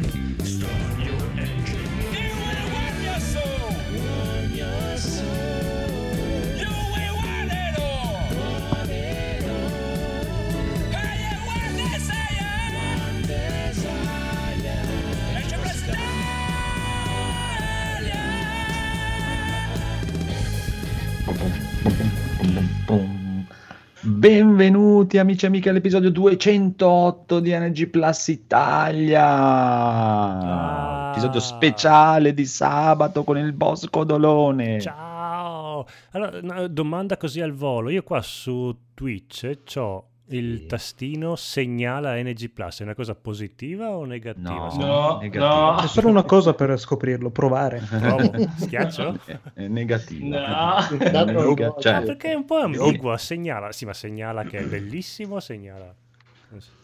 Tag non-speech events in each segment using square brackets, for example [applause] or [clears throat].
friend. Benvenuti amici e amiche all'episodio 208 di NG Plus Italia. Episodio speciale di sabato con il boss Codolone. Ciao! Allora, domanda così al volo. Io qua su Twitch ho il Sì. tastino segnala NG Plus. È una cosa positiva o negativa? No, No, negativo. no. È solo una cosa per scoprirlo, provare. Provo. [laughs] Schiaccio? È, è negativo. No. Nega- cioè, Ah, perché è un po' ambigua. Segnala, sì, ma segnala che è bellissimo. Segnala.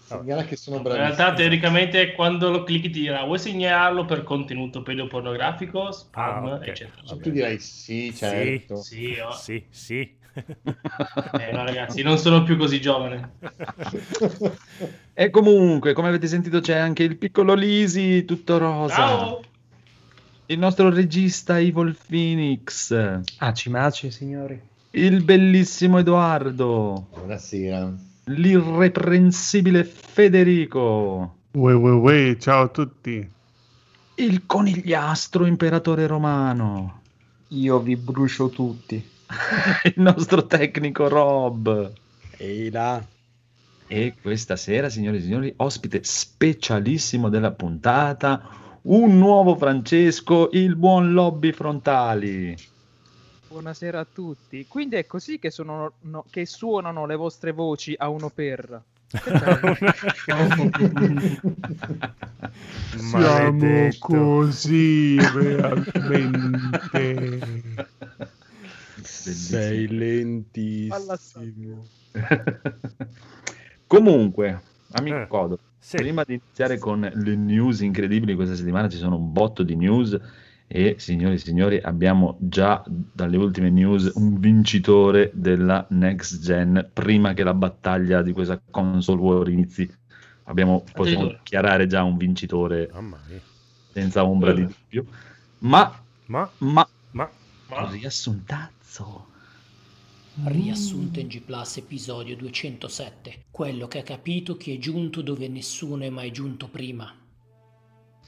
Segnala che sono In bravissimo. realtà, teoricamente, quando lo clicchi ti dirà vuoi segnalarlo per contenuto pedopornografico, spam, Ah, ok. eccetera. Tu dirai sì, certo. Sì, oh. Sì, sì. Eh, no, ragazzi, non sono più così giovane. E comunque, come avete sentito, c'è anche il piccolo Lisi, tutto rosa. Ciao! Il nostro regista Evil Phoenix. Aci maci, signori. Il bellissimo Edoardo. Buonasera. L'irreprensibile Federico. Uè, uè, uè, ciao a tutti. Il conigliastro imperatore romano. Io vi brucio tutti. [laughs] Il nostro tecnico Rob. Ehi là. E questa sera, signore e signori, ospite specialissimo della puntata, un nuovo Francesco, il buon Lobby Frontali. Buonasera a tutti. Quindi è così che, sono- no- che suonano le vostre voci a uno per. Siamo così realmente. [laughs] Sei lentissimo. [laughs] Comunque, amico Eh, Codo, Sì. prima di iniziare con le news incredibili, questa settimana ci sono un botto di news e signori e signori abbiamo già dalle ultime news un vincitore della next gen prima che la battaglia di questa console war inizi. Abbiamo, possiamo dichiarare già un vincitore senza ombra di dubbio. Ma, Ma, ma, ma, Ma- riassuntazzo. Riassunto in G Plus episodio 207. Quello che ha capito chi è giunto dove nessuno è mai giunto prima.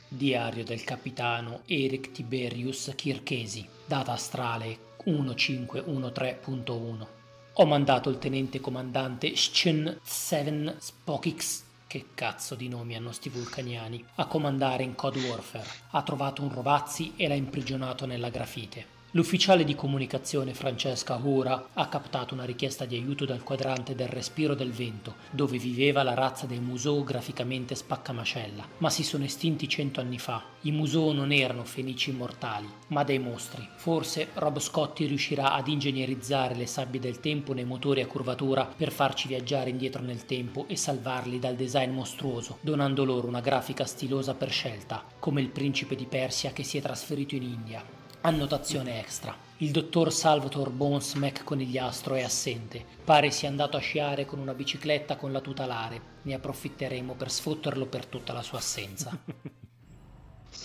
Diario del capitano Eric Tiberius Kirchesi. Data astrale 1513.1. Ho mandato il tenente comandante Schen 7 Spokix. Che cazzo di nomi hanno sti vulcaniani? A comandare in Code Warfare. Ha trovato un Rovazzi e l'ha imprigionato nella grafite. L'ufficiale di comunicazione Francesca Hura ha captato una richiesta di aiuto dal quadrante del respiro del vento, dove viveva la razza dei Musou graficamente spaccamascella, ma si sono estinti cento anni fa. I Musou non erano fenici immortali, ma dei mostri. Forse Rob Scotti riuscirà ad ingegnerizzare le sabbie del tempo nei motori a curvatura per farci viaggiare indietro nel tempo e salvarli dal design mostruoso, donando loro una grafica stilosa per scelta, come il principe di Persia che si è trasferito in India. Annotazione extra. Il dottor Salvatore Bones Mac Conigliastro è assente. Pare sia andato a sciare con una bicicletta con la tutelare. Ne approfitteremo per sfotterlo per tutta la sua assenza. [laughs]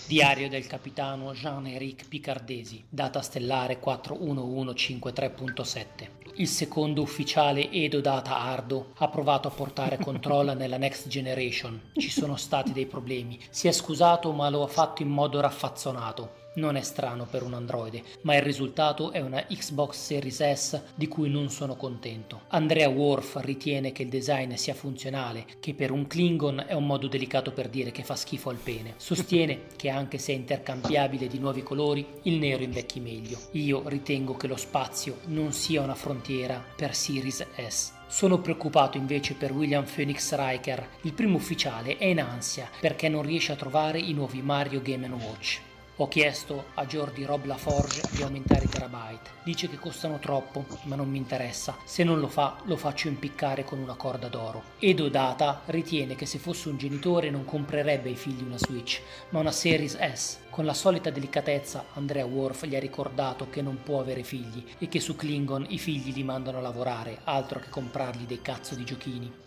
Diario del capitano Jean-Éric Picardesi, data stellare 41153.7. Il secondo ufficiale Edo Data Ardo ha provato a portare control [laughs] nella Next Generation. Ci sono stati dei problemi. Si è scusato ma lo ha fatto in modo raffazzonato. Non è strano per un androide, ma il risultato è una Xbox Series S di cui non sono contento. Andrea Worf ritiene che il design sia funzionale, che per un Klingon è un modo delicato per dire che fa schifo al pene. Sostiene [laughs] che anche se è intercambiabile di nuovi colori, il nero invecchi meglio. Io ritengo che lo spazio non sia una frontiera per Series S. Sono preoccupato invece per William Phoenix Riker. Il primo ufficiale è in ansia perché non riesce a trovare i nuovi Mario Game Watch. Ho chiesto a Jordi Rob LaForge di aumentare i terabyte. Dice che costano troppo, ma non mi interessa. Se non lo fa, lo faccio impiccare con una corda d'oro. Edo Data ritiene che se fosse un genitore non comprerebbe ai figli una Switch, ma una Series S. Con la solita delicatezza, Andrea Worf gli ha ricordato che non può avere figli e che su Klingon i figli li mandano a lavorare, altro che comprargli dei cazzo di giochini.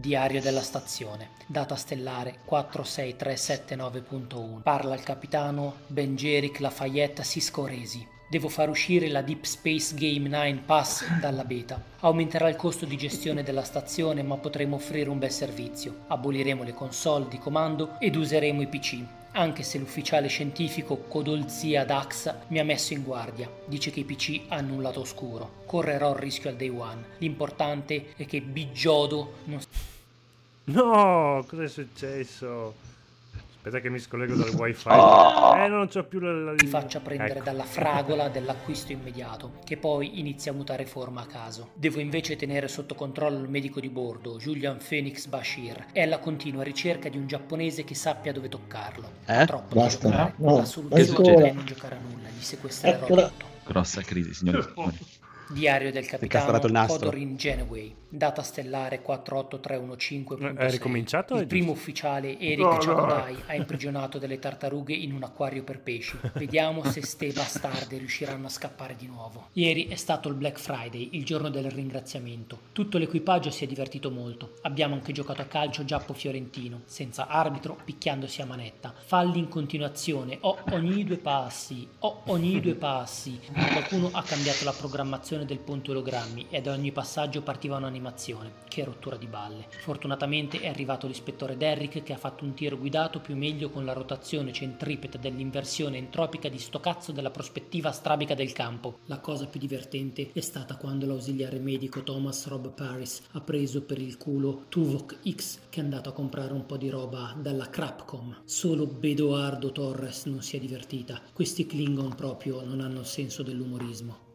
Diario della stazione, data stellare 46379.1. Parla il capitano Benjeric Lafayette Siscoresi. Devo far uscire la Deep Space Game 9 Pass dalla beta. Aumenterà il costo di gestione della stazione, ma potremo offrire un bel servizio. Aboliremo le console di comando ed useremo i PC. Anche se l'ufficiale scientifico Codolzia Dax mi ha messo in guardia. Dice che i PC hanno un lato oscuro. Correrò il rischio al day one. L'importante è che Biggiodo non No, cosa è successo? Aspetta che mi scollego dal [laughs] wifi. Oh. Eh, non c'ho più la, la ti faccia prendere Ecco. dalla fragola [laughs] dell'acquisto immediato, che poi inizia a mutare forma a caso. Devo invece tenere sotto controllo il medico di bordo, Julian Phoenix Bashir. È alla continua ricerca di un giapponese che sappia dove toccarlo. Eh? Troppo Basta. da. No, La soluzione è non giocare a nulla, gli sequestrerò Eccola. tutto. Grossa crisi, signori e signori. Diario del capitano. Codorin Geneway, data stellare 48315.6. È ricominciato? Il primo giusto? ufficiale Eric No, no. Chagodai ha imprigionato delle tartarughe in un acquario per pesci. Vediamo se ste bastarde riusciranno a scappare di nuovo. Ieri è stato il Black Friday, il giorno del ringraziamento. Tutto l'equipaggio si è divertito molto. Abbiamo anche giocato a calcio giappo-fiorentino, senza arbitro, picchiandosi a manetta. Falli in continuazione, o ogni due passi, o ogni due passi. Qualcuno ha cambiato la programmazione del ponte ologrammi e da ogni passaggio partiva un'animazione. Che rottura di balle. Fortunatamente è arrivato l'ispettore Derrick che ha fatto un tiro guidato più meglio con la rotazione centripeta dell'inversione entropica di sto cazzo della prospettiva strabica del campo. La cosa più divertente è stata quando l'ausiliare medico Thomas Rob Paris ha preso per il culo Tuvok X che è andato a comprare un po' di roba dalla Crapcom. Solo Bedoardo Torres non si è divertita. Questi Klingon proprio non hanno il senso dell'umorismo.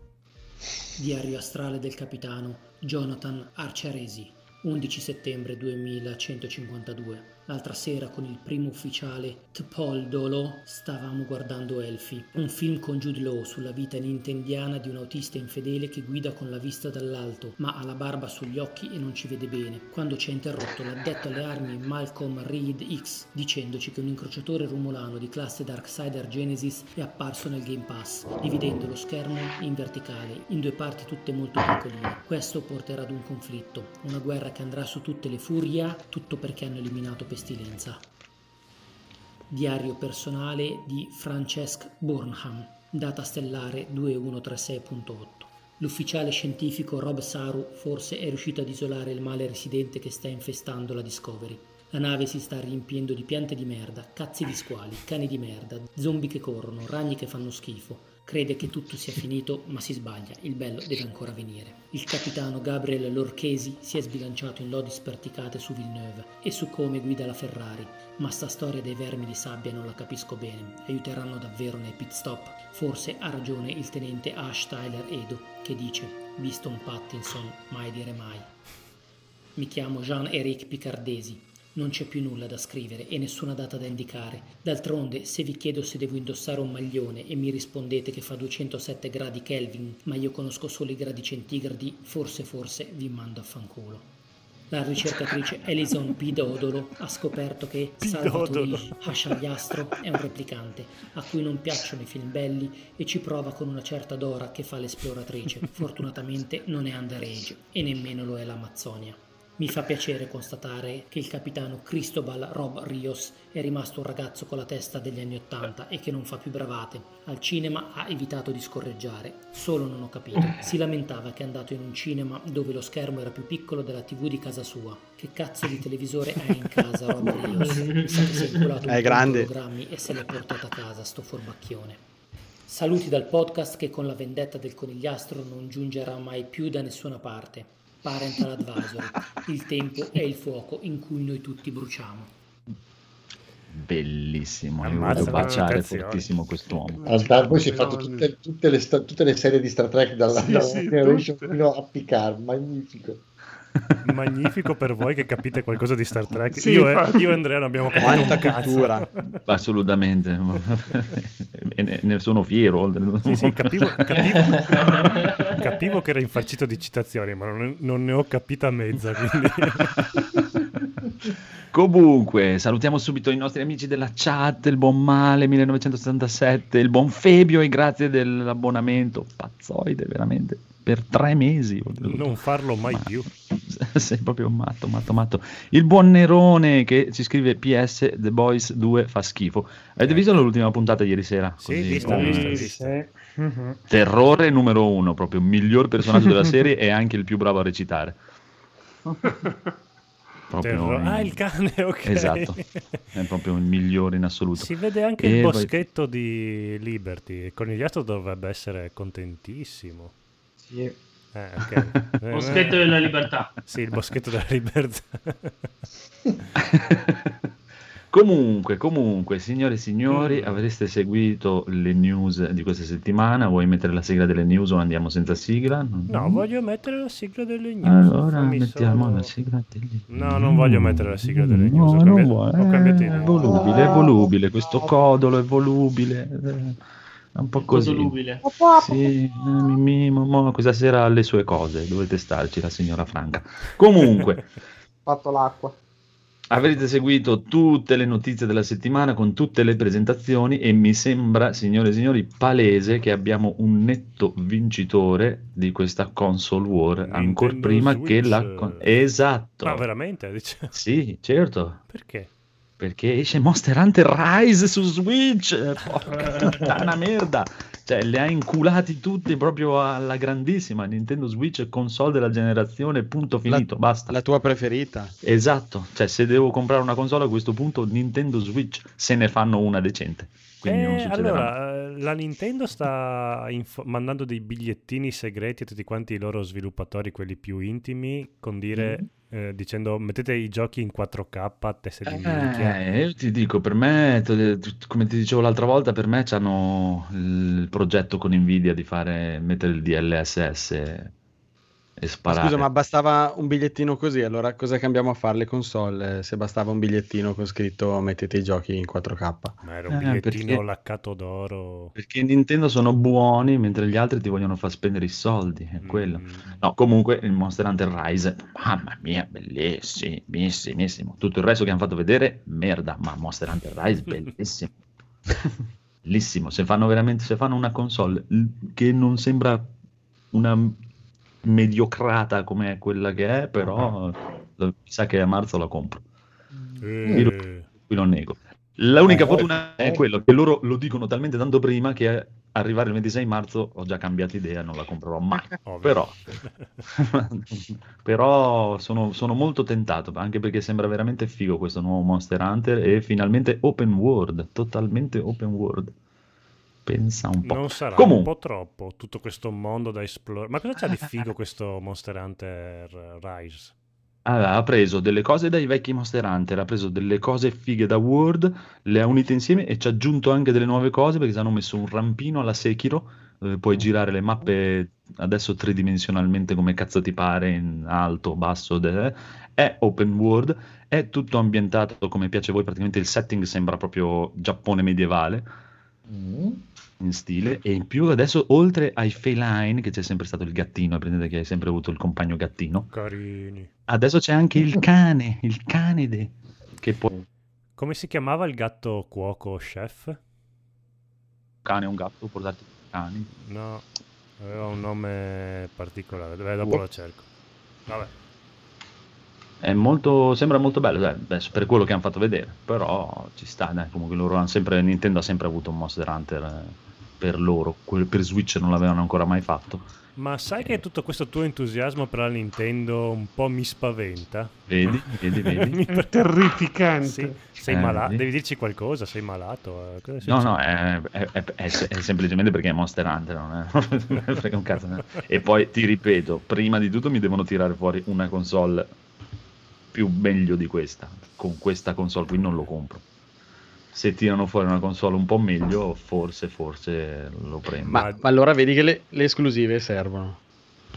Diario astrale del capitano Jonathan Arciaresi, 11 settembre 2152. L'altra sera con il primo ufficiale Tpoldolo stavamo guardando Elfi, un film con Jude Law sulla vita nintendiana di un autista infedele che guida con la vista dall'alto, ma ha la barba sugli occhi e non ci vede bene. Quando ci ha interrotto l'addetto alle armi Malcolm Reed X dicendoci che un incrociatore rumolano di classe Darksider Genesis è apparso nel Game Pass, dividendo lo schermo in verticale, in due parti tutte molto piccoline. Questo porterà ad un conflitto, una guerra che andrà su tutte le furia, tutto perché hanno eliminato Pestilenza. Diario personale di Francesc Burnham, data stellare 2136.8. L'ufficiale scientifico Rob Saru forse è riuscito ad isolare il male residente che sta infestando la Discovery. La nave si sta riempiendo di piante di merda, cazzi di squali, cani di merda, zombie che corrono, ragni che fanno schifo. Crede che tutto sia finito, ma si sbaglia, il bello deve ancora venire. Il capitano Gabriel Lorchesi si è sbilanciato in lodi sperticate su Villeneuve e su come guida la Ferrari, ma sta storia dei vermi di sabbia non la capisco bene, aiuteranno davvero nei pit stop. Forse ha ragione il tenente Ash Tyler Edo, che dice, visto un Pattinson, mai dire mai. Mi chiamo Jean-Éric Picardesi. Non c'è più nulla da scrivere e nessuna data da indicare. D'altronde, se vi chiedo se devo indossare un maglione e mi rispondete che fa 207 gradi Kelvin, ma io conosco solo i gradi centigradi, forse forse vi mando a fanculo. La ricercatrice [laughs] Alison P. Dodolo ha scoperto che. Salvatore Hasciagliastro è un replicante a cui non piacciono i film belli e ci prova con una certa Dora che fa l'esploratrice. [laughs] Fortunatamente non è underage e nemmeno lo è l'Amazzonia. Mi fa piacere constatare che il capitano Cristobal Rob Rios è rimasto un ragazzo con la testa degli anni Ottanta e che non fa più bravate. Al cinema ha evitato di scorreggiare, solo non ho capito. Si lamentava che è andato in un cinema dove lo schermo era più piccolo della TV di casa sua. Che cazzo di televisore hai in casa, Rob [laughs] Rios? Mi sa che si è inculato un È grande. di ologrammi e se l'è portato a casa, sto furbacchione. Saluti dal podcast che con la vendetta del conigliastro non giungerà mai più da nessuna parte. Parental Advisory. Il tempo è il fuoco in cui noi tutti bruciamo. Bellissimo, io voglio baciare fortissimo quest'uomo. Allora, poi si è fatto tutte, tutte le, tutte le serie di Star Trek dalla, Sì, dalla sì, Generation tutte. fino a Picard, magnifico. Magnifico per voi che capite qualcosa di Star Trek. Sì, io, e, io e Andrea non abbiamo capito Quanta cultura. Assolutamente, [laughs] e ne, ne sono fiero. Sì, sì, capivo, capivo, capivo che era infarcito di citazioni, ma non, non ne ho capita mezza. Quindi... [laughs] Comunque, salutiamo subito i nostri amici della chat, il buon Male 1977, il buon Febio e grazie dell'abbonamento, pazzoide veramente, per tre mesi. non farlo mai più. [laughs] Sei proprio matto, matto, matto. Il buon Nerone che ci scrive PS The Boys 2 fa schifo. Avete visto l'ultima puntata ieri sera? Sì, Così, vista, come- vista, vista. Mhm. Terrore numero uno, proprio miglior personaggio della serie e anche il più bravo a recitare. [laughs] Proprio Terro- in- Ah, il cane, [laughs] ok. Esatto, è proprio il migliore in assoluto. Si vede anche E il poi- boschetto di Liberty. Il conigliato dovrebbe essere contentissimo. Sì. Eh, ok. Eh, [laughs] Boschetto della libertà. Sì, il boschetto della libertà. [laughs] Comunque, comunque, signore e signori, avreste seguito le news di questa settimana? Vuoi mettere la sigla delle news o andiamo senza sigla? No, voglio mettere la sigla delle news. Allora fammi mettiamo solo- la sigla delle No, non voglio mettere la sigla delle No, news. ho non cambiato- vuoi. ho cambiato idea. È volubile, è volubile, questo codolo è volubile. È un po' così. Codolubile. Sì, eh, Mimì, Momò, questa sera ha le sue cose, dovete starci, la signora Franca. Comunque, [laughs] Fatto l'acqua. avrete seguito tutte le notizie della settimana con tutte le presentazioni e mi sembra, signore e signori, palese che abbiamo un netto vincitore di questa console war ancora prima che Switch. la... con- Esatto. Ma veramente? Dice- Sì, certo. Perché? Perché esce Monster Hunter Rise su Switch. [laughs] Porca puttana merda. Cioè, le ha inculati tutti proprio alla grandissima. Nintendo Switch console della generazione, punto finito, basta. La tua preferita? Esatto. Cioè, se devo comprare una console a questo punto, Nintendo Switch, se ne fanno una decente. Quindi non Eh, allora, eh, la Nintendo sta info- mandando dei bigliettini segreti a tutti quanti i loro sviluppatori, quelli più intimi, con dire, Mm-hmm. eh, dicendo mettete i giochi in 4K, teste di minchia. Eh, io ti dico, per me, come ti dicevo l'altra volta, per me hanno il progetto con Nvidia di fare, mettere il DLSS e, sparare. Scusa, ma bastava un bigliettino così, allora cosa cambiamo a fare le console eh, se bastava un bigliettino con scritto mettete i giochi in 4K? Ma era un Eh, bigliettino perché- laccato d'oro. Perché Nintendo sono buoni, mentre gli altri ti vogliono far spendere i soldi, è quello. Mm, No, comunque il Monster Hunter Rise, mamma mia, bellissimissimo. Tutto il resto che hanno fatto vedere, merda, ma Monster Hunter Rise, [laughs] bellissimo. Bellissimo. Se fanno veramente, se fanno una console che non sembra una mediocrata come quella che è, però mi sa che a marzo la compro. eh, Io lo- qui non nego. L'unica Eh, fortuna è eh. quello che loro lo dicono talmente tanto prima che arrivare il 26 marzo ho già cambiato idea, non la comprerò mai. [laughs] Però, [laughs] però sono, sono molto tentato, anche perché sembra veramente figo questo nuovo Monster Hunter e finalmente open world, totalmente open world. Pensa un po'. Non sarà Comunque. un po' troppo tutto questo mondo da esplorare. Ma cosa c'ha di figo questo Monster Hunter Rise? Ah, ha preso delle cose dai vecchi Monster Hunter, ha preso delle cose fighe da World, le ha unite insieme e ci ha aggiunto anche delle nuove cose perché ci hanno messo un rampino alla Sekiro, dove puoi girare le mappe adesso tridimensionalmente come cazzo ti pare, in alto, basso, de- è open world, è tutto ambientato come piace a voi, praticamente il setting sembra proprio Giappone medievale Mm. in stile e in più adesso oltre ai feline che c'è sempre stato il gattino, prendete che hai sempre avuto il compagno gattino, Carini. Adesso c'è anche il cane, il canide, che può... Come si chiamava il gatto cuoco chef? cane un gatto, può darti cani. No, aveva un nome particolare. Beh, dopo lo cerco. Vabbè. È molto, sembra molto bello, dai, adesso per quello che hanno fatto vedere, però ci sta, dai, comunque loro hanno sempre, Nintendo ha sempre avuto un Monster Hunter eh, per loro, quel- per Switch non l'avevano ancora mai fatto. Ma sai che tutto questo tuo entusiasmo per la Nintendo un po' mi spaventa? Vedi, vedi, [laughs] vedi. Mi pre- Terrificante. Sì, sei Eh, malato. vedi? Devi dirci qualcosa, sei malato. eh, cosa No, no, è, è- è- è se- è semplicemente perché è Monster Hunter, non è frega un cazzo. E poi ti ripeto, prima di tutto mi devono tirare fuori una console più meglio di questa. Con questa console qui non lo compro. Se tirano fuori una console un po' meglio, forse, forse lo prendo. Ma, ma allora vedi che le, le esclusive servono.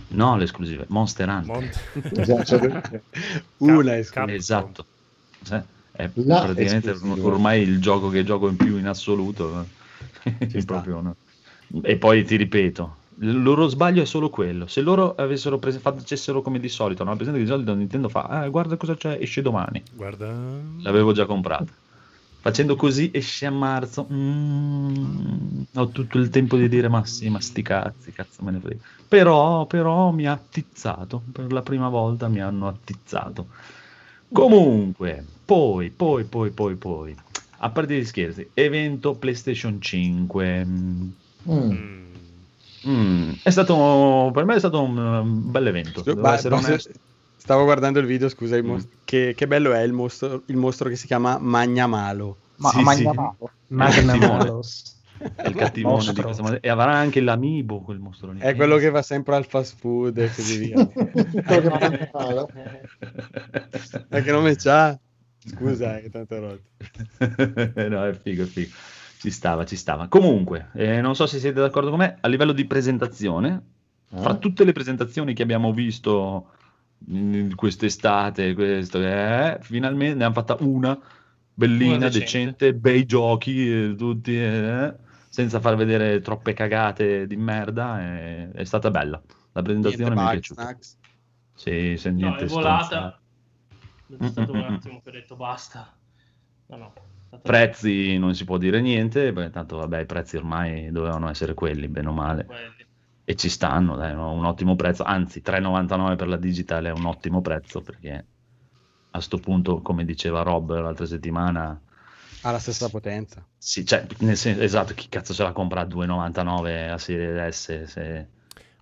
No, le esclusive, Monster Hunter. Mont- [laughs] Esatto. [laughs] Una esclusiva. Esatto. Cioè, è La praticamente esclusiva. ormai il gioco che gioco in più in assoluto. eh. [laughs] Proprio, no? E poi ti ripeto, il loro sbaglio è solo quello. Se loro avessero preso, facessero come di solito, no? presente che di solito Nintendo fa, "Ah, guarda cosa c'è, esce domani. Guarda. L'avevo già comprata. Facendo così esce a marzo. Mm, ho tutto il tempo di dire ma sì, ma sti cazzi, cazzo me ne frega. Però, però mi ha attizzato, per la prima volta mi hanno attizzato. Comunque, poi, poi, poi, poi, poi, a parte gli scherzi, evento PlayStation 5. Mm, Mm. è stato, per me è stato un, un bel evento. Ba- onesto. Stavo guardando il video, scusa, il Mm. mos- che, che bello è il mostro, il mostro che si chiama Magnamalo. Ma Sì, Magna sì. Malo. Magna Magna Malo. Malos. È il cattivone di questa E avrà anche l'amibo quel mostro lì. È quello che va sempre al fast food e così via. [laughs] Ma che nome c'ha? Scusa, che tante rotte. [laughs] no, è figo, è figo. Ci stava, ci stava. Comunque, eh, non so se siete d'accordo con me, a livello di presentazione, fra Eh? tutte le presentazioni che abbiamo visto in quest'estate, questo, eh, finalmente ne hanno fatta una bellina, Una decente, decente. bei giochi, eh, tutti, eh, senza far vedere troppe cagate di merda. eh, è stata bella. La presentazione Niente mi è bug, piaciuta. snacks. Sì, se No, niente è volata. stronzate. È stato un Mm, mm, mm. attimo che ho detto basta. No, no. È Prezzi non si può dire niente, perché tanto vabbè, i prezzi ormai dovevano essere quelli, bene o male. quelli. E ci stanno, dai, un ottimo prezzo, anzi 3,99 per la digital è un ottimo prezzo perché a sto punto, come diceva Rob l'altra settimana, Ha la stessa potenza. sì, cioè, nel senso, esatto, chi cazzo se la compra a 2,99 a Serie S se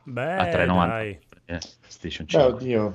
Beh, a 3,99 dai. perché PlayStation Beh, 5. oddio.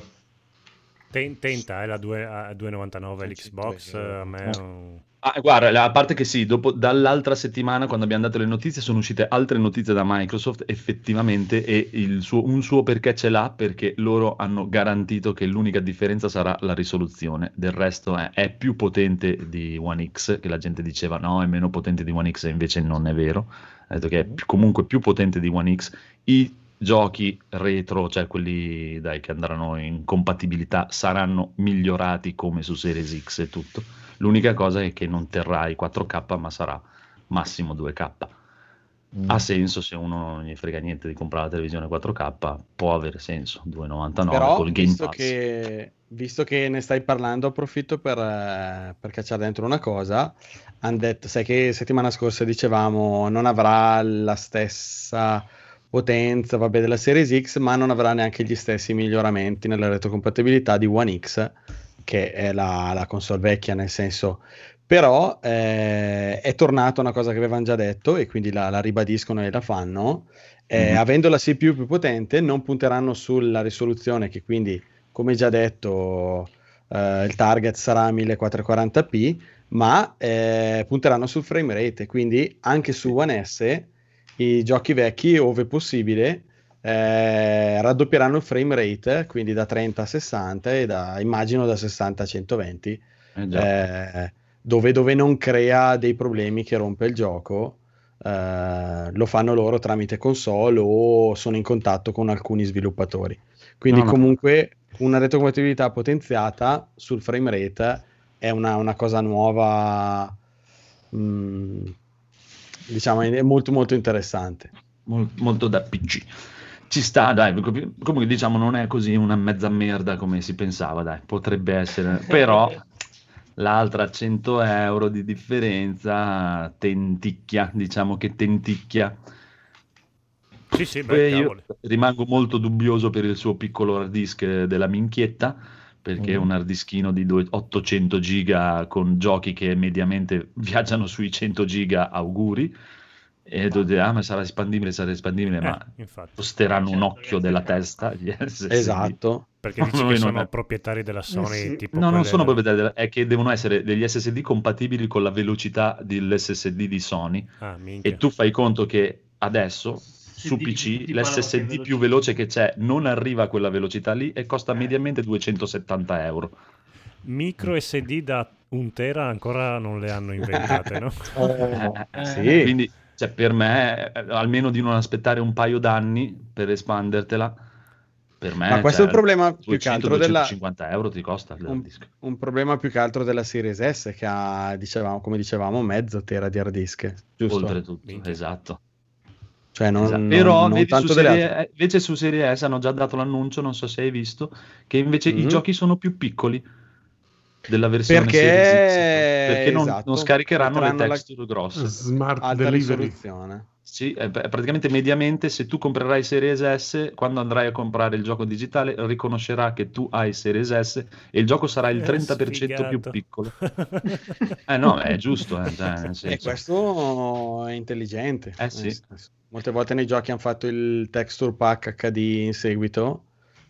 Ten- tenta, eh, la due- a 2,99 l'Xbox, a me... è un- Ah, guarda, a parte che sì, dopo, dall'altra settimana, quando abbiamo dato le notizie, sono uscite altre notizie da Microsoft, effettivamente, e suo- un suo perché ce l'ha, perché loro hanno garantito che l'unica differenza sarà la risoluzione, del resto è, è più potente di One X, che la gente diceva no, è meno potente di One X, e invece non è vero, ha detto che è più- comunque più potente di One X, i giochi retro, cioè quelli dai, che andranno in compatibilità, saranno migliorati come su Series X e tutto. L'unica cosa è che non terrà i 4K, ma sarà massimo 2K. Mm. Ha senso se uno non gli frega niente di comprare la televisione 4K, può avere senso. 2,99 Però, col Game visto Pass. che, visto che ne stai parlando, approfitto per, eh, per cacciare dentro una cosa. Han detto, sai che settimana scorsa dicevamo non avrà la stessa potenza vabbè, della Series X, ma non avrà neanche gli stessi miglioramenti nella retrocompatibilità di One X, che è la, la console vecchia, nel senso. Però eh, è tornata una cosa che avevano già detto e quindi la, la ribadiscono e la fanno. Eh, Mhm. Avendo la CPU più potente, non punteranno sulla risoluzione, che quindi, come già detto, eh, il target sarà 1440p, ma eh, punteranno sul frame rate. Quindi anche su One S i giochi vecchi, ove possibile, eh, raddoppieranno il frame rate, quindi da 30 a 60 e da, immagino da 60 a 120 Eh eh, dove, dove non crea dei problemi che rompe il gioco, eh, lo fanno loro tramite console o sono in contatto con alcuni sviluppatori. Quindi No, no. comunque una retrocompatibilità potenziata sul frame rate è una, una cosa nuova, mm, diciamo, è molto molto interessante. Mol- molto da PC. Ci sta, dai, comunque diciamo non è così una mezza merda come si pensava, dai, potrebbe essere, [laughs] però l'altra 100 euro di differenza tenticchia, diciamo che tenticchia. Sì, sì, beh, Poi io rimango molto dubbioso per il suo piccolo hard disk della minchietta, perché è Mm. un hard dischino di due- 800 giga con giochi che mediamente [laughs] viaggiano sui 100 giga, auguri. E tu dici, ah, ma sarà espandibile, sarà espandibile, ma Eh, infatti. costeranno un Certo, occhio ragazzi, della testa. [laughs] gli SSD. Esatto. Perché dici [laughs] Noi che non sono è- proprietari della Sony, sì. tipo No, non sono proprietari, della- è che devono essere degli SSD compatibili con la velocità dell'SSD di Sony. Ah. E tu fai conto che adesso su PC l'SSD più veloce che c'è non arriva a quella velocità lì e costa mediamente 270 euro. Micro SD da un tera ancora non le hanno inventate, no? [laughs] Eh, Eh, Sì. Quindi cioè, per me, eh, almeno di non aspettare un paio d'anni per espandertela, per me Ma questo è cioè, un problema più che 200, altro della, 250 euro ti costa il un, un problema più che altro della Series S che ha, dicevamo, come dicevamo, mezzo tera di hard disk, giusto? Oltretutto, Minchia. esatto. Cioè non, Esatto. non- Però non vedi, su serie, eh, invece su Serie S hanno già dato l'annuncio, non so se hai visto, che invece i Mhm. giochi sono più piccoli della versione Series X. Perché perché non, esatto, non scaricheranno le metteranno la- texture grosse. Smart alta delivery. risoluzione. Sì, eh, praticamente mediamente se tu comprerai Series S, quando andrai a comprare il gioco digitale, riconoscerà che tu hai Series S e il gioco sarà il Eh, 30% più piccolo. [laughs] Eh no, è giusto, eh, cioè, nel E questo è intelligente. Eh sì. Molte volte nei giochi hanno fatto il texture pack HD in seguito.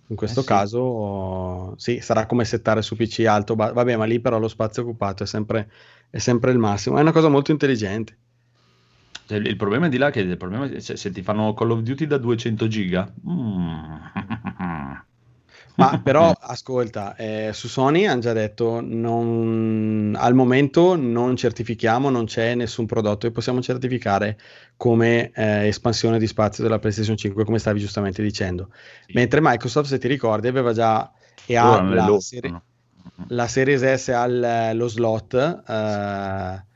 In questo Eh sì. caso, sì, sarà come settare su PC alto. ba- Vabbè, ma lì però lo spazio occupato è sempre, è sempre il massimo. È una cosa molto intelligente. Cioè, il il problema è di là che il problema è se, se ti fanno Call of Duty da 200 giga. mm. [laughs] Ma [laughs] però, ascolta, eh, su Sony hanno già detto, non- al momento non certifichiamo, non c'è nessun prodotto che possiamo certificare come eh, espansione di spazio della PlayStation 5, come stavi giustamente dicendo. Sì. Mentre Microsoft, se ti ricordi, aveva già e ha la, no. la Series S ha lo slot eh,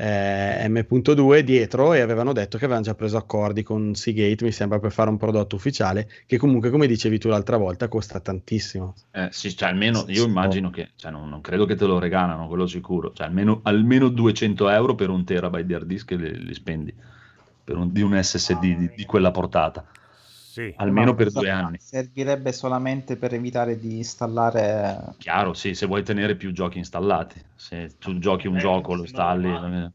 eh, M.2 dietro e avevano detto che avevano già preso accordi con Seagate, mi sembra, per fare un prodotto ufficiale che comunque, come dicevi tu l'altra volta, costa tantissimo. Eh, sì, cioè, almeno io immagino che, cioè, non, non credo che te lo regalano, quello sicuro. Cioè, almeno, almeno 200 euro per un terabyte di hard disk li, li spendi per un- di un SSD di, di quella portata, Sì. almeno Ma per due anni. Servirebbe solamente per evitare di installare Chiaro, sì, se vuoi tenere più giochi installati. Se tu giochi un Eh, gioco, lo installi. normale.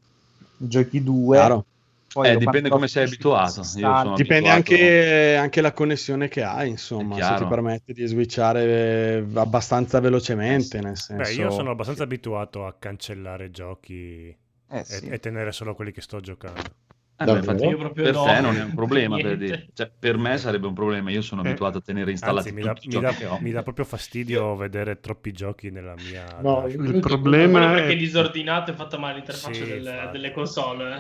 giochi due. Chiaro. poi Eh, dipende come sei abituato. Io sono Dipende abituato- anche, anche la connessione che hai, insomma, se ti permette di switchare eh, abbastanza velocemente, nel senso... Beh, io sono abbastanza abituato a cancellare giochi Eh, e, sì. e tenere solo quelli che sto giocando. Eh, beh, infatti, Io proprio per no. te non è un problema, per, dire. Cioè, per me sarebbe un problema. Io sono Eh. abituato a tenere installati Anzi, mi i mi, mi dà proprio fastidio vedere troppi giochi nella mia... No, Il Quello problema Quello perché è è, disordinato e fatta male l'interfaccia Sì, del- delle console.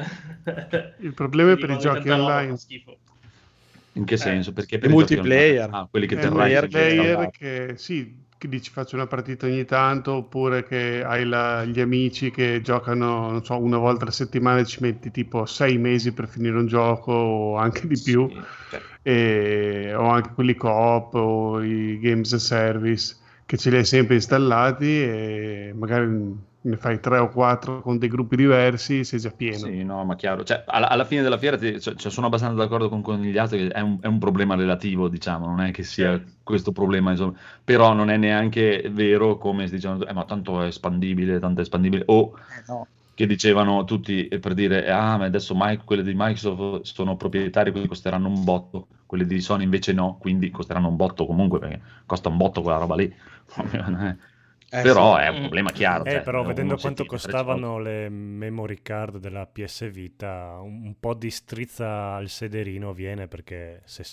il problema è Quindi per i giochi online. schifo. In che senso? Perché I per i multiplayer. Ah, quelli che Eh, terrai player che sì, che dici faccio una partita ogni tanto, oppure che hai la- gli amici che giocano, non so, una volta alla settimana e ci metti tipo sei mesi per finire un gioco o anche di più, Sì, cioè, e, o anche quelli co-op o i games as service che ce li hai sempre installati e magari ne fai tre o quattro con dei gruppi diversi, sei già pieno. Sì, no, ma chiaro. Cioè, alla, alla fine della fiera ti- cioè, cioè, sono abbastanza d'accordo con Conigliato che è un, è un problema relativo, diciamo, non è che sia Certo. questo problema, insomma. Però non è neanche vero come si dicevano, eh, ma tanto è espandibile, tanto è espandibile, o Eh, no. che dicevano tutti eh, per dire, ah, ma adesso Mike, quelle di Microsoft sono proprietari, quindi costeranno un botto, quelle di Sony invece no, quindi costeranno un botto comunque, perché costa un botto quella roba lì. [laughs] Eh, Però sì. è un problema chiaro. Eh, cioè, però vedendo quanto costavano le memory card della PS Vita, un, po' di strizza al sederino viene perché se-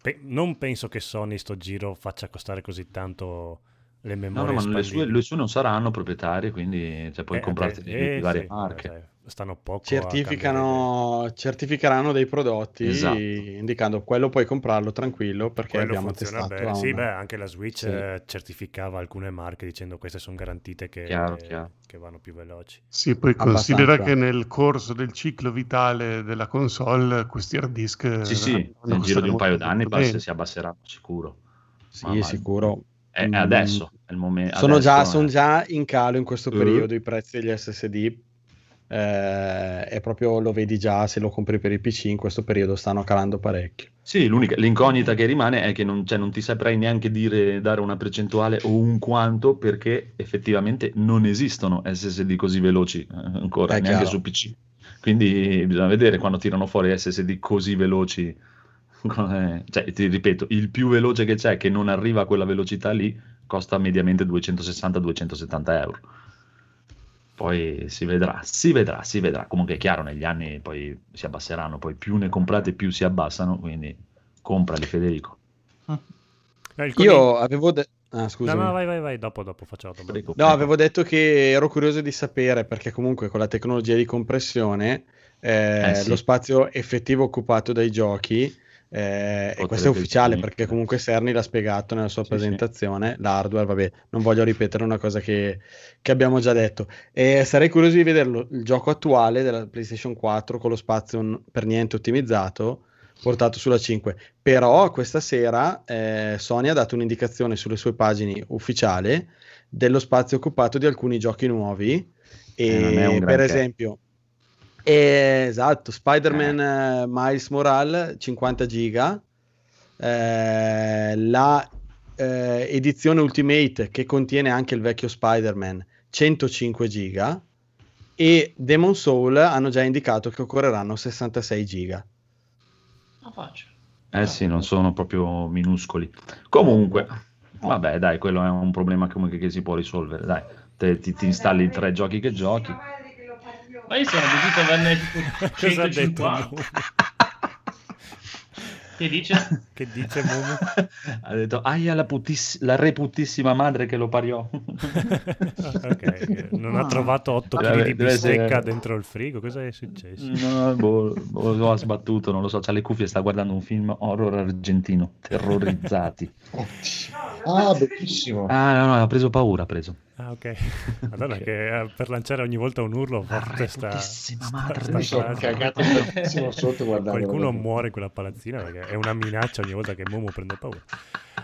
pe- non penso che Sony sto giro faccia costare così tanto le No, memorie no, ma le sue, le sue non saranno proprietarie, quindi cioè, puoi Eh, comprarti eh, di, eh, di varie sì, marche. Eh, stanno poco Certificano, certificheranno dei prodotti Esatto. indicando quello puoi comprarlo tranquillo perché Quello abbiamo funziona testato bene. Sì, beh, anche la Switch Sì. eh, certificava alcune marche dicendo queste sono garantite che, Chiaro, chiaro. che vanno più veloci. Sì, poi Abbastanza. considera che nel corso del ciclo vitale della console questi hard disk Sì, eh, sì, a nel giro di un paio d'anni basta- si abbasseranno sicuro. Sì, Ma- sicuro. È, è Mm. adesso, è il momento. Sono già, è- son già in calo in questo Eh. periodo i prezzi degli SSD. Eh, e proprio lo vedi già se lo compri per i PC in questo periodo stanno calando parecchio. Sì, l'unica, l'incognita che rimane è che non, cioè, non ti saprei neanche dire, dare una percentuale o un quanto perché effettivamente non esistono SSD così veloci eh, ancora, È neanche chiaro. su PC. Quindi bisogna vedere quando tirano fuori SSD così veloci. [laughs] come- Cioè, ti ripeto, il più veloce che c'è, che non arriva a quella velocità lì, costa mediamente 260-270 euro. Poi si vedrà, si vedrà, si vedrà. Comunque è chiaro, negli anni poi si abbasseranno, poi più ne comprate più si abbassano, quindi comprali Federico. [laughs] Eh, il coniglio- Io avevo detto... Ah, No, scusami. no, vai, vai, vai, dopo, dopo faccio la domanda. No, avevo detto che ero curioso di sapere perché comunque con la tecnologia di compressione eh, Eh, sì. lo spazio effettivo occupato dai giochi, eh, e questo è ufficiale sì. perché comunque Cerny l'ha spiegato nella sua Sì, sì. presentazione, l'hardware, vabbè, non voglio ripetere una cosa che, che abbiamo già detto. E sarei curioso di vederlo, il gioco attuale della PlayStation 4 con lo spazio per niente ottimizzato portato sulla 5. Però questa sera eh, Sony ha dato un'indicazione sulle sue pagine ufficiali dello spazio occupato di alcuni giochi nuovi E non è un per esempio, eh, esatto, Spider-Man eh, Miles Morales 50 giga, eh, la eh, edizione Ultimate che contiene anche il vecchio Spider-Man 105 giga e Demon Soul hanno già indicato che occorreranno 66 giga. La faccio. Eh sì, non sono proprio minuscoli. Comunque, vabbè, dai, quello è un problema comunque che si può risolvere, dai. Te- ti, ti installi i tre giochi che giochi. Ma io sono a averne tipo [laughs] Cosa ha detto 150. Mumu? [laughs] Che dice? Che dice Mumu? ha detto, aia la, putiss- la reputissima madre che lo pariò. [laughs] Ok, non ha trovato 8 kg Deve- di bistecca essere- dentro il frigo. Cosa è successo? No, boh, boh, lo ha sbattuto, non lo so, c'ha le cuffie, sta guardando un film horror argentino, terrorizzati. Ah, bellissimo. Ah, no, no, ha preso paura, ha preso. Ah, ok. [laughs] Madonna, che eh, per lanciare ogni volta un urlo forte sta, sta- madre. sta sono cagato [laughs] sotto guardando. Qualcuno muore in quella palazzina perché è una minaccia ogni volta che Momo prende paura.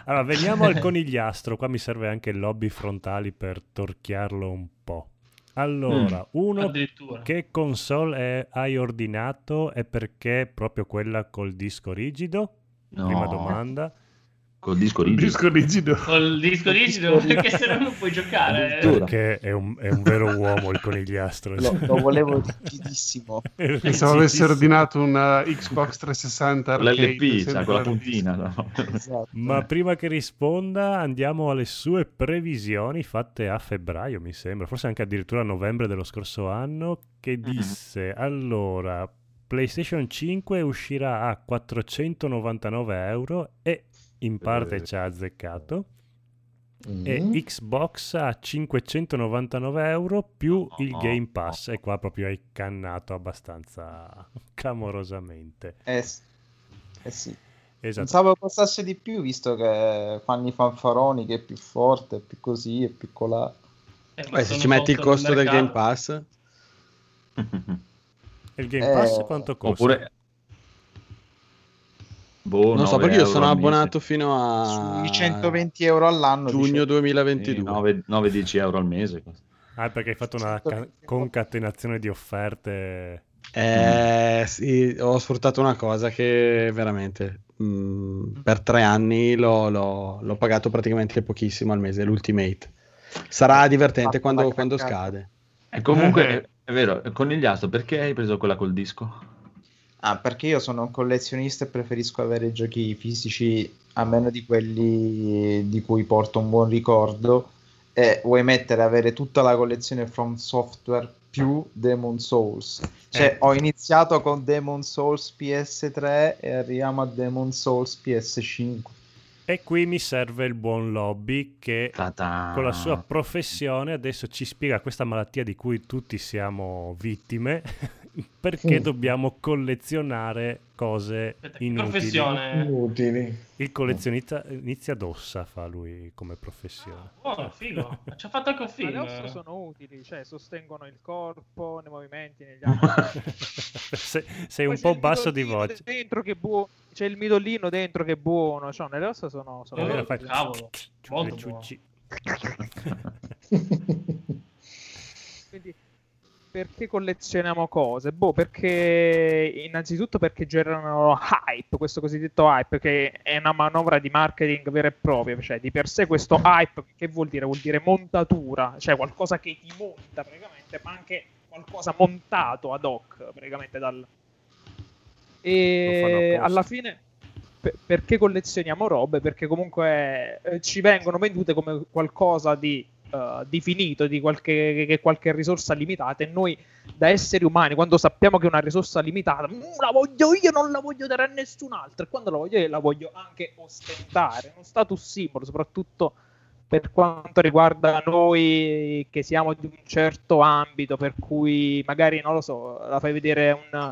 Allora, veniamo al conigliastro. Qua mi serve anche il lobby frontali per torchiarlo un po'. Allora, uno Addirittura. che console è- hai ordinato e perché proprio quella col disco rigido? No. Prima domanda. Col disco Il rigido. disco rigido. Col disco rigido [laughs] perché se no non puoi giocare. Perché è un, è un vero uomo il conigliastro. Lo, lo volevo rigidissimo. [laughs] Pensavo avesse ordinato una Xbox 360 arcade, L'LP, sempre quella la- puntina. no? Esatto. Ma prima che risponda andiamo alle sue previsioni fatte a febbraio, mi sembra, forse anche addirittura a novembre dello scorso anno, che disse allora PlayStation 5 uscirà a 499 euro e in parte Eh. ci ha azzeccato Mm. e Xbox a 599 euro più il Oh. Game Pass e qua proprio hai cannato abbastanza [laughs] clamorosamente. Eh, eh sì. Esatto. Pensavo costasse di più, visto che fanno i fanfaroni, che è più forte, è più così, è più colà. Eh, Beh, se ci metti il costo del. Game Pass, E il Game Pass Eh, quanto costa? Oppure... Boh, non so 9 perché io sono mese. abbonato fino a Sui 120 euro all'anno. giugno dice- 2022. 9-10 euro al mese. Ah, perché hai fatto una ca- concatenazione di offerte. Eh, sì, ho sfruttato una cosa che veramente mh, per tre anni l'ho, l'ho- l'ho pagato praticamente pochissimo al mese, l'Ultimate. Sarà divertente Fatto quando, quando scade. E comunque, è, vero, conigliastro, perché hai preso quella col disco? Ah, perché io sono un collezionista e preferisco avere giochi fisici a meno di quelli di cui porto un buon ricordo. E vuoi mettere avere tutta la collezione From Software più Demon Souls. Cioè, Eh. ho iniziato con Demon Souls PS3 e arriviamo a Demon Souls PS5. E qui mi serve il buon Lobby che Ta-ta. con la sua professione adesso ci spiega questa malattia di cui tutti siamo vittime. Perché Mm. dobbiamo collezionare cose inutili. professione. Inutili. Il collezionista inizia d'ossa, fa lui come professione. Oh, figo. Ci ha fatto anche un Ma film. le ossa sono utili, cioè sostengono il corpo nei movimenti, negli [laughs] atti. Se- sei un Poi po' basso di voce. Dentro che buono. C'è il midollino dentro che è buono. Cioè, nelle ossa sono, sono Eh, fai- cavolo, [laughs] molto le buono. [laughs] perché collezioniamo cose? Boh, perché innanzitutto perché generano hype, questo cosiddetto hype, che è una manovra di marketing vera e propria. Cioè, di per sé questo hype, che vuol dire? Vuol dire montatura, cioè qualcosa che ti monta praticamente, ma anche qualcosa montato ad hoc, praticamente dal... E alla fine pe- perché collezioniamo robe? Perché comunque eh, ci vengono vendute come qualcosa di, eh, di finito, di qualche, che qualche risorsa limitata. E noi, da esseri umani, quando sappiamo che è una risorsa limitata, "Mm, la voglio io, non la voglio dare a nessun altro. E quando la voglio io, la voglio anche ostentare. Uno status symbol, soprattutto per quanto riguarda noi che siamo di un certo ambito, per cui magari non lo so, la fai vedere un,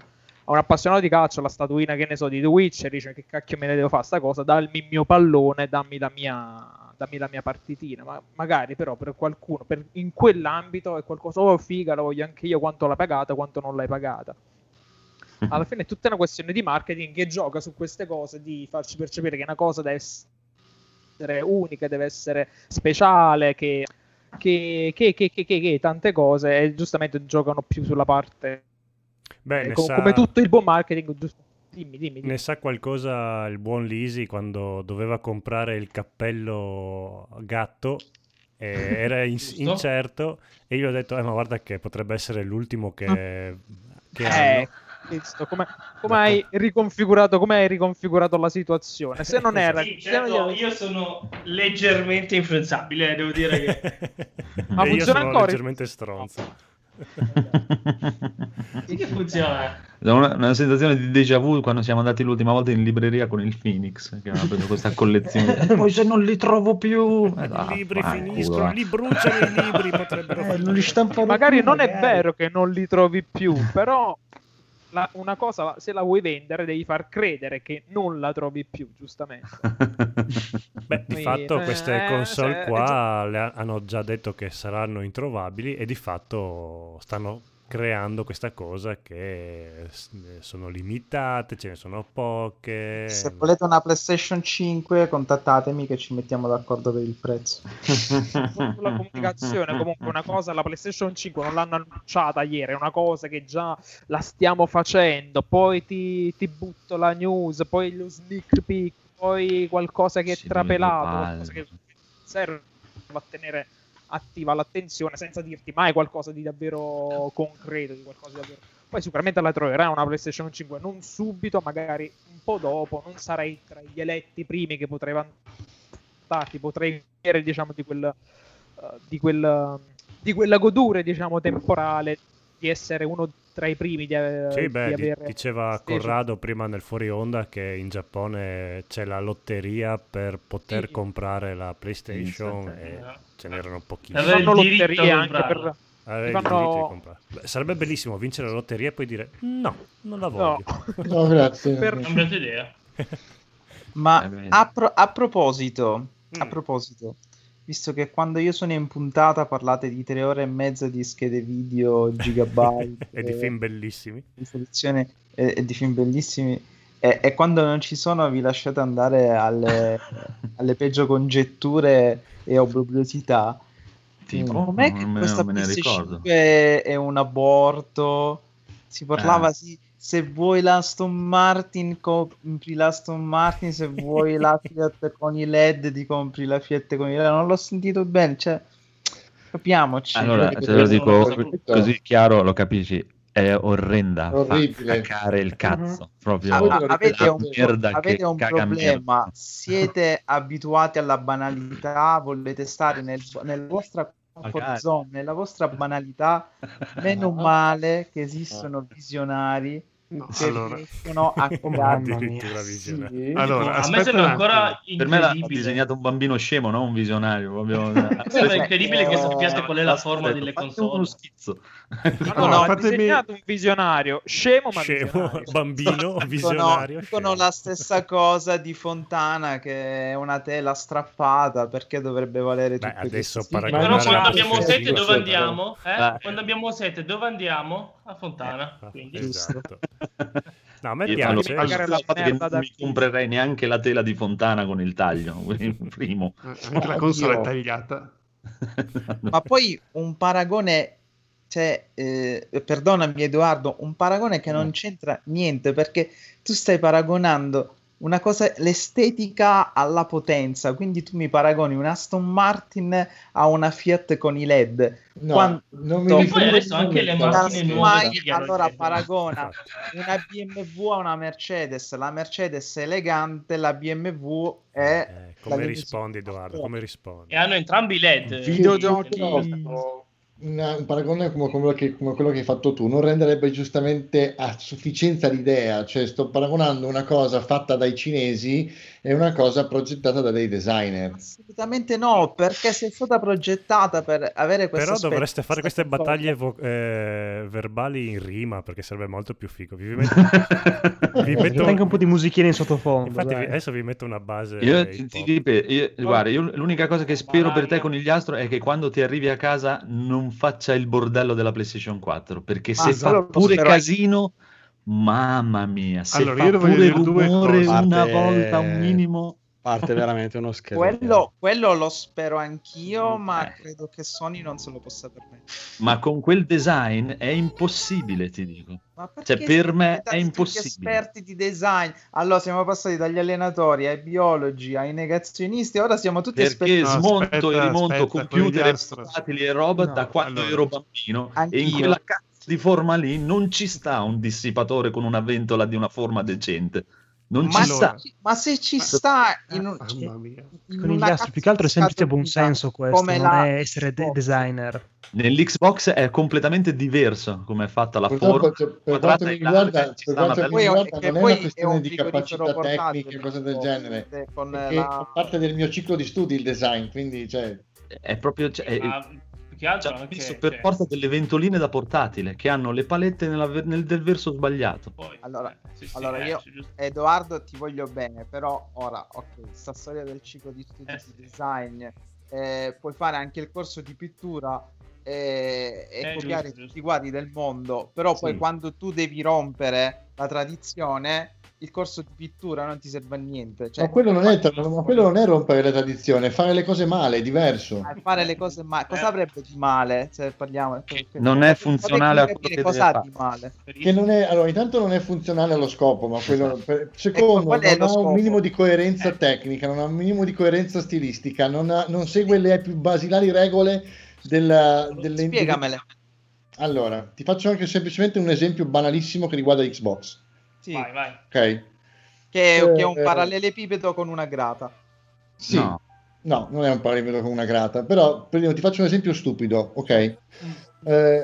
a un appassionato di calcio la statuina che ne so di The Witcher, dice che cacchio me ne devo fare sta cosa, dammi il mio pallone, dammi la mia, dammi la mia partitina, ma magari però per qualcuno per- in quell'ambito è qualcosa, oh figa, la voglio anche io, quanto l'hai pagata, quanto non l'hai pagata. [laughs] Alla fine è tutta una questione di marketing che gioca su queste cose, di farci percepire che una cosa deve essere unica, deve essere speciale, che che, che, che, che, che- che tante cose e giustamente giocano più sulla parte Beh, eh, ne co- sa- come tutto il buon marketing giusto- dimmi dimmi, dimmi. Ne sa qualcosa il buon Lisi quando doveva comprare il cappello gatto e [laughs] era in- incerto e io ho detto, eh, ma guarda che potrebbe essere l'ultimo che, che Eh, come, [laughs] come hai riconfigurato come hai riconfigurato la situazione? Se non [laughs] era Sì, non certo, gli- io sono leggermente influenzabile, devo dire che... Ma e io funziona sono ancora? leggermente stronzo. Sì che funziona. Una, una sensazione di déjà vu quando siamo andati l'ultima volta in libreria con il Phoenix, che aveva preso questa collezione. Eh, poi se non li trovo più... Eh, I libri ah, finiscono, li bruciano i libri, potrebbero Eh, non li stampano magari più, non è magari. vero che non li trovi più però la- una cosa se la vuoi vendere devi far credere che non la trovi più giustamente. [laughs] Beh, di Quindi, fatto eh, queste console se- qua ha- hanno già detto che saranno introvabili e di fatto stanno creando questa cosa che s- sono limitate, ce ne sono poche. Se volete una PlayStation 5, contattatemi che ci mettiamo d'accordo per il prezzo. sulla comunicazione comunque una cosa la PlayStation 5 non l'hanno annunciata ieri è una cosa che già la stiamo facendo poi ti, ti butto la news poi lo sneak peek poi qualcosa che è Sì, trapelato qualcosa che serve a tenere attiva l'attenzione senza dirti mai qualcosa di davvero concreto di qualcosa di davvero. Poi sicuramente la troverai una PlayStation 5 non subito magari un po' dopo non sarai tra gli eletti primi che potrei vantarti potrei avere diciamo di quel eh, di, quel, di quella godure diciamo temporale di essere uno tra i primi di, eh, Sì, di beh, di- avere diceva. Corrado prima nel fuori onda che in Giappone c'è la lotteria per poter Sì. comprare la PlayStation Sì, e ce n'erano avere fanno il lotterie a anche per fanno-. Beh, sarebbe bellissimo vincere la lotteria e poi dire no, non la no voglio. [laughs] No, grazie. Per- idea. Ma a, pro- a proposito, a Mm. proposito, visto che quando io sono in puntata parlate di tre ore e mezza di schede video, [laughs] gigabyte e di film bellissimi. risoluzione e, e di film bellissimi, e, e quando non ci sono vi lasciate andare alle, [laughs] alle peggio congetture e obbrobriosità. Tipo, Com'è che questa non me ne ricordo. PS5 è un aborto? Si parlava Eh. sì, se vuoi l'Aston Martin compri l'Aston Martin, se vuoi la [laughs] Fiat con i LED ti compri la Fiat con i LED. Non l'ho sentito bene, cioè capiamoci. Allora, te lo potrebbero dico così chiaro, lo capisci. È orrenda, fa Orribile. cacare il cazzo. Proprio Ah, Voi ma ve lo avete un, merda avete che un problema, merda. siete abituati alla banalità, volete stare nel, nella vostra comfort zone, nella vostra banalità, meno [laughs] male che esistono visionari No, allora, riescono a. Addirittura visionario. Sì. [laughs] allora a me aspetta sembra ancora. Per me l'ha disegnato un bambino scemo, non un visionario. Proprio... [laughs] Sembra incredibile che sappiate qual è la forma Aspetta, delle fatti uno console. schizzo. No, no, ha fatemi- disegnato un visionario scemo ma Scemo, visionario. [laughs] bambino, Dicono, visionario. dicono la stessa cosa di Fontana che è una tela strappata perché dovrebbe valere Beh, adesso Ma Però non quando abbiamo sete dove sì, andiamo? Eh? Eh. Quando abbiamo sete dove andiamo? A Fontana. Ah, Quindi. Esatto. No, a me Io piace. allora, la merda non da mi comprerei neanche la tela di Fontana con il taglio, [laughs] primo. Eh, Anche la console è tagliata. [laughs] Ma poi un paragone, cioè, eh, perdonami Edoardo, un paragone che non c'entra niente perché tu stai paragonando una cosa, l'estetica alla potenza, quindi tu mi paragoni un Aston Martin a una Fiat con i LED. No, Quando- non mi riferisco adesso anche le macchine nuove allora paragona una BMW a una Mercedes, la Mercedes è elegante, la BMW è... Eh, come la rispondi, Edoardo? Come rispondi? E hanno entrambi i LED. Videogiochi. Una- un paragone come quello, che, come quello che hai fatto tu non renderebbe giustamente a sufficienza l'idea, cioè sto paragonando una cosa fatta dai cinesi e una cosa progettata da dei designer. Assolutamente no, perché sei stata progettata per avere questo Però aspetto, dovreste fare queste questa battaglie vo- eh, verbali in rima perché sarebbe molto più figo. Vi metto, [laughs] vi metto- anche un po' di musichina in sottofondo. Infatti, dai. vi- adesso vi metto una base. Io ti, ti io- guarda, io l'unica cosa che spero per te conigliastro è che quando ti arrivi a casa non faccia il bordello della PlayStation 4, perché se Ma fa pure spero- casino, mamma mia, se Allora, fa pure rumore cose. una volta un minimo, parte veramente uno scherzo. Quello, quello lo spero anch'io, ma Eh. credo che Sony non se lo possa permettere. Ma con quel design è impossibile, ti dico. Ma perché Cioè, per me è impossibile. esperti di design. Allora, siamo passati dagli allenatori ai biologi ai negazionisti. Ora siamo tutti Perché esperti. No, smonto aspetta, e rimonto aspetta, computer e portatili e roba No, da quando allora. ero bambino e in Anch'io. quella cazzo di forma lì non ci sta un dissipatore con una ventola di una forma decente. Non Ma, sta. ma se ci sta in un, Mamma mia. in Con gli una astri, più che altro è semplice buonsenso questo, come non la è essere de- Xbox. designer. Nell'Xbox è completamente diverso come è fatta la Purtroppo, forma. cioè, per quadrata quanto mi e riguarda, per quanto mi riguarda non è poi una è questione di capacità tecniche, cose del genere. eh, con la- fa parte del mio ciclo di studi il design, quindi cioè, È proprio... cioè, è- Ma più che altro Ci hanno anche, per cioè, forza delle ventoline da portatile che hanno le palette nella nel, del verso sbagliato. poi, Allora- eh, sì, sì, allora eh, io- sì, giusto. Edoardo ti voglio bene, però ora, ok, sta storia del ciclo di studi Eh, di sì. design, eh, puoi fare anche il corso di pittura eh, e Eh, copiare giusto, tutti giusto. i quadri del mondo, però poi Sì. quando tu devi rompere la tradizione, il corso di pittura non ti serve a niente. Cioè, ma, quello non è, ma quello non è rompere la tradizione, fare le cose male, è diverso. a fare le cose male. Cosa Eh. avrebbe di male? Se parliamo non è funzionale a quello che cosa deve ha fare. di male. Che non è, allora, intanto non è funzionale allo scopo, ma quello, per- secondo, qual è non ha scopo? un minimo di coerenza Eh. tecnica, non ha un minimo di coerenza stilistica, non, ha- non segue le più basilari regole della, delle Spiegamele. Allora, ti faccio anche semplicemente un esempio banalissimo che riguarda Xbox, Sì, Vai, vai. ok? che, Eh, che è un eh. parallelepipedo con una grata. Sì, No. no, non è un parametro con una grata, però ti faccio un esempio stupido, ok? Eh,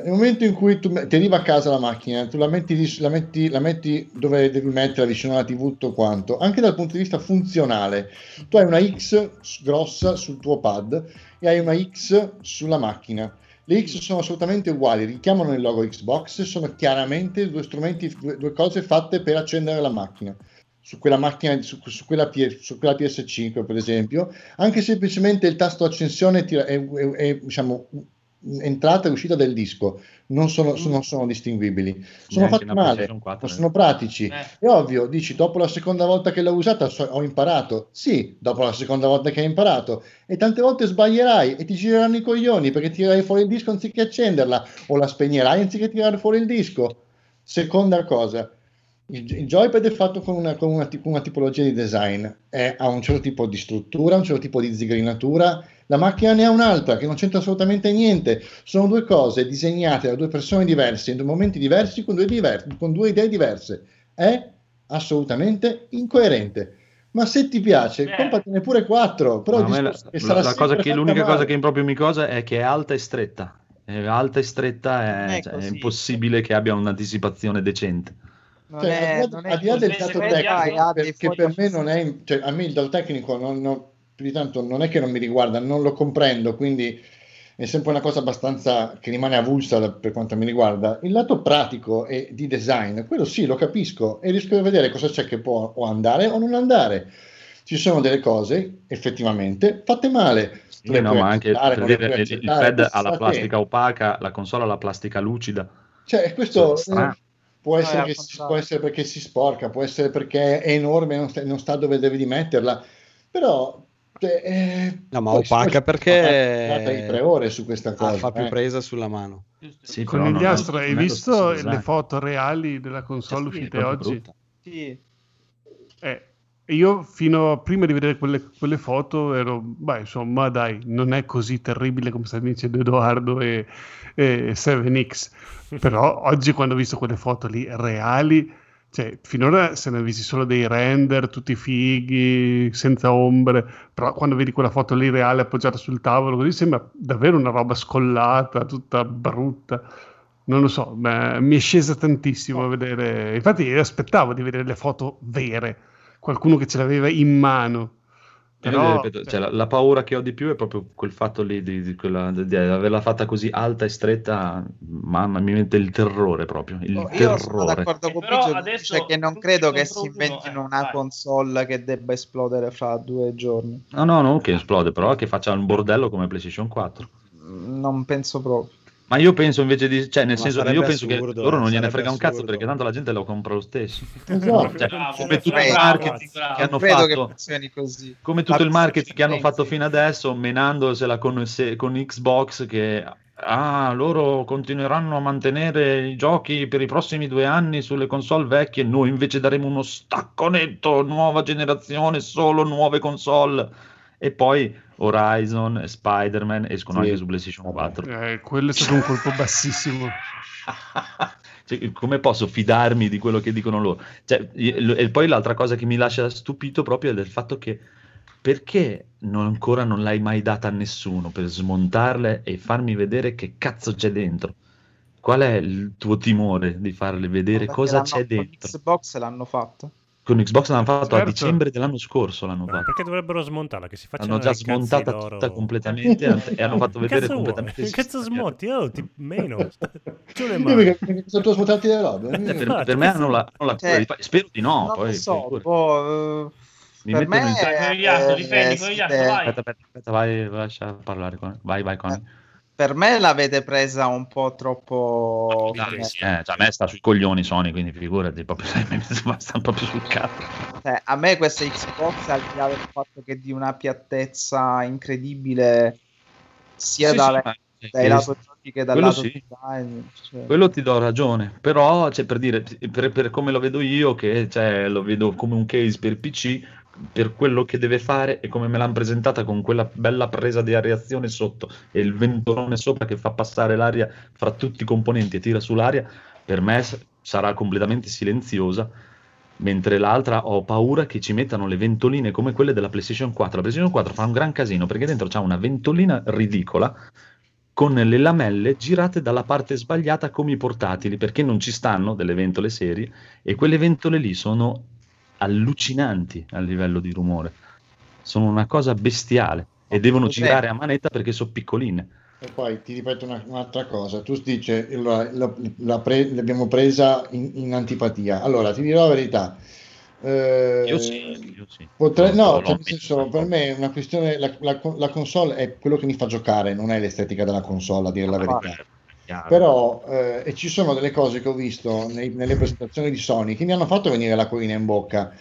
nel momento in cui tu ti arriva a casa la macchina, tu la metti, la metti, la metti dove devi metterla vicino alla TV, tutto quanto, anche dal punto di vista funzionale, tu hai una X grossa sul tuo pad e hai una X sulla macchina. Le X sono assolutamente uguali, richiamano il logo Xbox, sono chiaramente due strumenti, due, cose fatte per accendere la macchina. Su quella macchina, su, su quella, P- su quella PS5 per esempio, anche semplicemente il tasto accensione è, è- è, diciamo, entrata e uscita del disco non sono, sono- non sono distinguibili. Sono Neanche fatti male PlayStation 4, ma eh. sono pratici. Eh. è ovvio dici dopo la seconda volta che l'ho usata so- ho imparato. Sì dopo la seconda volta che hai imparato. E tante volte sbaglierai e ti gireranno i coglioni perché tirerai fuori il disco anziché accenderla o la spegnerai anziché tirare fuori il disco. Seconda cosa il, il joypad è fatto con una, con una con una tipologia di design, è- ha un certo tipo di struttura, un certo tipo di zigrinatura, la macchina ne ha un'altra che non c'entra assolutamente niente, sono due cose disegnate da due persone diverse, in due momenti diversi, con due, diver- con due idee diverse, è assolutamente incoerente. Ma se ti piace, Eh. compratene pure quattro, però la, la- sarà la cosa che, l'unica male. cosa che proprio mi cosa è che è alta e stretta. È alta e stretta è, è cioè, è impossibile che abbia un'anticipazione decente. Non Cioè, è, al di là- non è al di là del dato tecnico, perché per me non è, cioè, a me il dato tecnico non, non- più di tanto non è che non mi riguarda, non lo comprendo, quindi è sempre una cosa abbastanza che rimane avulsa per quanto mi riguarda. Il lato pratico e di design, quello sì, lo capisco e riesco a vedere cosa c'è che può o andare o non andare. Ci sono delle cose effettivamente fatte male. Sì, no, ma anche per dire, il, pad ha la te. plastica opaca, la console ha la plastica lucida. Cioè, questo eh, può, No, essere al si- può essere perché si sporca, può essere perché è enorme e non sta, non sta dove devi metterla, però eh, No, ma opaca perché è stata tre ore su questa ah, cosa. fa più eh. presa sulla mano. Sì, Con il non- Astro, non hai visto le design. foto reali della console Sì, uscite oggi? brutta. Sì. Eh, io fino a prima di vedere quelle, quelle foto ero, beh, insomma, dai, non è così terribile come sta dicendo Edoardo e, e 7X. Però [laughs] oggi quando ho visto quelle foto lì reali, cioè finora se ne ho visti solo dei render, tutti fighi, senza ombre, però quando vedi quella foto lì reale appoggiata sul tavolo, così sembra davvero una roba scollata, tutta brutta. Non lo so, mi è scesa tantissimo a vedere. Infatti, aspettavo di vedere le foto vere, qualcuno che ce l'aveva in mano. Però, ripeto, cioè, la, la paura che ho di più è proprio quel fatto lì di, di quella- di- di averla fatta così alta e stretta, mamma mi mette il terrore proprio, il Oh, io sono terrore. d'accordo Eh, con però Biggio, adesso dice che non credo che si uno, inventino eh, una vai. console che debba esplodere fra due giorni. No, no, non che esplode, però che faccia un bordello come PlayStation 4. Non penso proprio. Ma io penso invece di, cioè nel Ma senso, io penso assurdo, che loro non gliene frega un cazzo assurdo. perché tanto la gente lo compra lo stesso. [laughs] Esatto. Cioè, Bravo, come tutto il marketing bravo. che hanno che fatto, come tutto il marketing che hanno fatto fino adesso, menandosela con, se- con Xbox che ah, loro continueranno a mantenere i giochi per i prossimi due anni sulle console vecchie, noi invece daremo uno stacco netto, nuova generazione, solo nuove console. E poi Horizon e Spider-Man escono Sì. anche su PlayStation 4. Eh, quello è stato un colpo [laughs] bassissimo. [laughs] Cioè, come posso fidarmi di quello che dicono loro? Cioè, io- e poi l'altra cosa che mi lascia stupito proprio è del fatto che perché non- ancora non l'hai mai data a nessuno per smontarle e farmi vedere che cazzo c'è dentro? Qual è il tuo timore di farle vedere cosa c'è dentro? Xbox l'hanno fatto. Con Xbox l'hanno fatto a Certo. dicembre dell'anno scorso, l'hanno fatto. Perché dovrebbero smontarla? Che si facciano Hanno già smontata tutta completamente e hanno fatto vedere cazzo completamente Che cazzo smonti? Oh, ti meno. [laughs] Giù le Io mani. perché, perché sono tu a smontarti le robe. Eh, per, per me hanno la, hanno la Cioè, cura di- Spero di no, non poi so, figurati. boh, eh, Mi per mettono me in- Dai, Conigliastro, eh, difendi, eh, Conigliastro, sì, vai. Aspetta, aspetta, aspetta, vai, lascia parlare. Con... Vai, vai, con. Per me l'avete presa un po' troppo Dai, sì, eh, cioè, a me sta sui coglioni Sony, quindi figurati, proprio, [laughs] sta proprio sul cazzo. Cioè, a me questa Xbox, al di là del fatto che è di una piattezza incredibile, sia Sì, dalle- sì, dai che- lato giochi che dal quello lato sì. design. cioè. Quello ti do ragione, però cioè, per dire, per, per come lo vedo io, che cioè, lo vedo come un case per PC, per quello che deve fare e come me l'hanno presentata con quella bella presa di areazione sotto e il ventolone sopra che fa passare l'aria fra tutti i componenti e tira sull'aria, per me sarà completamente silenziosa, mentre l'altra ho paura che ci mettano le ventoline come quelle della PlayStation 4. La PlayStation 4 fa un gran casino perché dentro c'ha una ventolina ridicola con le lamelle girate dalla parte sbagliata come i portatili, perché non ci stanno delle ventole serie e quelle ventole lì sono allucinanti a livello di rumore. Sono una cosa bestiale e devono girare a manetta perché sono piccoline. E poi ti ripeto una- un'altra cosa, tu dici allora, la- la pre- l'abbiamo presa in, in antipatia. Allora, ti dirò la verità. Eh, Io sì, io sì. potrei- no, cioè, nel senso, per me è una questione, la, la- la console è quello che mi fa giocare, non è l'estetica della console, a dire la verità. Chiaro. Però eh, ci sono delle cose che ho visto nei- nelle presentazioni di Sony che mi hanno fatto venire la colina in bocca.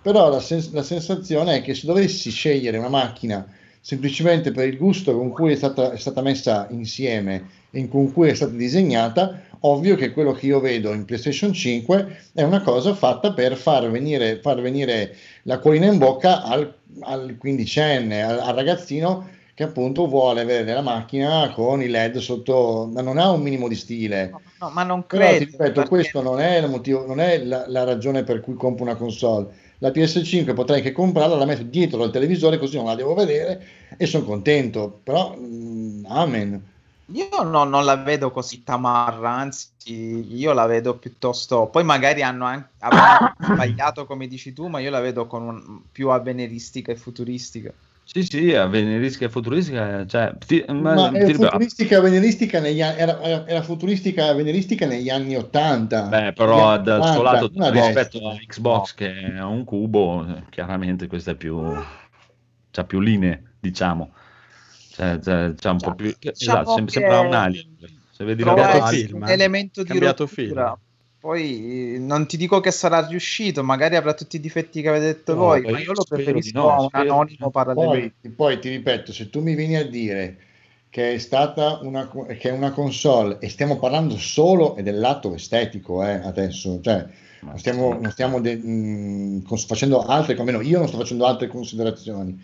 Però la, sens- la sensazione è che se dovessi scegliere una macchina semplicemente per il gusto con cui è stata, è stata messa insieme e con cui è stata disegnata, ovvio che quello che io vedo in PlayStation 5 è una cosa fatta per far venire, far venire la colina in bocca al, al quindicenne, al, al ragazzino che appunto vuole avere la macchina con i LED sotto, ma non ha un minimo di stile. No, ma non Però credo. ti ripeto, perché- questo non è, il motivo, non è la, la ragione per cui compro una console. La PS5 potrei anche comprarla, la metto dietro al televisore così non la devo vedere e sono contento. Però, mm, amen. Io no- non la vedo così tamarra, anzi, io la vedo piuttosto. Poi magari hanno anche [coughs] sbagliato, come dici tu, ma io la vedo con un- più avveniristica e futuristica. Sì, sì, avveniristica e futuristica, cioè, ti- ma- Ma è ripeto, futuristica avveniristica negli anni, era, era- era futuristica avveniristica negli anni 80. Beh, però suo 90, lato non adesso. rispetto a Xbox che è un cubo, eh, chiaramente questo è più c'ha più linee, diciamo. Cioè, c'è, c'è un po' più Diciamo esatto, sem- che sembra un alien. Se vedi film, un eh. elemento di Cambiato rottura. Poi eh, non ti dico che sarà riuscito, magari avrà tutti i difetti che avete detto No, voi, beh, ma io lo preferisco no, a un anonimo no. parallelo. Poi, poi ti ripeto, se tu mi vieni a dire che è stata una, che è una console e stiamo parlando solo e del lato estetico eh, adesso, cioè non stiamo, non stiamo de- mh, cons- facendo altre, almeno io non sto facendo altre considerazioni,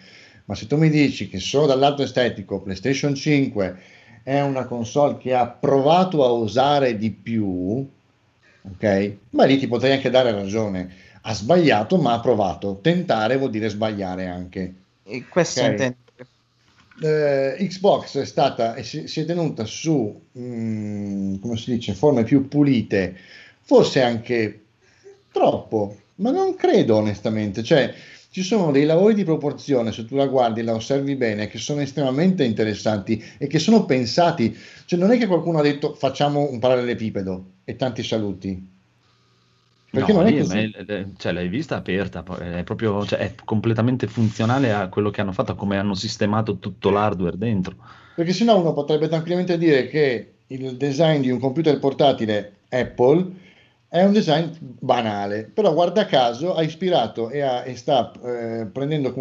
ma se tu mi dici che solo dal lato estetico PlayStation 5 è una console che ha provato a osare di più, ok? Ma lì ti potrei anche dare ragione. Ha sbagliato, ma ha provato. Tentare vuol dire sbagliare anche. E questo Ok. intendo. Eh, Xbox è stata e si, si è tenuta su, mm, come si dice, forme più pulite, forse anche troppo, ma non credo onestamente. Cioè, ci sono dei lavori di proporzione, se tu la guardi e la osservi bene, che sono estremamente interessanti e che sono pensati. Cioè, non è che qualcuno ha detto facciamo un parallelepipedo e tanti saluti. Perché No, non è così. è- è- cioè, l'hai vista aperta, è proprio, cioè, è completamente funzionale a quello che hanno fatto, a come hanno sistemato tutto l'hardware dentro. Perché sennò uno potrebbe tranquillamente dire che il design di un computer portatile Apple è un design banale, però guarda caso ha ispirato e, ha- e sta eh, prendendo,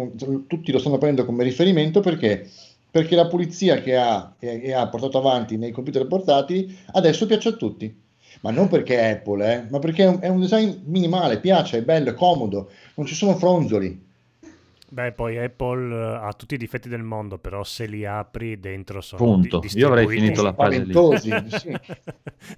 tutti lo stanno prendendo come riferimento perché, perché la pulizia che ha e, e ha portato avanti nei computer portatili adesso piace a tutti. Ma non perché è Apple, eh, ma perché è un, è un design minimale, piace, è bello, è comodo, non ci sono fronzoli. Beh, poi Apple eh, ha tutti i difetti del mondo, però se li apri dentro sono Punto. di- Io avrei finito la frase lì. [laughs] Sì.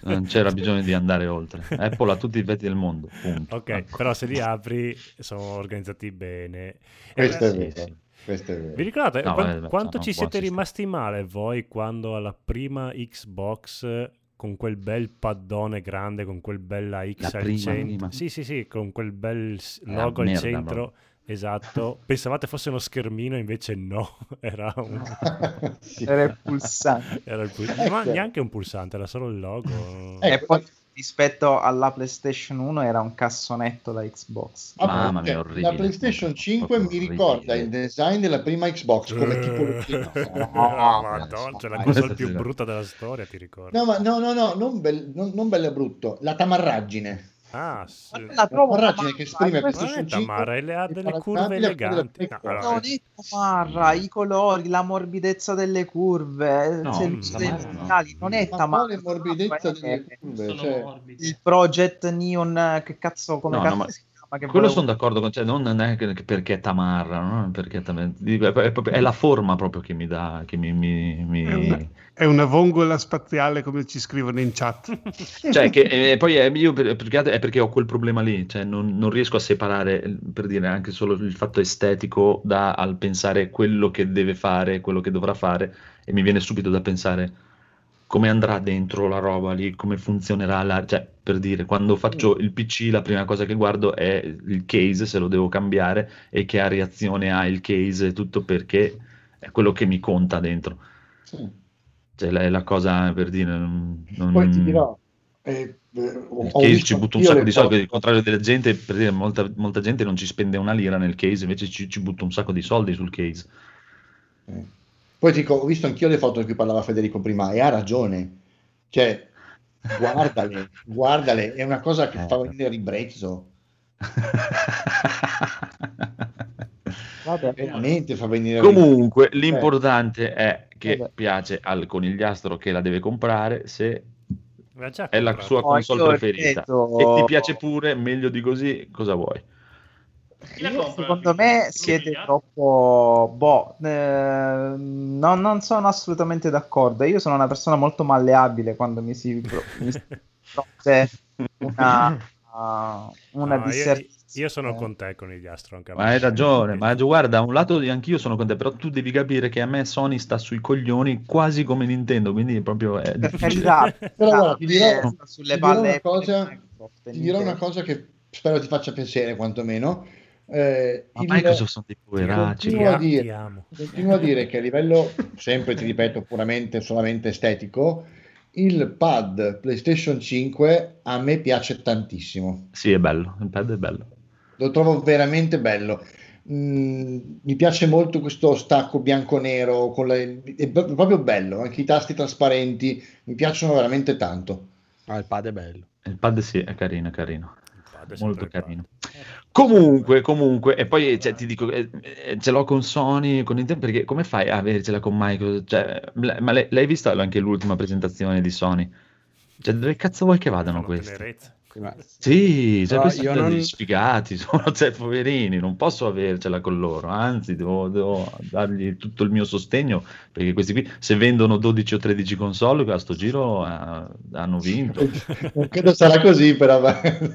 Non c'era bisogno di andare oltre. Apple ha tutti i difetti del mondo. Punto. Ok, però se li apri sono organizzati bene. Questo Eh, è sì, vero. sì. Questo è vero. Vi ricordate No, quan- vabbè, beh, quanto ci siete sistema. rimasti male voi quando alla prima Xbox con quel bel paddone grande, con quel bella X La al prima, centro, prima. sì sì sì, con quel bel logo al merda, centro, proprio. Esatto, pensavate fosse uno schermino, invece no, [laughs] era un... [laughs] Sì. Era il pulsante. era il pul- Ecco. ma neanche un pulsante, era solo il logo. Ecco, E poi rispetto alla PlayStation 1 era un cassonetto da Xbox. Mamma mia, orribile. La PlayStation 5 Proprio mi ricorda il design della prima Xbox come tipologia. [laughs] Oh, madonna, c'è la questo più brutta della storia, ti ricordo. No, ma no, no, no, non, bel- non, non bello e brutto, la tamarraggine. Ah, sì. La La trovo tamarra, che esprime questo Non è PlayStation 5 Tamara, le ha delle curve eleganti. No, allora, Non è tamarra, i colori, la morbidezza delle curve, No, se- se- tamarra dei no. non è Ma tamarra. quale morbidezza delle curve? Cioè, il project neon, che cazzo, come No, cazzo no, ma si Quello volevo- sono d'accordo con te, non non è perché è tamarra, non è perché è, tam- dico, è proprio- è la forma proprio che mi dà, che mi, mi- mi- È una, è una vongola spaziale come ci scrivono in chat. [laughs] Cioè, che eh, poi è, io per- perché, è perché ho quel problema lì, cioè non, non riesco a separare, eh, per dire, anche solo il fatto estetico da, al pensare quello che deve fare, quello che dovrà fare, e mi viene subito da pensare come andrà dentro la roba lì, come funzionerà la... Cioè, per dire, quando faccio il PC la prima cosa che guardo è il case, se lo devo cambiare, e che reazione ha il case, e tutto perché è quello che mi conta dentro. sì. Cioè, la- è la cosa per dire... non- Poi ti dirò, eh, eh, case ci butta un sacco di soldi, al contrario della gente, per dire, molta, molta gente non ci spende una lira nel case, invece ci, ci butta un sacco di soldi sul case. Eh. Poi ti dico, ho visto anch'io le foto di cui parlava Federico prima e ha ragione. Cioè, guardale, [laughs] guardale, è una cosa che Eh. fa venire ribrezzo. Vabbè, Veramente fa venire Comunque, ribrezzo. l'importante è che Vabbè. piace al conigliastro che la deve comprare se è la sua No, console preferita. ripeto- E ti piace pure, meglio di così, cosa vuoi? Chi la Io, compra? Secondo me siete troppo boh, eh, non, non sono assolutamente d'accordo. Io sono una persona molto malleabile quando mi si, pro- mi si propone una, uh, [laughs] una No, io, dissertazione. io sono con te con gli astro anche a Ma me. hai ragione, ma guarda, da un lato anch'io sono con te, però tu devi capire che a me Sony sta sui coglioni quasi come Nintendo, quindi proprio è Per difficile. carità, [laughs] Però guarda, ti dirò- sulle ti dirò palle una cosa- Ti dirò una cosa che spero ti faccia piacere quantomeno. Eh, Ma il- Microsoft sono dei poveracci. Ti, Continuo a dire-. Continuo a dire che a livello, sempre ti ripeto, puramente solamente estetico, il pad PlayStation 5 a me piace tantissimo. Sì, è bello, il pad è bello. Lo trovo veramente bello. Mm, mi piace molto questo stacco bianco-nero, con la- è pro- proprio bello. Anche i tasti trasparenti mi piacciono veramente tanto. Ah, il pad è bello. Il pad sì, è carino, è carino. Molto carino. Comunque, comunque, e poi cioè, ti dico, eh, eh, ce l'ho con Sony, con Nintendo, perché come fai a avercela con Microsoft? Cioè, ma l'hai, l'hai vista anche l'ultima presentazione di Sony? Cioè, dove cazzo vuoi che vadano Sono questi? Tenerezza. Sì, ma- Sì, cioè, questi sono non- degli sfigati, [laughs] sono cioè, poverini, non posso avercela con loro, anzi devo, devo dargli tutto il mio sostegno, perché questi qui se vendono 12 o 13 console a sto giro eh, hanno vinto. Non [laughs] credo sarà così, però.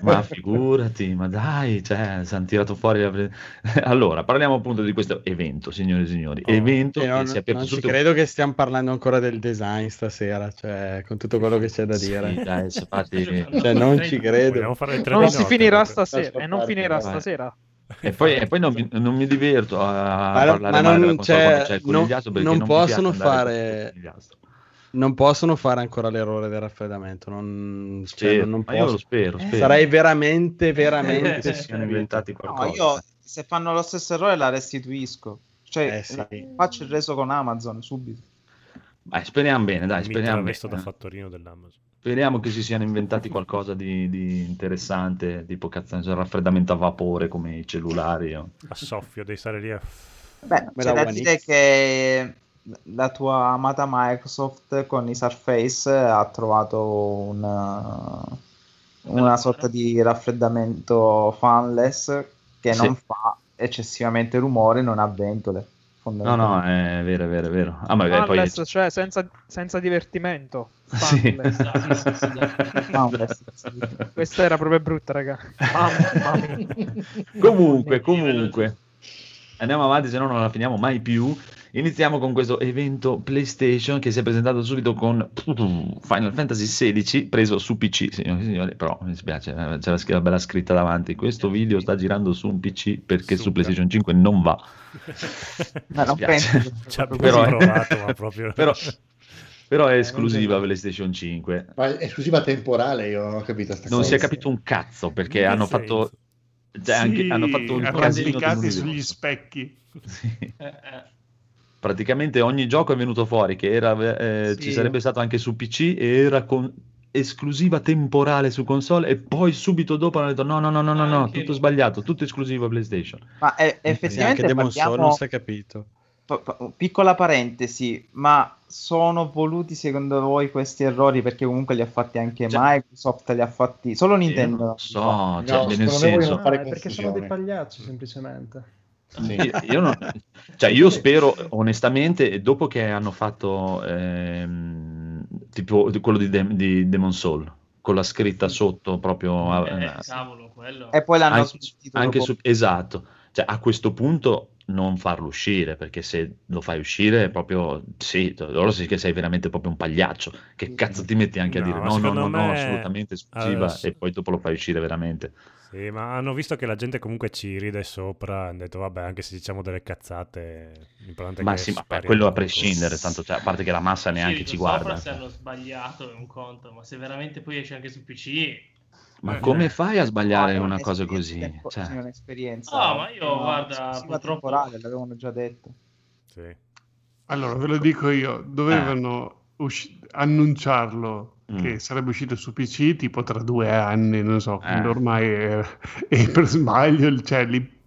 Ma figurati, ma dai, cioè, si hanno tirato fuori. la [laughs] Allora, parliamo appunto di questo evento, signore e signori. Oh, evento Sì, che non, si è aperto non ci tutto. credo che stiamo parlando ancora del design stasera, cioè, con tutto quello che c'è da Sì, dire. dai, sapete- Cioè, non ci Vogliamo credo. Non di si notte, finirà stasera e non finirà stasera. E poi, e poi non, mi, non mi diverto a Ma- parlare ma male non c'è- c'è il non- non possono fare-. Non possono fare ancora l'errore del raffreddamento. Non, cioè, Sì, non- ma io lo posso. spero, spero. Sarei veramente, veramente [laughs] siano stupito. inventati No, qualcosa. io se fanno lo stesso errore la restituisco. Cioè, Eh, sì. la- faccio il reso con Amazon subito. Beh, speriamo bene, dai, Mi speriamo travesto da bene. fattorino dell'Amazon. Speriamo che si siano inventati qualcosa di, di interessante, tipo cazzo, il raffreddamento a vapore come i cellulari. o- A soffio, devi stare lì a... Beh, Me c'è da dire X. che la tua amata Microsoft con i Surface ha trovato una, una sorta di raffreddamento fanless che Sì. non fa eccessivamente rumore, non ha ventole. No, no, è vero, è vero, è vero. Ah, magari poi... Cioè senza, senza divertimento. Sì. Questa era proprio brutta, raga. Comunque, comunque, andiamo avanti, se no non la finiamo mai più. Iniziamo con questo evento PlayStation che si è presentato subito con Final Fantasy XVI preso su PC, signori e signori, però mi spiace, eh, c'è la sch- la bella scritta davanti. Questo video sta girando su un PC perché su Super. PlayStation 5 non va. [laughs] Ma non penso Ci abbiamo Però- provato, ma proprio... [laughs] Però, però è non esclusiva vedo. PlayStation 5. Ma è esclusiva temporale, io non ho capito sta Non cosa. si è capito un cazzo perché hanno fatto, cioè, anche- Sì, hanno fatto un casino arrampicati dell'universo. sugli specchi. Sì. Eh, eh. praticamente ogni gioco è venuto fuori che era, eh, Sì. ci sarebbe stato anche su PC e era con esclusiva temporale su console e poi subito dopo hanno detto no no no no no, no Anche tutto no. sbagliato tutto esclusivo PlayStation Ma eh, Neanche effettivamente Demon Soul parliamo- non si è capito. Piccola parentesi, ma sono voluti secondo voi questi errori? Perché comunque li ha fatti anche Cioè- Microsoft, li ha fatti solo Io Nintendo. non non so cioè, No, nel senso Ah, è perché sono dei pagliacci, semplicemente. Io, io non- cioè, io spero onestamente dopo che hanno fatto ehm, tipo quello di, Dem- di Demon Soul con la scritta sotto proprio Eh, eh, cavolo, quello. E poi l'hanno anche, anche su, esatto. Cioè a questo punto non farlo uscire perché se lo fai uscire è proprio sì loro sì che sei veramente proprio un pagliaccio. Che cazzo ti metti anche a No, dire? ma no no no no me- assolutamente esclusiva Adesso- e poi dopo lo fai uscire veramente. Sì, ma hanno visto che la gente comunque ci ride sopra, hanno detto vabbè, anche se diciamo delle cazzate, l'importante è ma che sì ma quello a tutto. prescindere tanto cioè, a parte che la massa neanche Sì, ci guarda. se hanno sbagliato è un conto, ma se veramente poi esce anche su PC... ma Eh, come eh. fai a sbagliare No, è una cosa così un'esperienza tempo- Cioè, è un'esperienza. Ah, ma io, Una guarda, purtroppo- temporale, l'avevano già detto. Sì. Allora, ve lo dico io, dovevano usci- annunciarlo Mm. che sarebbe uscito su PC tipo tra due anni, non so, quando Eh. ormai è- e per sbaglio, cioè, lì,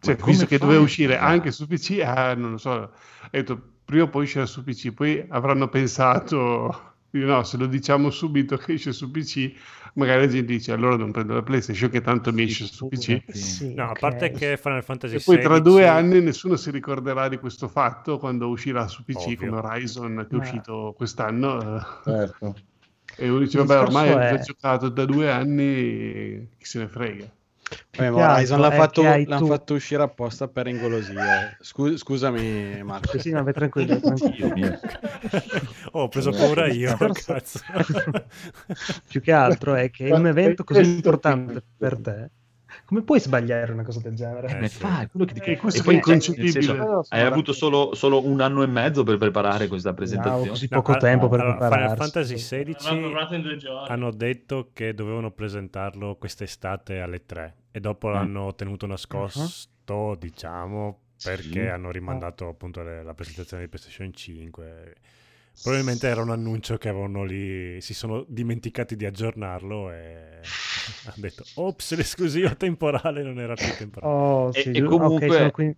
cioè, visto che doveva uscire Esatto. anche su PC, ah, non lo so, ho detto prima o poi uscirà su PC, poi avranno pensato, [laughs] no, se lo diciamo subito che esce su PC, magari la gente dice allora non prendo la PlayStation che tanto mi esce su PC. Sì, No, a ok. parte che Final Fantasy E poi tra 16 due anni nessuno si ricorderà di questo fatto quando uscirà su PC Ovvio. come Horizon che è uscito quest'anno. Certo. E uno dice, vabbè, ormai è è- già giocato da due anni, chi se ne frega. Eh, ma Horizon l'ha è fatto, l'hanno fatto uscire apposta per ingolosire. Scu- scusami, Marco. Sì, vai tranquillo, tranquillo. Oh, ho preso paura io. [laughs] Più che altro è che è un evento così importante per te. Come puoi sbagliare una cosa del genere? Eh, sì. fai? Quello che ti- E questo e è poi, inconcepibile. senso, hai avuto solo, solo un anno e mezzo per preparare questa presentazione così No, poco al- tempo per allora, Final prepararsi. Fantasy L'hanno 16 provato in due giorni. hanno detto che dovevano presentarlo quest'estate alle 3 e dopo Mm. l'hanno tenuto nascosto, diciamo, perché Sì. hanno rimandato appunto le- la presentazione di PlayStation 5. Probabilmente era un annuncio che avevano lì, si sono dimenticati di aggiornarlo e [laughs] hanno detto, ops, l'esclusiva temporale non era più [laughs] temporale. Oh, E- sì, e giu- comunque- ok, sono qui-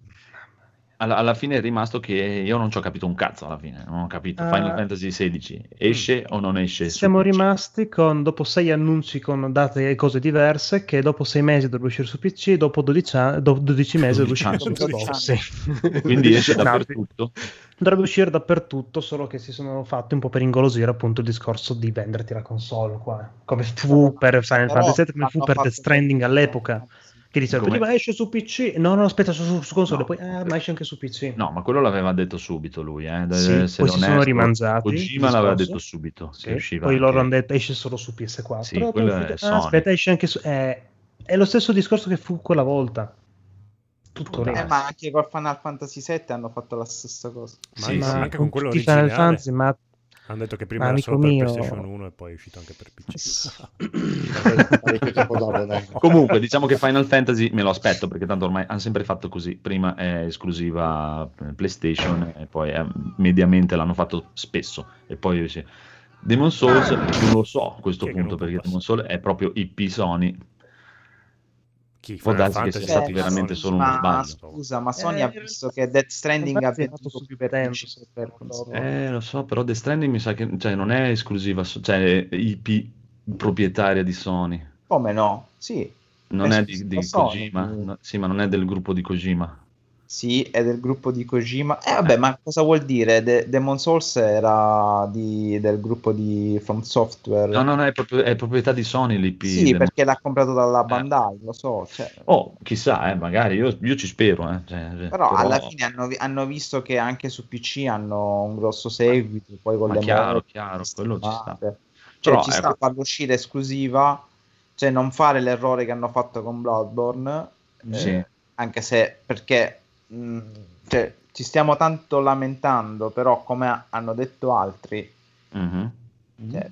alla, alla fine è rimasto che io non ci ho capito un cazzo alla fine, non ho capito. Ah. Final Fantasy XVI esce o non esce? Siamo PC? rimasti con dopo sei annunci con date e cose diverse che dopo sei mesi dovrebbe uscire su PC e dopo 12, an- dopo 12 mesi dovrebbe 12 uscire su anni. console. 12 Sì. Quindi esce dappertutto. Dovrebbe uscire dappertutto, solo che si sono fatti un po' per ingolosire appunto il discorso di venderti la console qua. Come fu per Final Però Fantasy VII, come fu per Death Stranding all'epoca. Che diceva, Come- prima esce su PC, no, no, aspetta, su, su- su console, No. poi, ah, ma esce anche su PC. No, ma quello l'aveva detto subito lui, eh. Sì, Se poi si sono rimangiati, Kojima il l'aveva detto subito usciva Poi loro anche- hanno detto esce solo su PS4. Sì, Però quello poi ah, aspetta, esce anche su... eh, è lo stesso discorso che fu quella volta. Tutto. Eh, ma anche col Final Fantasy VII hanno fatto la stessa cosa. Ma, Sì, ma sì. anche con quello. Final Fantasy, ma Hanno detto che prima Ma era solo per mio- PlayStation 1 e poi è uscito anche per PC. Dai. [laughs] Comunque, diciamo che Final Fantasy me lo aspetto perché tanto ormai hanno sempre fatto così. Prima è esclusiva PlayStation e poi eh, mediamente l'hanno fatto spesso. E poi invece Demon Souls non lo so a questo è che punto perché Demon Souls è proprio IP Sony. Chi? Può darsi che sia stati Eh, veramente solo uno ma sbaglio. scusa, ma Sony Eh, ha visto che Death Stranding ha venduto più per tempo, PC per console. Eh, lo so, però The Stranding mi sa che cioè, non è esclusiva, cioè IP proprietaria di Sony. Come no? Sì, Non È è di, di. Kojima, no, sì, ma non è del gruppo di Kojima. Sì, è del gruppo di Kojima. Eh vabbè, ma cosa vuol dire? De- Demon Souls era di- del gruppo di From Software. No, no, no, è, proprio- è proprietà di Sony l'IP. Sì, del- perché l'ha comprato dalla Eh. Bandai, lo so. cioè. Oh, chissà, eh, magari, io, io ci spero. eh, cioè, cioè, Però però- alla fine hanno, hanno visto che anche su PC hanno un grosso seguito, poi con Ma le chiaro, chiaro, quello ci sta. Cioè Però, ci sta ecco. a farlo uscire esclusiva, cioè non fare l'errore che hanno fatto con Bloodborne, eh, Sì. anche se perché mh, cioè, ci stiamo tanto lamentando, però come ha- hanno detto altri, Mhm. cioè,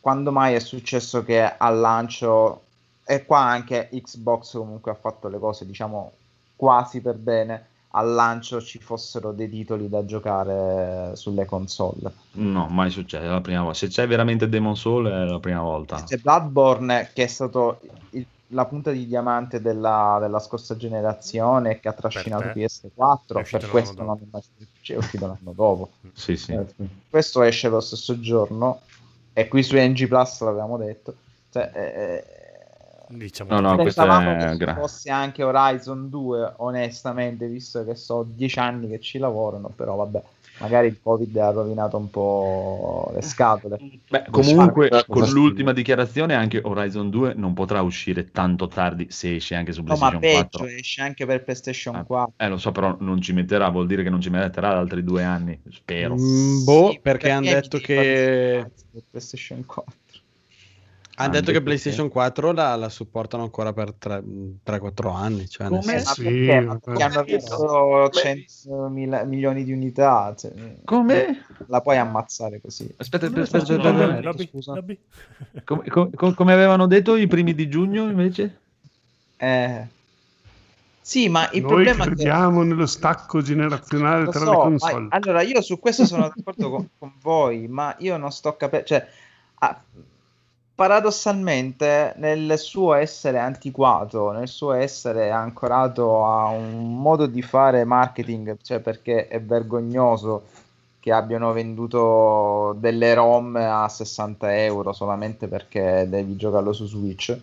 quando mai è successo che al lancio, e qua anche Xbox comunque ha fatto le cose diciamo quasi per bene, al lancio ci fossero dei titoli da giocare sulle console. No, mai succede, è la prima volta. Se c'è veramente Demon Soul è la prima volta. C'è Bloodborne che è stato il- la punta di diamante della, della scorsa generazione che ha trascinato te. PS4, È uscito per l'anno questo dopo. non è mai è uscito l'anno dopo. [laughs] Sì, sì. Eh, Questo esce lo stesso giorno e qui su NG Plus l'avevamo detto. Cioè, eh, Diciamo No, no, che- questo è gra- fosse anche Horizon 2, onestamente, visto che so dieci anni che ci lavorano, però vabbè, magari il Covid ha rovinato un po' le scatole. Beh, comunque, Cosa con l'ultima dichiarazione, anche Horizon 2 non potrà uscire tanto tardi se esce anche su No, ma PlayStation peggio, 4. esce anche per PlayStation Ah. 4. Eh, lo so, però non ci metterà, vuol dire che non ci metterà altri due anni, spero. Mm, boh, Sì, perché hanno mi detto che per PlayStation 4. Hanno detto che PlayStation 4 la, la supportano ancora per 3-4 anni. Cioè Come? Eh, Sì, perché? Perché hanno visto 100 mila- milioni di unità, cioè, Come? la puoi ammazzare così. Aspetta, aspetta, aspetta, scusa. Come, come- come avevano detto i primi di giugno invece? Eh, Sì, ma il Noi problema è che crediamo nello stacco generazionale Lo tra so, le ma- console. allora io su questo sono d'accordo con, con voi, ma io non sto capendo, cioè, ah, paradossalmente nel suo essere antiquato, nel suo essere ancorato a un modo di fare marketing, cioè perché è vergognoso che abbiano venduto delle ROM a 60 euro solamente perché devi giocarlo su Switch.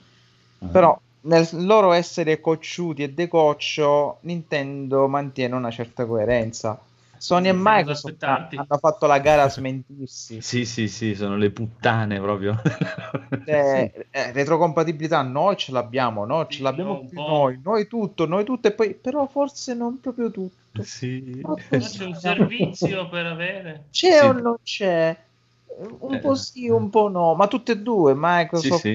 Però nel loro essere cocciuti e decoccio, Nintendo mantiene una certa coerenza. Sony e Microsoft hanno fatto la gara a [laughs] smentirsi. Sì, sì, sì, sono le puttane proprio. Cioè, eh, retrocompatibilità noi ce l'abbiamo, no? Ce Sì, l'abbiamo più noi, noi tutto, noi tutto e poi però forse non proprio tutto. Sì. Ma c'è un servizio per avere. C'è Sì. o non c'è? Un Eh. po' sì, un po' no, ma tutte e due, Microsoft Sì,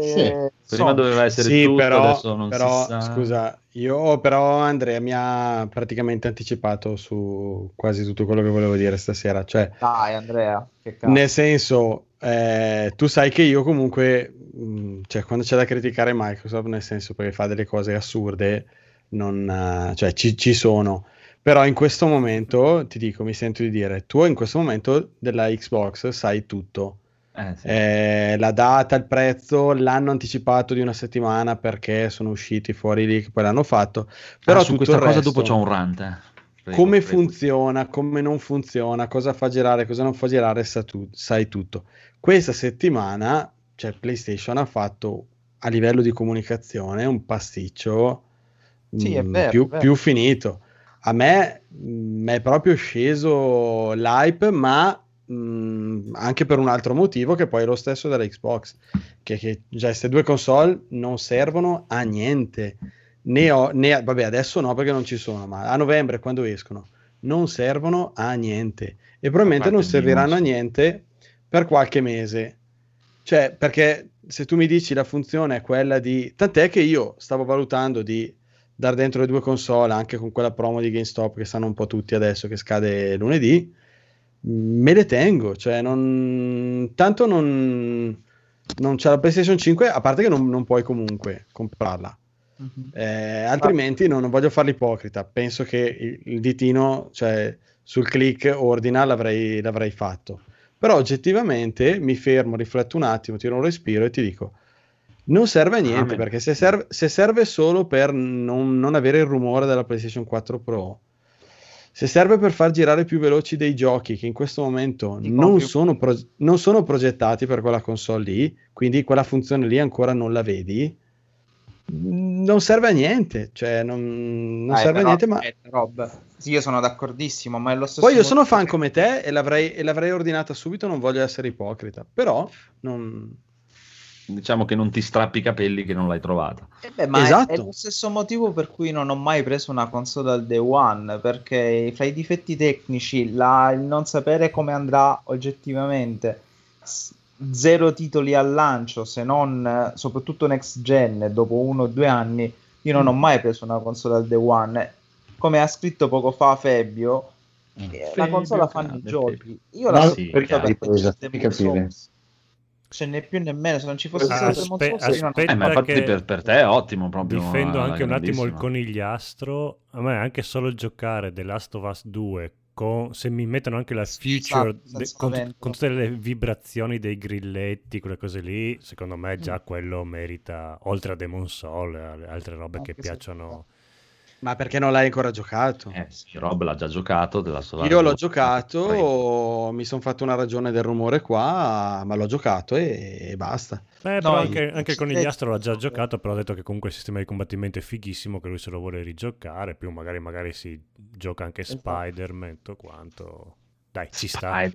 sì. e Prima Sony. doveva essere Sì, tutto, però, adesso non però, si sa. scusa, io però Andrea mi ha praticamente anticipato su quasi tutto quello che volevo dire stasera. Cioè, Dai, Andrea, che cazzo. nel senso, eh, tu sai che io comunque, mh, cioè, quando c'è da criticare Microsoft, nel senso perché fa delle cose assurde, non, eh, cioè, ci, ci sono. Però in questo momento, ti dico, mi sento di dire, tu in questo momento della Xbox sai tutto. Eh, sì. Eh, la data, il prezzo, l'hanno anticipato di una settimana perché sono usciti fuori lì, che poi l'hanno fatto. Però Ah, su questa cosa resto, dopo c'ho un rant. eh. Prego, come prego. funziona, come non funziona, cosa fa girare, cosa non fa girare, sa tu- sai tutto. Questa settimana, cioè PlayStation ha fatto a livello di comunicazione un pasticcio Sì, è mm, vero, più, è vero. più finito. A me mm, è proprio sceso l'hype, ma mm, anche per un altro motivo che poi è lo stesso della Xbox, che, che già queste due console non servono a niente. Ne ho, ne, vabbè, adesso no perché non ci sono, ma a novembre quando escono non servono a niente e probabilmente non serviranno a niente per qualche mese. Cioè, perché se tu mi dici la funzione è quella di... Tant'è che io stavo valutando di dar dentro le due console anche con quella promo di GameStop che stanno un po' tutti adesso che scade lunedì me le tengo, cioè non... tanto non, non c'è la PlayStation 5, a parte che non, non puoi comunque comprarla. Mhm. Eh, altrimenti non, non voglio fare l'ipocrita, penso che il, il ditino, cioè sul click ordina l'avrei, l'avrei fatto. Però oggettivamente mi fermo, rifletto un attimo, tiro un respiro e ti dico, non serve a niente, Amen. perché se serve, se serve solo per non, non avere il rumore della PlayStation 4 Pro, se serve per far girare più veloci dei giochi che in questo momento non sono, pro- non sono progettati per quella console lì, quindi quella funzione lì ancora non la vedi, non serve a niente, cioè non, non Dai, serve a però, niente, ma Rob. Sì, io sono d'accordissimo, ma è lo stesso poi io sono fan che- come te e l'avrei, e l'avrei ordinata subito, non voglio essere ipocrita, però non... Diciamo che non ti strappi i capelli che non l'hai trovata. Eh beh, ma è- Esatto. è, lo stesso motivo per cui non ho mai preso una console al day one, perché fra i difetti tecnici, la- il non sapere come andrà oggettivamente, zero titoli al lancio, se non soprattutto next gen, dopo uno o due anni, io non ho mai preso una console al day one. Come ha scritto poco fa Fabio, eh, la Fabio, console fanno i giochi. Io la so sì, perché Esatto, Demon capire. Ce n'è più nemmeno, se non ci fosse Aspe- stato Souls, io non aspetta Eh, ma infatti che per, per te è ottimo proprio. Difendo anche un attimo il conigliastro. A me anche solo giocare The Last of Us 2 con, se mi mettono anche la Sì, future esatto, de- con, con tutte le vibrazioni dei grilletti, quelle cose lì, secondo me Mm. già quello merita, oltre a Demon Soul e altre robe che Anche se- piacciono. Ma perché non l'hai ancora giocato? Eh sì, Rob l'ha già giocato. della sua Io l'ho giocato, mi sono fatto una ragione del rumore qua, ma l'ho giocato e, e basta. Beh, No, anche, anche il eh, conigliastro l'ha già eh. giocato, però ha detto che comunque il sistema di combattimento è fighissimo, che lui se lo vuole rigiocare, più magari, magari si gioca anche Esatto. Spider-Man, tutto quanto. Dai, ci sta.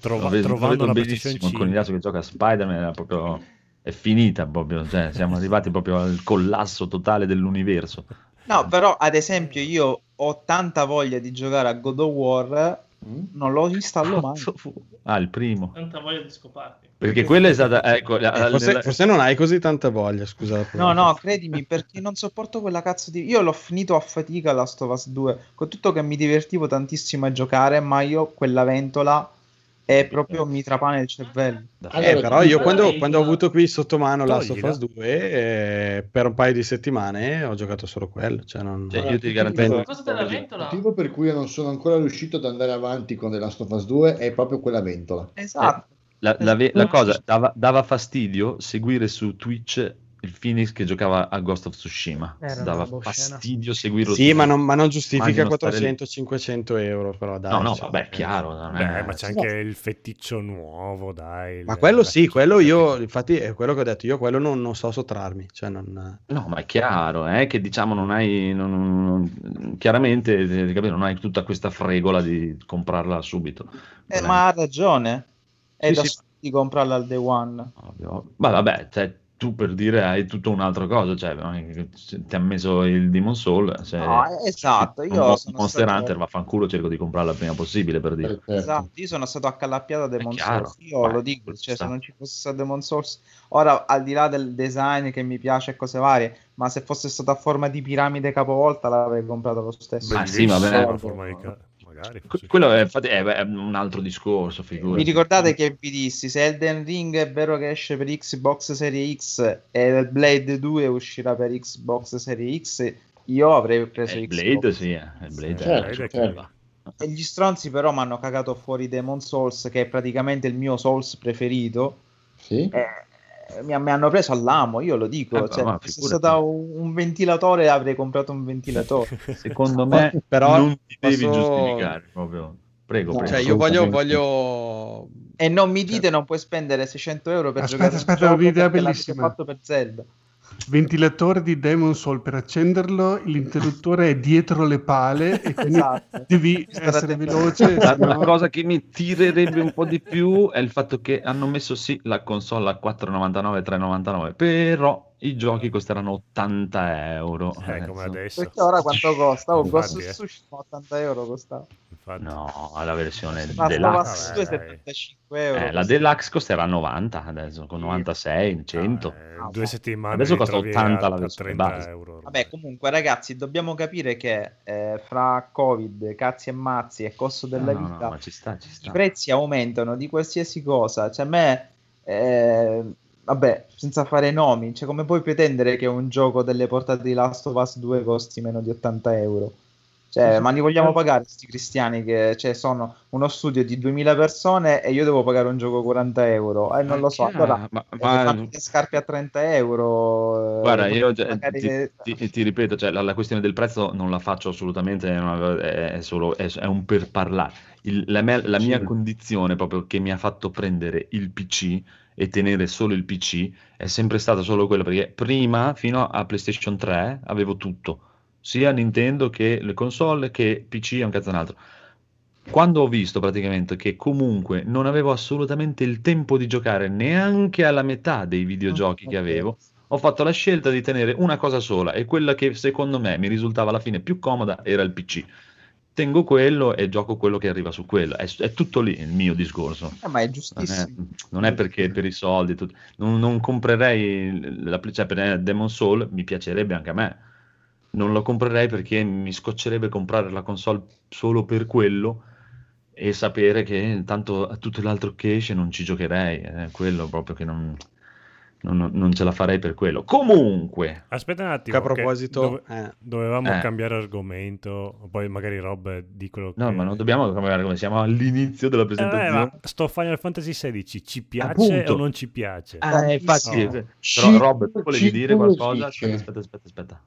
Trova- vedo- trovando benissimo, PlayStation il conigliastro che gioca a Spider-Man era proprio... è finita proprio, cioè, siamo arrivati proprio al collasso totale dell'universo. No, però ad esempio io ho tanta voglia di giocare a God of War, Mm? non lo installo mai. Ah, il primo. Tanta voglia di scoparti. Perché quella è stata... Ecco, la- Eh, forse, la- forse non hai così tanta voglia, scusa. No, no, credimi, [laughs] perché non sopporto quella cazzo di... Io l'ho finito a fatica Last of Us 2, con tutto che mi divertivo tantissimo a giocare, ma io quella ventola è proprio mi trapana il cervello. Eh, però io quando, Allora, quando ho avuto qui sotto mano Toglila. Us 2, eh, per un paio di settimane ho giocato solo quello. Cioè non... Cioè, Allora, io ti ti garantisco... dico- Cosa della ventola? Il motivo per cui io non sono ancora riuscito ad andare avanti con The Last of Us 2 è proprio quella ventola. Esatto. La, la ve- la cosa dava, dava fastidio seguire su Twitch il Phoenix che giocava a Ghost of Tsushima. Era dava scena. fastidio seguirlo. Sì, ma non, ma non giustifica Immagino stare 400-500 euro, però dai. No, no, cioè, vabbè, chiaro. non Beh, è- ma c'è anche il feticcio nuovo, dai. Ma quello sì, quello io, infatti è quello che ho detto, io quello non, non so sottrarmi, cioè non... No, ma è chiaro, eh, che diciamo non hai, non- non- chiaramente, eh, capito, non hai tutta questa fregola di comprarla subito. Eh, ma ha ragione. È Sì, da sì. di comprarla al day one. Ovvio. Ma vabbè, cioè, tu per dire hai tutta un'altra cosa, cioè, ti ha messo il Demon Soul, se No, eh, esatto, io sono Monster stato- Hunter, vaffanculo, cerco di comprarla il prima possibile per dire. Certo. Esatto, io sono stato accalappiato da Demon. Souls. Io Vai, lo dico, cioè, se non ci fosse stato Demon Souls, ora al di là del design che mi piace e cose varie, ma se fosse stato a forma di piramide capovolta l'avrei comprato lo stesso. Ma sì, vabbè. Una forma di magari. Sì. Quello è, infatti, è, è un altro discorso, figurati. Vi ricordate che vi dissi, se Elden Ring è vero che esce per Xbox Series X e Blade 2 uscirà per Xbox Series X, io avrei preso Eh, il Xbox. Blade, sì, eh, Blade Sì, è- certo, Blade certo. E gli stronzi però mi hanno cagato fuori Demon Souls, che è praticamente il mio Souls preferito. Sì? Eh, mi, mi hanno preso all'amo, io lo dico. Eh, cioè, ma se figurati. stato un, ventilatore avrei comprato un ventilatore. [laughs] Secondo [laughs] me [laughs] Però non ti devi posso- giustificare proprio. Prego, No, prego. Cioè io voglio, voglio... e non mi dite non puoi spendere 600 euro per Aspetta, giocare aspetta, un ho gioco bellissima. fatto per Zelda. Ventilatore di Demon Soul per accenderlo, l'interruttore è dietro le pale e quindi Esatto. devi Stare essere veloce. La, no- cosa che mi tirerebbe un po' di più è il fatto che hanno messo sì la console a 4,99 3,99 però i giochi costeranno 80 euro Eh, come Eh, adesso. Perché ora quanto costa? Oh, eh. Tsushima 80 euro costava. Infatti. No, la versione Ma deluxe. Vabbè, su dai. 75 euro. Eh, la deluxe costerà 90 adesso, con 96, 100. Eh, Ah, due settimane Adesso costa trovi 80 a- la versione 30 base. euro. Vabbè, comunque, ragazzi, dobbiamo capire che eh, fra Covid, cazzi e mazzi e costo della No, no, no, vita, ma ci sta, ci i sta. prezzi aumentano di qualsiasi cosa. Cioè, a me, eh, vabbè, senza fare nomi, cioè, come puoi pretendere che un gioco delle portate di Last of Us 2 costi meno di 80 euro? Cioè, ma li vogliamo pagare questi cristiani che cioè, sono uno studio di 2000 persone e io devo pagare un gioco 40 euro? Eh, non lo so. chiaro, Allora, ma- eh, ma- fammi le scarpe a 30 euro. eh, Guarda, io eh, magari- ti, ti- ti ripeto, cioè, la, la questione del prezzo non la faccio assolutamente, è, solo è, è un per parlare. Il- la, me- la mia condizione proprio che mi ha fatto prendere il PC e tenere solo il PC è sempre stata solo quella, perché prima, fino a PlayStation 3, avevo tutto, sia Nintendo che le console che PC e un cazzo un altro. Quando ho visto praticamente che comunque non avevo assolutamente il tempo di giocare neanche alla metà dei videogiochi che avevo, ho fatto la scelta di tenere una cosa sola e quella che secondo me mi risultava alla fine più comoda era il PC. Tengo quello e gioco quello che arriva su quello. È, è tutto lì il mio discorso. Eh, ma è Non è, giustissimo. non è perché per i soldi, tut- non, non comprerei la, cioè per Demon Soul, mi piacerebbe anche a me. Non lo comprerei perché mi scoccerebbe comprare la console solo per quello e sapere che tanto a tutto l'altro che esce non ci giocherei. È quello proprio che non, non- non ce la farei per quello. Comunque, Aspetta un Che attimo. a proposito, dove- eh, dovevamo Eh. cambiare argomento, poi magari Rob di quello che... no, ma non dobbiamo cambiare come siamo all'inizio della Eh, presentazione. ma sto Final Fantasy XVI ci piace Appunto. o non ci piace? Ah, infatti, Oh. però Rob, tu volevi ci dire qualcosa? Aspetta, aspetta, aspetta, aspetta.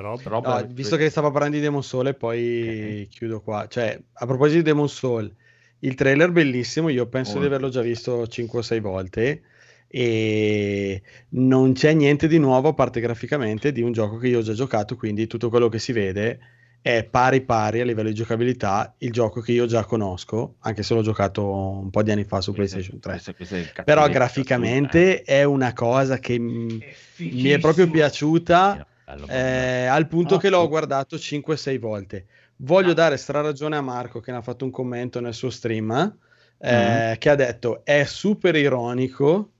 Rob? Rob, no, visto che stava parlando di Demon Soul e poi chiudo qua. Cioè, a proposito di Demon Soul, il trailer bellissimo, io penso di Molto. averlo già visto 5 o 6 volte e non c'è niente di nuovo a parte graficamente di un gioco che io ho già giocato, quindi tutto quello che si vede è pari pari a livello di giocabilità il gioco che io già conosco, anche se l'ho giocato un po' di anni fa su PlayStation 3. Questo- questo è Però cattiveria graficamente è una cosa che m- mi è proprio piaciuta eh, al punto Ah, che l'ho sì. guardato 5-6 volte. Voglio dare straragione a Marco che ne ha fatto un commento nel suo stream eh, che ha detto è super ironico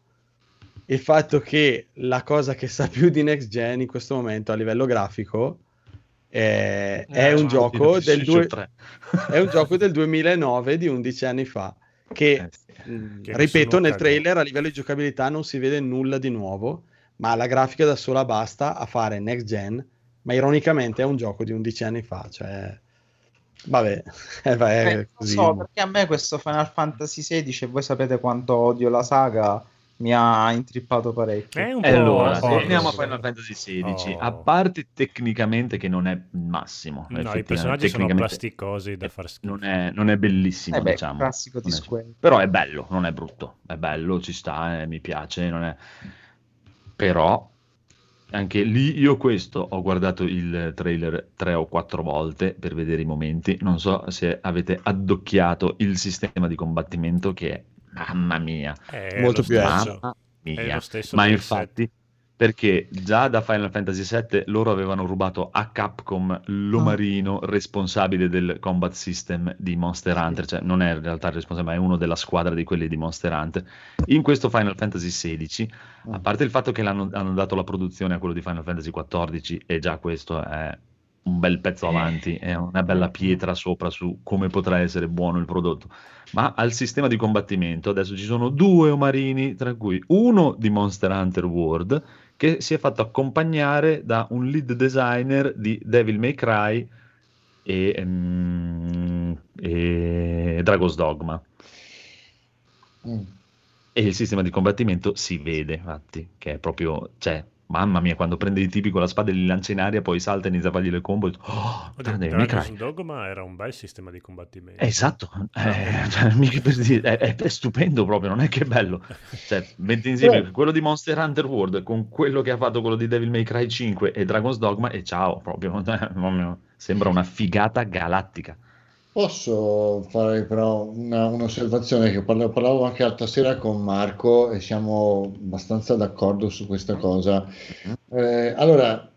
il fatto che la cosa che sa più di next gen in questo momento a livello grafico eh, è, Eh, un ma- gioco del due- 3. [laughs] è un gioco del 2009 di 11 anni fa che Eh, sì. mh, Che ripeto nel trailer a livello di giocabilità non si vede nulla di nuovo ma la grafica da sola basta a fare next gen ma ironicamente è un gioco di 11 anni fa cioè vabbè [laughs] eh, va, è Eh, non così so, perché a me questo Final Fantasy XVI, e voi sapete quanto odio la saga, mi ha intrippato parecchio. È un E po' allora, torniamo a Final Fantasy XVI. Oh. A parte tecnicamente che non è il massimo, No, i personaggi sono plasticosi da far schifo. non è, non è bellissimo, Eh beh, diciamo. classico di Non è- Square. Però è bello, non è brutto. È bello, ci sta, eh, mi piace. Non è... Però anche lì io questo ho guardato il trailer tre o quattro volte per vedere i momenti. Non so se avete addocchiato il sistema di combattimento che è mamma mia. È molto più. Mamma È mia. lo stesso Ma infatti, perché già da Final Fantasy VII loro avevano rubato a Capcom l'omarino responsabile del combat system di Monster Hunter, cioè non è in realtà il responsabile, ma è uno della squadra di quelli di Monster Hunter. In questo Final Fantasy XVI, a parte il fatto che l'hanno, hanno dato la produzione a quello di Final Fantasy XIV, e già questo è un bel pezzo avanti, è una bella pietra sopra su come potrà essere buono il prodotto. Ma al sistema di combattimento adesso ci sono due omarini, tra cui uno di Monster Hunter World, che si è fatto accompagnare da un lead designer di Devil May Cry e, ehm, e Dragon's Dogma. Mm. E il sistema di combattimento si vede, infatti, che è proprio, cioè, mamma mia, quando prende i tipi con la spada e li lancia in aria, poi salta e inizia a fargli le combo, e oh, May Dragon's. Dogma era un bel sistema di combattimento. Esatto, eh, per dire, è, è- è stupendo proprio, non è che è bello. Cioè, metti insieme Sì. quello di Monster Hunter World con quello che ha fatto quello di Devil May Cry 5 e Dragon's Dogma e ciao, eh, proprio, [laughs] sembra una figata galattica. Posso fare però una- un'osservazione che parla- parlavo anche l'altra sera con Marco e siamo abbastanza d'accordo su questa cosa. Eh, allora,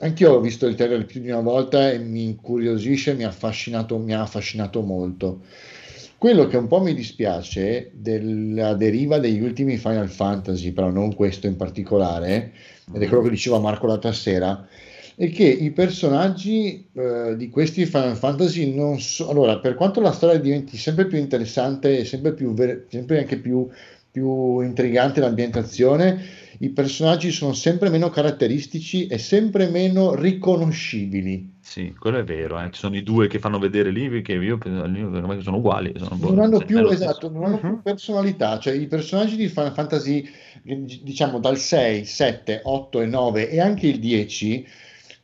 Anch'io ho visto il trailer più di una volta e mi incuriosisce, mi ha affascinato, mi ha affascinato molto. Quello che un po' mi dispiace della deriva degli ultimi Final Fantasy, però non questo in particolare, ed è quello che diceva Marco l'altra sera, è che i personaggi eh, di questi Final Fantasy non so... Allora, per quanto la storia diventi sempre più interessante e sempre, più ver- sempre anche più, più intrigante l'ambientazione, i personaggi sono sempre meno caratteristici e sempre meno riconoscibili. Sì, quello è vero, eh. ci sono i due che fanno vedere lì che io penso che sono uguali. Sono non hanno più, è lo esatto, non hanno più personalità, cioè i personaggi di Final Fantasy, diciamo dal 6, 7, 8 e 9 e anche il 10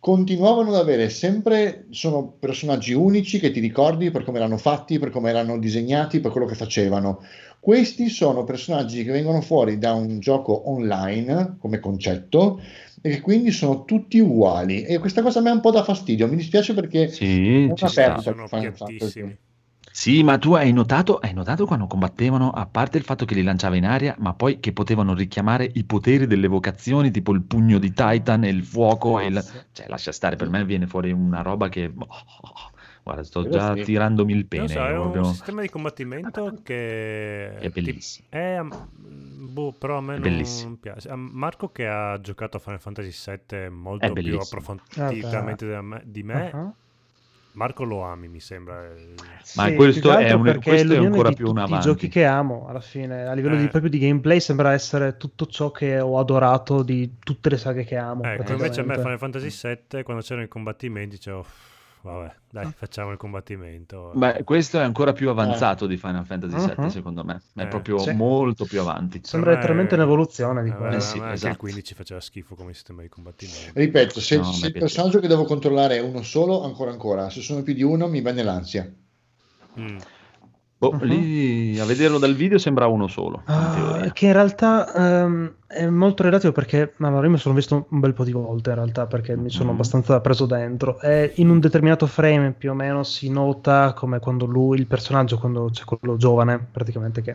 continuavano ad avere sempre, sono personaggi unici che ti ricordi per come erano fatti, per come erano disegnati, per quello che facevano. Questi sono personaggi che vengono fuori da un gioco online come concetto e che quindi sono tutti uguali. E questa cosa a me un po' dà fastidio, mi dispiace perché Sì, è una perdita Sono Sì, ma tu hai notato, hai notato quando combattevano, a parte il fatto che li lanciava in aria, ma poi che potevano richiamare i poteri delle vocazioni, tipo il pugno di Titan e il fuoco, e il... cioè lascia stare, per me viene fuori una roba che... Guarda, sto Quello già sì. tirandomi il pene. so, è un proprio. sistema di combattimento che È bellissimo. È, boh, però a me È non bellissimo. piace. A Marco che ha giocato a Final Fantasy VII molto più approfonditamente di me, Ah. Marco lo ami, mi sembra. Ma Sì, questo è un- questo è ancora di più un tutti i avanti. giochi che amo alla fine a livello di, Eh. proprio di gameplay sembra essere tutto ciò che ho adorato di tutte le saghe che amo Ecco, invece a me. Final Fantasy VII, quando c'erano i combattimenti, dicevo, "Uff, vabbè, dai, facciamo il combattimento. Beh, questo è ancora più avanzato di Final Fantasy VII, Mhm. secondo me. È Eh, proprio sì. molto più avanti. sembra letteralmente un'evoluzione di Eh, quello Eh sì, ma anche esatto. il 15 faceva schifo come sistema di combattimento. Ripeto, se, No, se il personaggio che devo controllare è uno solo, ancora ancora, se sono più di uno mi viene l'ansia. Mm. Boh, Mhm. lì a vederlo dal video sembra uno solo. in teoria. che in realtà ehm, è molto relativo perché allora, io mi sono visto un bel po' di volte in realtà perché mi sono Mhm. abbastanza preso dentro e in un determinato frame più o meno si nota come quando lui, il personaggio, quando c'è quello giovane praticamente che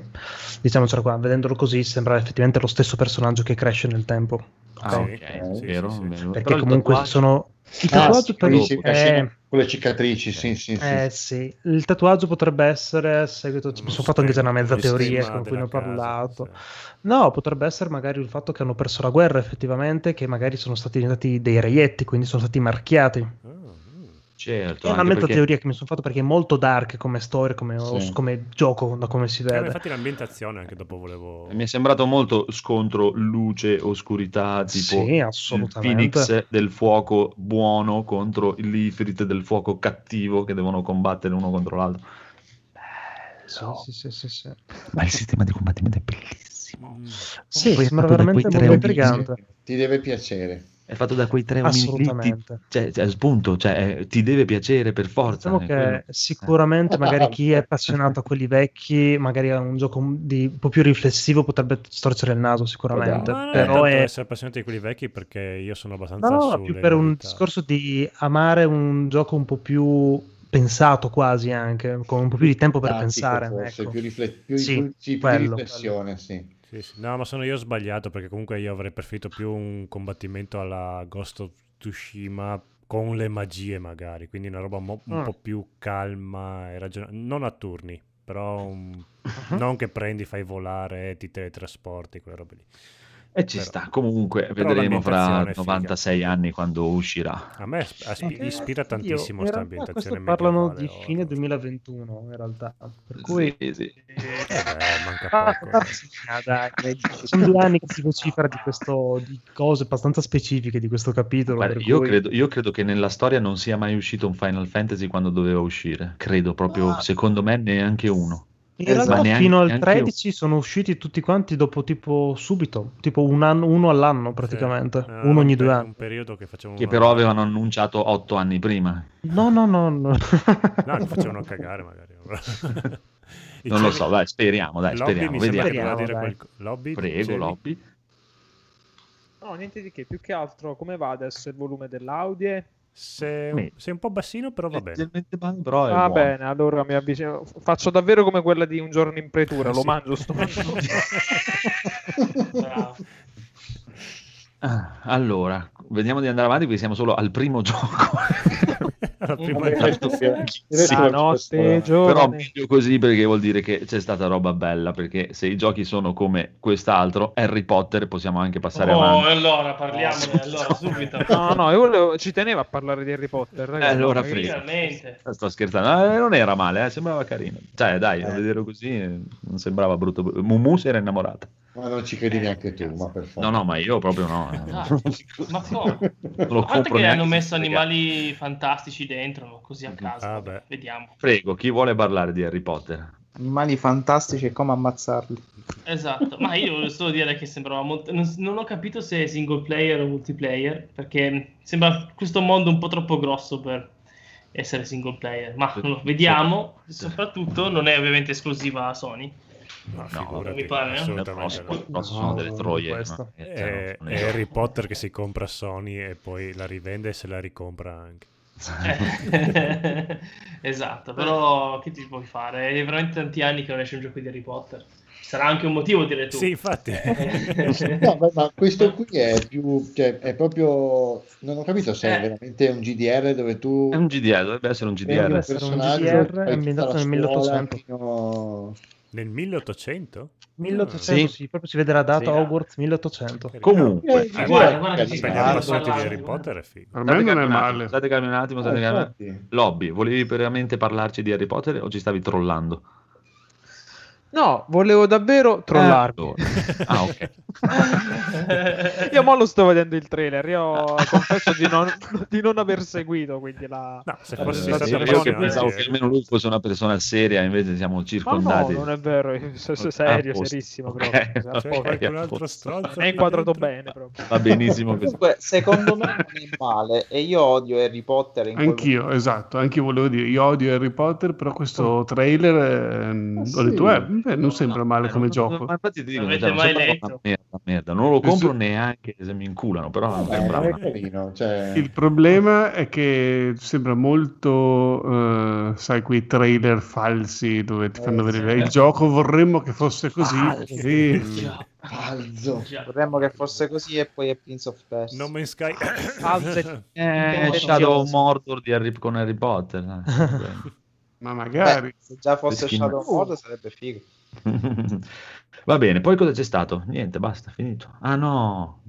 diciamocelo qua, vedendolo così sembra effettivamente lo stesso personaggio che cresce nel tempo. Ah, ok? ok, Sì, vero, sì, sì. Perché Però comunque tatuaggio- sono... Il Ah, tatuaggio sì, quelli sì, eh, con le cicatrici, sì, sì, sì. eh sì, il tatuaggio potrebbe essere a seguito, mi sono fatto anche già una mezza teoria con cui ne ho casa, parlato. sì. No, potrebbe essere magari il fatto che hanno perso la guerra effettivamente, che magari sono stati diventati dei reietti, quindi sono stati marchiati. Certo, È mezza perché- teoria che mi sono fatto perché è molto dark come storia, come, Sì. come gioco, da come si Eh, vede. infatti l'ambientazione anche dopo volevo... Mi è sembrato molto scontro luce, oscurità, tipo Sì, il. Phoenix del fuoco buono contro l'Ifrit del fuoco cattivo che devono combattere uno contro l'altro. Sì, sì, sì, sì, sì. Ma il sistema di combattimento è bellissimo. Mm. Sì, sembra veramente molto intrigante. Ti deve piacere. È fatto da quei tre omini lì, cioè, cioè, spunto, cioè, eh, ti deve piacere per forza. Diciamo è che quello. sicuramente magari [laughs] chi è appassionato a quelli vecchi, magari a un gioco di, un po' più riflessivo potrebbe storcere il naso sicuramente. Ma non è Però è, essere appassionati di quelli vecchi perché io sono abbastanza No, no, più per un novità. discorso di amare un gioco un po' più pensato quasi anche, con un po' più di tempo per Tattico, pensare. forse, ecco. più, rifle- più- Sì, più- sì, più di quello, riflessione, sì. Sì, sì. No, ma sono io sbagliato perché comunque io avrei preferito più un combattimento alla Ghost of Tsushima con le magie magari, quindi una roba mo- un Mm. po' più calma e ragionata, non a turni, però un- Mhm. non che prendi, fai volare, ti teletrasporti, quelle robe lì. E ci Però- sta, comunque però vedremo fra l'ambientazione è figa. 96 anni quando uscirà. A me asp- aspi- Eh, ispira tantissimo questa ambientazione parlano medievale, di o- fine 2021 in realtà, per cui Sì, sì. Eh, manca Ah, poco. tanto sì, ah, dai, dai, sono due anni che si vocifera di, questo, di cose abbastanza specifiche di questo capitolo. Guarda, per io, cui- credo, io credo che nella storia non sia mai uscito un Final Fantasy quando doveva uscire. Credo proprio, Ah. secondo me, neanche uno. In Esatto. realtà neanche- fino al neanche 13 sono usciti tutti quanti dopo tipo subito, tipo un anno, uno all'anno praticamente, Sì. Eh, uno ogni due anni. Un periodo che facevano Che però avevano annunciato otto anni prima. No, no, no, no. No, che facevano cagare magari. [laughs] Non lo so, dai, speriamo, dai, Lobby speriamo, mi vediamo. voleva dire Speriamo, dai. qualco- Lobby, Prego, dicevi? Lobby. No, niente di che, più che altro come va adesso il volume dell'audio? Sei, sei un po' bassino, però va bene. Però Va buono. bene, allora mi avvicino. Faccio davvero come quella di un giorno in pretura, lo Sì. mangio sto [laughs] Bravo. Ah, allora, vediamo di andare avanti perché siamo solo al primo [laughs] gioco. Prima volta. perché- Sì, perché- notte però- giovane. Però meglio così perché vuol dire che c'è stata roba bella, perché se i giochi sono come quest'altro, Harry Potter, possiamo anche passare Oh, avanti. allora parliamone, allora subito. No, no, io volevo- ci tenevo a parlare di Harry Potter. Eh, ragazzi. allora Magari- frega. Finalmente. Sto scherzando, Eh, non era male, eh, sembrava carino. Cioè, dai, a Eh. vederlo così eh, non sembrava brutto. Mumu si era innamorata. Ma non ci credi neanche tu, ma per favore. No, no, ma io proprio no. eh. Ah, [laughs] ma come? Lo A parte compro che neanche hanno messo animali fantastici dentro, così a caso. Ah. Vediamo. Prego, chi vuole parlare di Harry Potter? Animali fantastici e come ammazzarli. Esatto, ma io volevo solo dire che sembrava molto... Non, non ho capito se è single player o multiplayer, perché sembra questo mondo un po' troppo grosso per essere single player, ma lo vediamo. Soprattutto non è ovviamente esclusiva a Sony. No, No, figurati, mi pare, eh? assolutamente no. No, sono delle troie. questo. no? Eh, È, non è Harry Potter che si compra Sony e poi la rivende e se la ricompra anche. Eh, [laughs] esatto, però che ti puoi fare? È veramente tanti anni che non esce un gioco di Harry Potter. Sarà anche un motivo, dire tu. Sì, infatti. [laughs] No, ma, ma questo qui è più, cioè, è proprio, non ho capito se è Eh. veramente un GDR dove tu È un GDR, dovrebbe essere un GDR. un essere un GDR ambientato nel scuola 1800. fino- Nel 1800? 1800, Sì. sì. proprio si vede la data Sì. Hogwarts 1800. Comunque, Eh, guarda, guarda carino. che appassionati di guarda, Harry guarda. Potter è figo. Per me non è calmi un attimo, male. State calmi un attimo, state Eh, calmi un attimo. infatti. Lobby, volevi veramente parlarci di Harry Potter o ci stavi trollando? No, volevo davvero trollarmi. Allora. Ah, ok. [laughs] io mo lo sto vedendo il trailer. Io confesso di non, di non aver seguito. Quindi la. No, se Eh, sì, io che pensavo che almeno lui fosse una persona seria, invece siamo Ma no, circondati. non è vero. sono Ah, serio, serissimo. Ok, Proprio. C'è ok, qualcun altro stronzo È inquadrato bene proprio. Va benissimo così. Comunque, secondo me non è male e io odio Harry Potter. Anch'io, esatto, anch'io volevo dire, io odio Harry Potter, però questo trailer ehm, Ah, ho sì? detto, eh, beh, non sembra male come Eh, gioco. Ma infatti ti dico, L'avete cioè, non mai letto? merda, merda. Non lo compro Questo- neanche se mi inculano, però non è una carino, cioè... Il problema è che sembra molto, eh, sai, quei trailer falsi dove ti fanno Eh, vedere sì. il gioco, vorremmo che fosse così. Ah, Sì. Falso. Vorremmo che fosse così e poi è Prince of Persia. No Man's Sky. Eh, Eh, Shadow. Mordor di Harry, con Harry Potter. [laughs] Ma magari. Beh, se già fosse Shadow of Mordor sarebbe figo. [laughs] Va bene, poi cosa c'è stato? Niente, basta, finito. Ah no,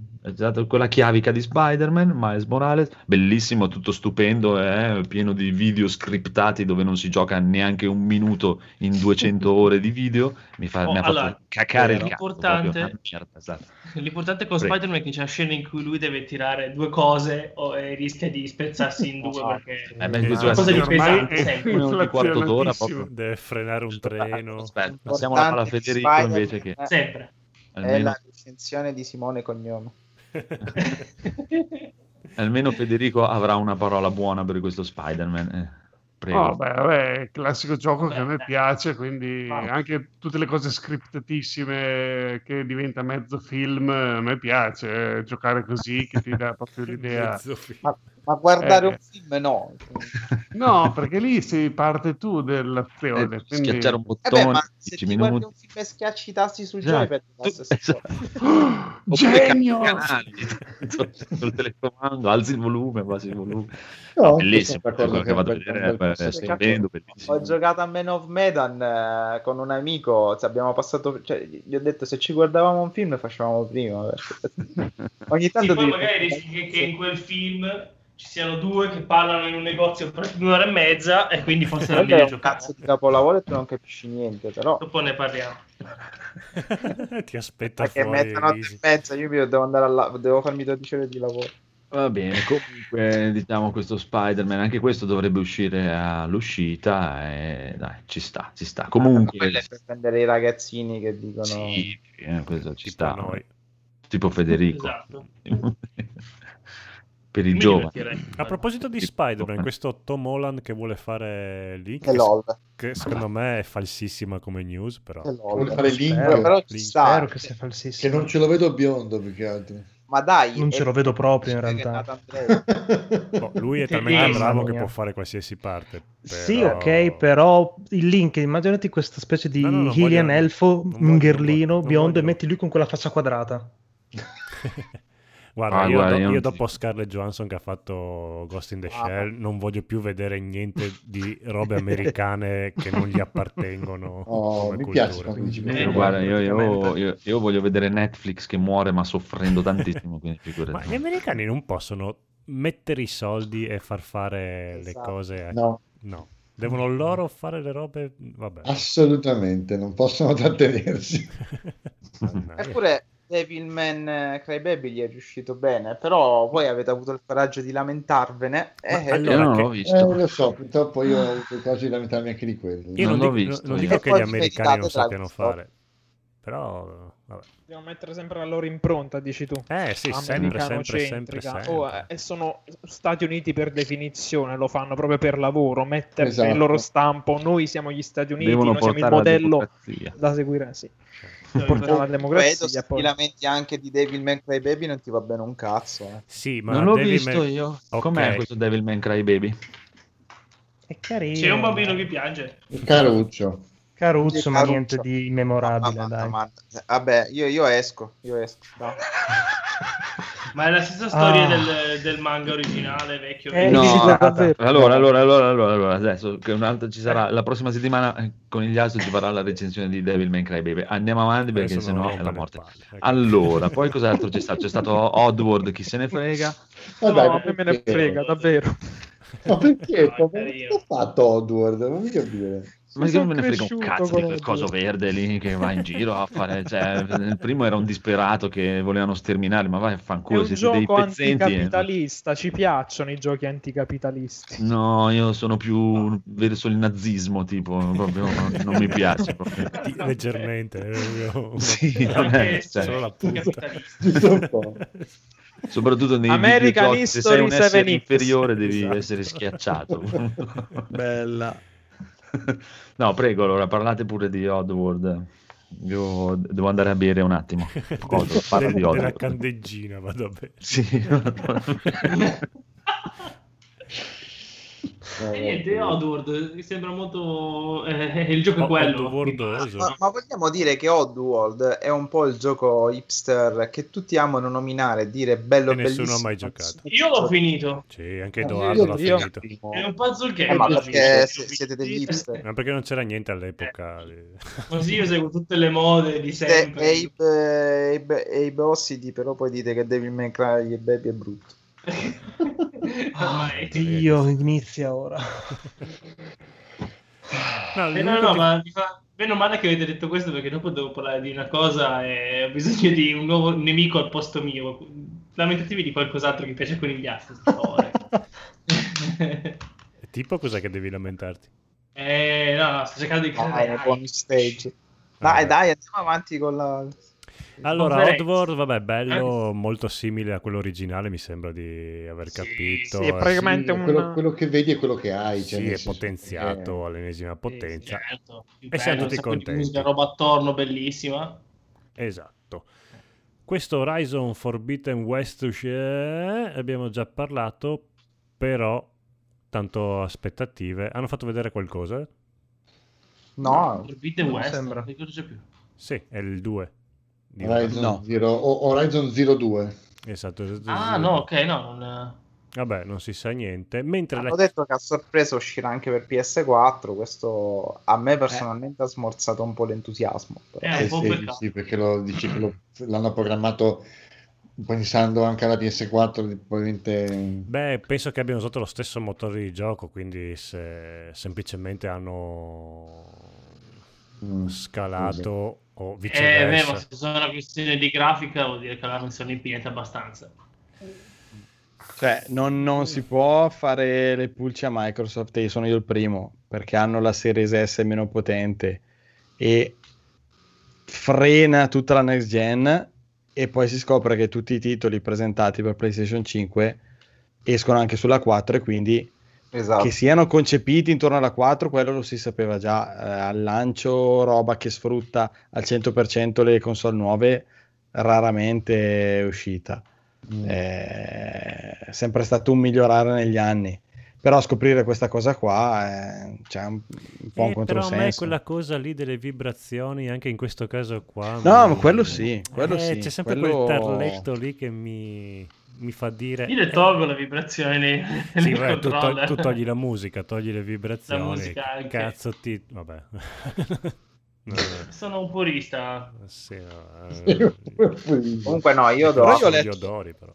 quella chiavica di Spider-Man, Miles Morales, bellissimo, tutto stupendo, eh, pieno di video scriptati dove non si gioca neanche un minuto in [laughs] 200 ore di video, mi, fa, Oh, mi ha allora, fatto cacare il vero. cazzo, proprio una merda, esatto. L'importante con Prego. Spider-Man è che c'è la scena in cui lui deve tirare due cose o, e rischia di spezzarsi in due Ah, perché Eh, beh, Eh, bisogna cosa di pesante, è di quarto d'ora proprio. Deve frenare un treno. Aspetta, passiamo la palla a Importante di Federico invece che è- sempre. È la recensione di Simone Cognome. [laughs] almeno Federico avrà una parola buona per questo Spider-Man. eh. Prego. Oh, beh, vabbè, il classico gioco che a me Beh, piace, quindi Ah. anche tutte le cose scriptatissime che diventa mezzo film, a me piace eh, giocare così, che ti dà proprio [laughs] l'idea. Mezzo film. Ma, ma guardare Eh. un film no. No, perché lì si parte tu dell'azione, Eh, quindi... schiacciare un Eh bottone, beh, ma se 10 ti guardi un film e schiacci i tasti sul [laughs] Esatto. [gasps] joypad. Esatto. Genio! canali [laughs] sul telecomando, alzi il volume, abbassi il volume. No, bellissimo, quello che vado a vedere è passatempo. stupendo. Ho giocato a Man of Medan eh, con un amico, ci abbiamo passato, cioè, gli ho detto se ci guardavamo un film facevamo prima. perché- [laughs] Ogni Sì, tanto poi ti- magari rischi che, che in quel film ci siano due che parlano in un negozio per un'ora e mezza e quindi forse non un giocare. cazzo di capolavoro e tu non capisci niente, però Dopo ne parliamo. [laughs] Ti aspetta perché fuori. mezzanotte Lisi. e mezza io devo andare alla, devo farmi 12 ore di lavoro. Va bene, comunque diciamo questo Spider-Man, anche questo dovrebbe uscire all'uscita e dai, ci sta, ci sta. Comunque, Quello è per prendere i ragazzini che dicono sì, eh, questo ci Tipo sta. noi. Tipo Federico. Esatto. [laughs] per i giovani. A proposito di Spider-Man, questo Tom Holland che vuole fare lì, che che, che secondo me è falsissima come news, però. che. Vuole fare Link, Spero, però ci Link. sta. Spero che sia che falsissimo. non ce lo vedo biondo più che altro. Ma dai, Non ce lo vedo proprio in che realtà. Drake. [laughs] Boh, lui è Che talmente bravo che può fare qualsiasi parte. Sì, però- ok, però il link, immaginati questa specie di No, no, alien voglio- elfo, non voglio- un gherlino non biondo e voglio- metti lui con quella faccia quadrata. [laughs] Guarda, Ah, io, guarda, do- io dopo Scarlett Johansson che ha fatto Ghost in the Ah. Shell non voglio più vedere niente di [laughs] robe americane che non gli appartengono [laughs] Oh, come mi cultura. piace Eh, cose. guarda, io, io- io- io voglio vedere Netflix che muore ma soffrendo [laughs] tantissimo, quindi Ma gli americani non possono mettere i soldi e far fare le Esatto. cose. a- No, No. Devono loro fare le robe. Vabbè. assolutamente, non possono trattenersi. Eppure Devilman eh, Crybaby gli è riuscito bene, però voi avete avuto il coraggio di lamentarvene. Eh, allora- io non l'ho Eh, visto. lo so, purtroppo io ho avuto cose di lamentarmi anche di quello. Io Non non, l'ho dico, visto non dico che gli americani non sappiano fare, però. Vabbè. Devono mettere sempre la loro impronta, dici tu. Eh sì, sempre, sempre, sempre, sempre. Oh, eh, e sono Stati Uniti per definizione, lo fanno proprio per lavoro, mettere Esatto. il loro stampo. Noi siamo gli Stati Uniti, Devono noi siamo il modello da seguire. Sì. Dove- Portare la Vedo democrazia. se poi- ti lamenti anche di Devilman Crybaby non ti va bene un cazzo. eh. Sì, ma Non l'ho devi visto me- io. Ok. Com'è questo Devilman Crybaby? È carino. C'è un bambino che piange. Caruccio. Caruccio, Sì, ma Caruccio. niente di immemorabile, Mamma- dai. mamma- Vabbè, io, io esco, io esco. dai. [laughs] Ma è la stessa storia Ah. del, del manga originale vecchio. Eh, No, [laughs] ah, allora, allora, allora, allora, allora, adesso che un'altra ci sarà la prossima settimana eh, con gli altri ci farà la recensione di Devilman Crybaby. Andiamo avanti perché sennò non è la morte. le palle, ecco. Allora, poi [laughs] cos'altro c'è stato? C'è stato Oddworld, chi se ne frega. Ma No, dai, a me ne frega, davvero. Ma perché? No, è Ma carino. Cosa ha fatto Oddworld? Non mi capire. Ma che me ne frega un cazzo di quel coso verde lì che va in giro a fare. Cioè, il primo era un disperato che volevano sterminare, ma vai a È fanculo, un siete dei pezzenti. eh. anticapitalista, ci piacciono i giochi anticapitalisti. No, io sono più verso il nazismo, tipo, proprio non mi piace. Proprio. Leggermente. eh, io- [laughs] [laughs] Sì, vabbè, solo cioè, la punta. soprattutto nei American videogiochi, se sei un History essere 7X. inferiore devi Esatto. essere schiacciato. Bella. [laughs] no, prego, allora parlate pure di Oddworld. Io devo andare a bere un attimo. [laughs] Oddworld, parla di Oddworld. candeggina, vado bene. Sì. [laughs] E niente, Oddworld mi sembra molto. eh, il gioco è quello. Oddworldoso. Ma, ma vogliamo dire che Oddworld è un po' il gioco hipster che tutti amano nominare, dire bello E nessuno bellissimo. ha mai giocato. Io l'ho finito. Sì, anche Ah, Edoardo io- l'ha io- finito. È un puzzle game. Eh, ma perché siete degli hipster. Ma perché non c'era niente all'epoca? Così io seguo tutte le mode di E sempre. Abe, Abe, Abe Ossidi, però poi dite che Devil May Cry e Baby è brutto. Ormai. Dio, inizia ora. No, Eh, no, no, che- ma mi fa meno male che avete detto questo perché dopo devo parlare di una cosa e ho bisogno di un nuovo nemico al posto mio. Lamentatevi di qualcos'altro che piace conigliarsi. ore. [laughs] Tipo cos'è che devi lamentarti? eh, no, no, sto cercando di Dai, è stage. Ah, Dai, dai, andiamo avanti con la... Allora. Oddworld, vabbè, bello, molto simile a quello originale, mi sembra di aver Sì, capito. sì, è Eh, praticamente Sì, un- quello, quello che vedi è quello che hai. sì, cioè, nel è potenziato che- all'ennesima potenza. Sì, certo, E siamo bello, tutti sacco di contenti. musica, roba attorno bellissima. Esatto. Questo Horizon Forbidden West uscì- abbiamo già parlato, però tanto aspettative. Hanno fatto vedere qualcosa? No, Forbidden West, sembra. non ricordo già più. Sì, è il 2. Di Horizon, No. Zero, o- Horizon Zero 2. Esatto. Ah, no, ok, no, non... Vabbè, non si sa niente. Mentre hanno la- detto che a sorpresa uscirà anche per PS4, questo a me personalmente ha smorzato un po' l'entusiasmo. però. Eh, Eh, po' sì, peccato. sì, perché lo, dici che lo- l'hanno programmato pensando anche alla PS4, probabilmente... Beh, penso che abbiano usato lo stesso motore di gioco, quindi se semplicemente hanno Mm, scalato o Eh, viceversa. beh, ma se sono una questione di grafica vuol dire che l'hanno sono impegnati abbastanza. Cioè, non, non si può fare le pulci a Microsoft, e sono io il primo, perché hanno la Series S meno potente e frena tutta la next gen e poi si scopre che tutti i titoli presentati per PlayStation 5 escono anche sulla 4 e quindi Esatto. che siano concepiti intorno alla 4 quello lo si sapeva già Eh, al lancio roba che sfrutta al 100% le console nuove raramente è uscita mm. è sempre stato un migliorare negli anni Però scoprire questa cosa qua è cioè, un, un po' un Eh, però a me controsenso. quella cosa lì delle vibrazioni, anche in questo caso qua... No, mi- ma quello sì, quello Eh, sì, C'è sempre quello- quel tarletto lì che mi, mi fa dire... Io le tolgo le vibrazioni [laughs] nei, Sì, vabbè, tu, to- controller. tu togli la musica, togli le vibrazioni. La musica che anche. Cazzo ti... Vabbè. [laughs] No, no, Sono un purista. sì, no, eh, Comunque no, io do... Però io ho letto- odori, però.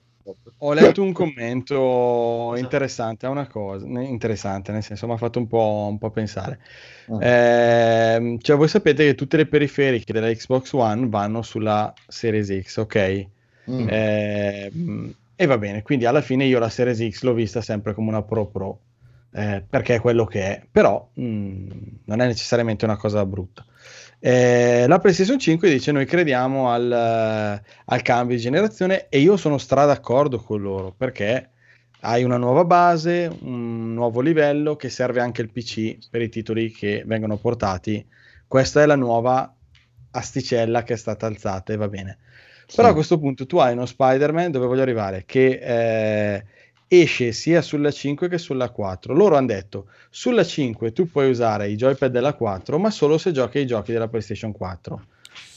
Ho letto un commento interessante a una cosa, interessante, nel senso mi ha fatto un po', un po' pensare. Ehm, cioè, voi sapete che tutte le periferiche della Xbox One vanno sulla Series X, ok? Mm. Ehm, e va bene, quindi alla fine io la Series X l'ho vista sempre come una Pro Pro, eh, perché è quello che è, però mm, non è necessariamente una cosa brutta. Eh, la PlayStation 5 dice noi crediamo al, eh, al cambio di generazione e io sono stra d'accordo con loro perché hai una nuova base, un nuovo livello che serve anche il PC per i titoli che vengono portati. Questa è la nuova asticella che è stata alzata e va bene. Però a questo punto tu hai uno Spider-Man dove voglio arrivare che eh, esce sia sulla 5 che sulla 4. Loro hanno detto sulla 5 tu puoi usare i joypad della 4, ma solo se giochi ai giochi della PlayStation 4.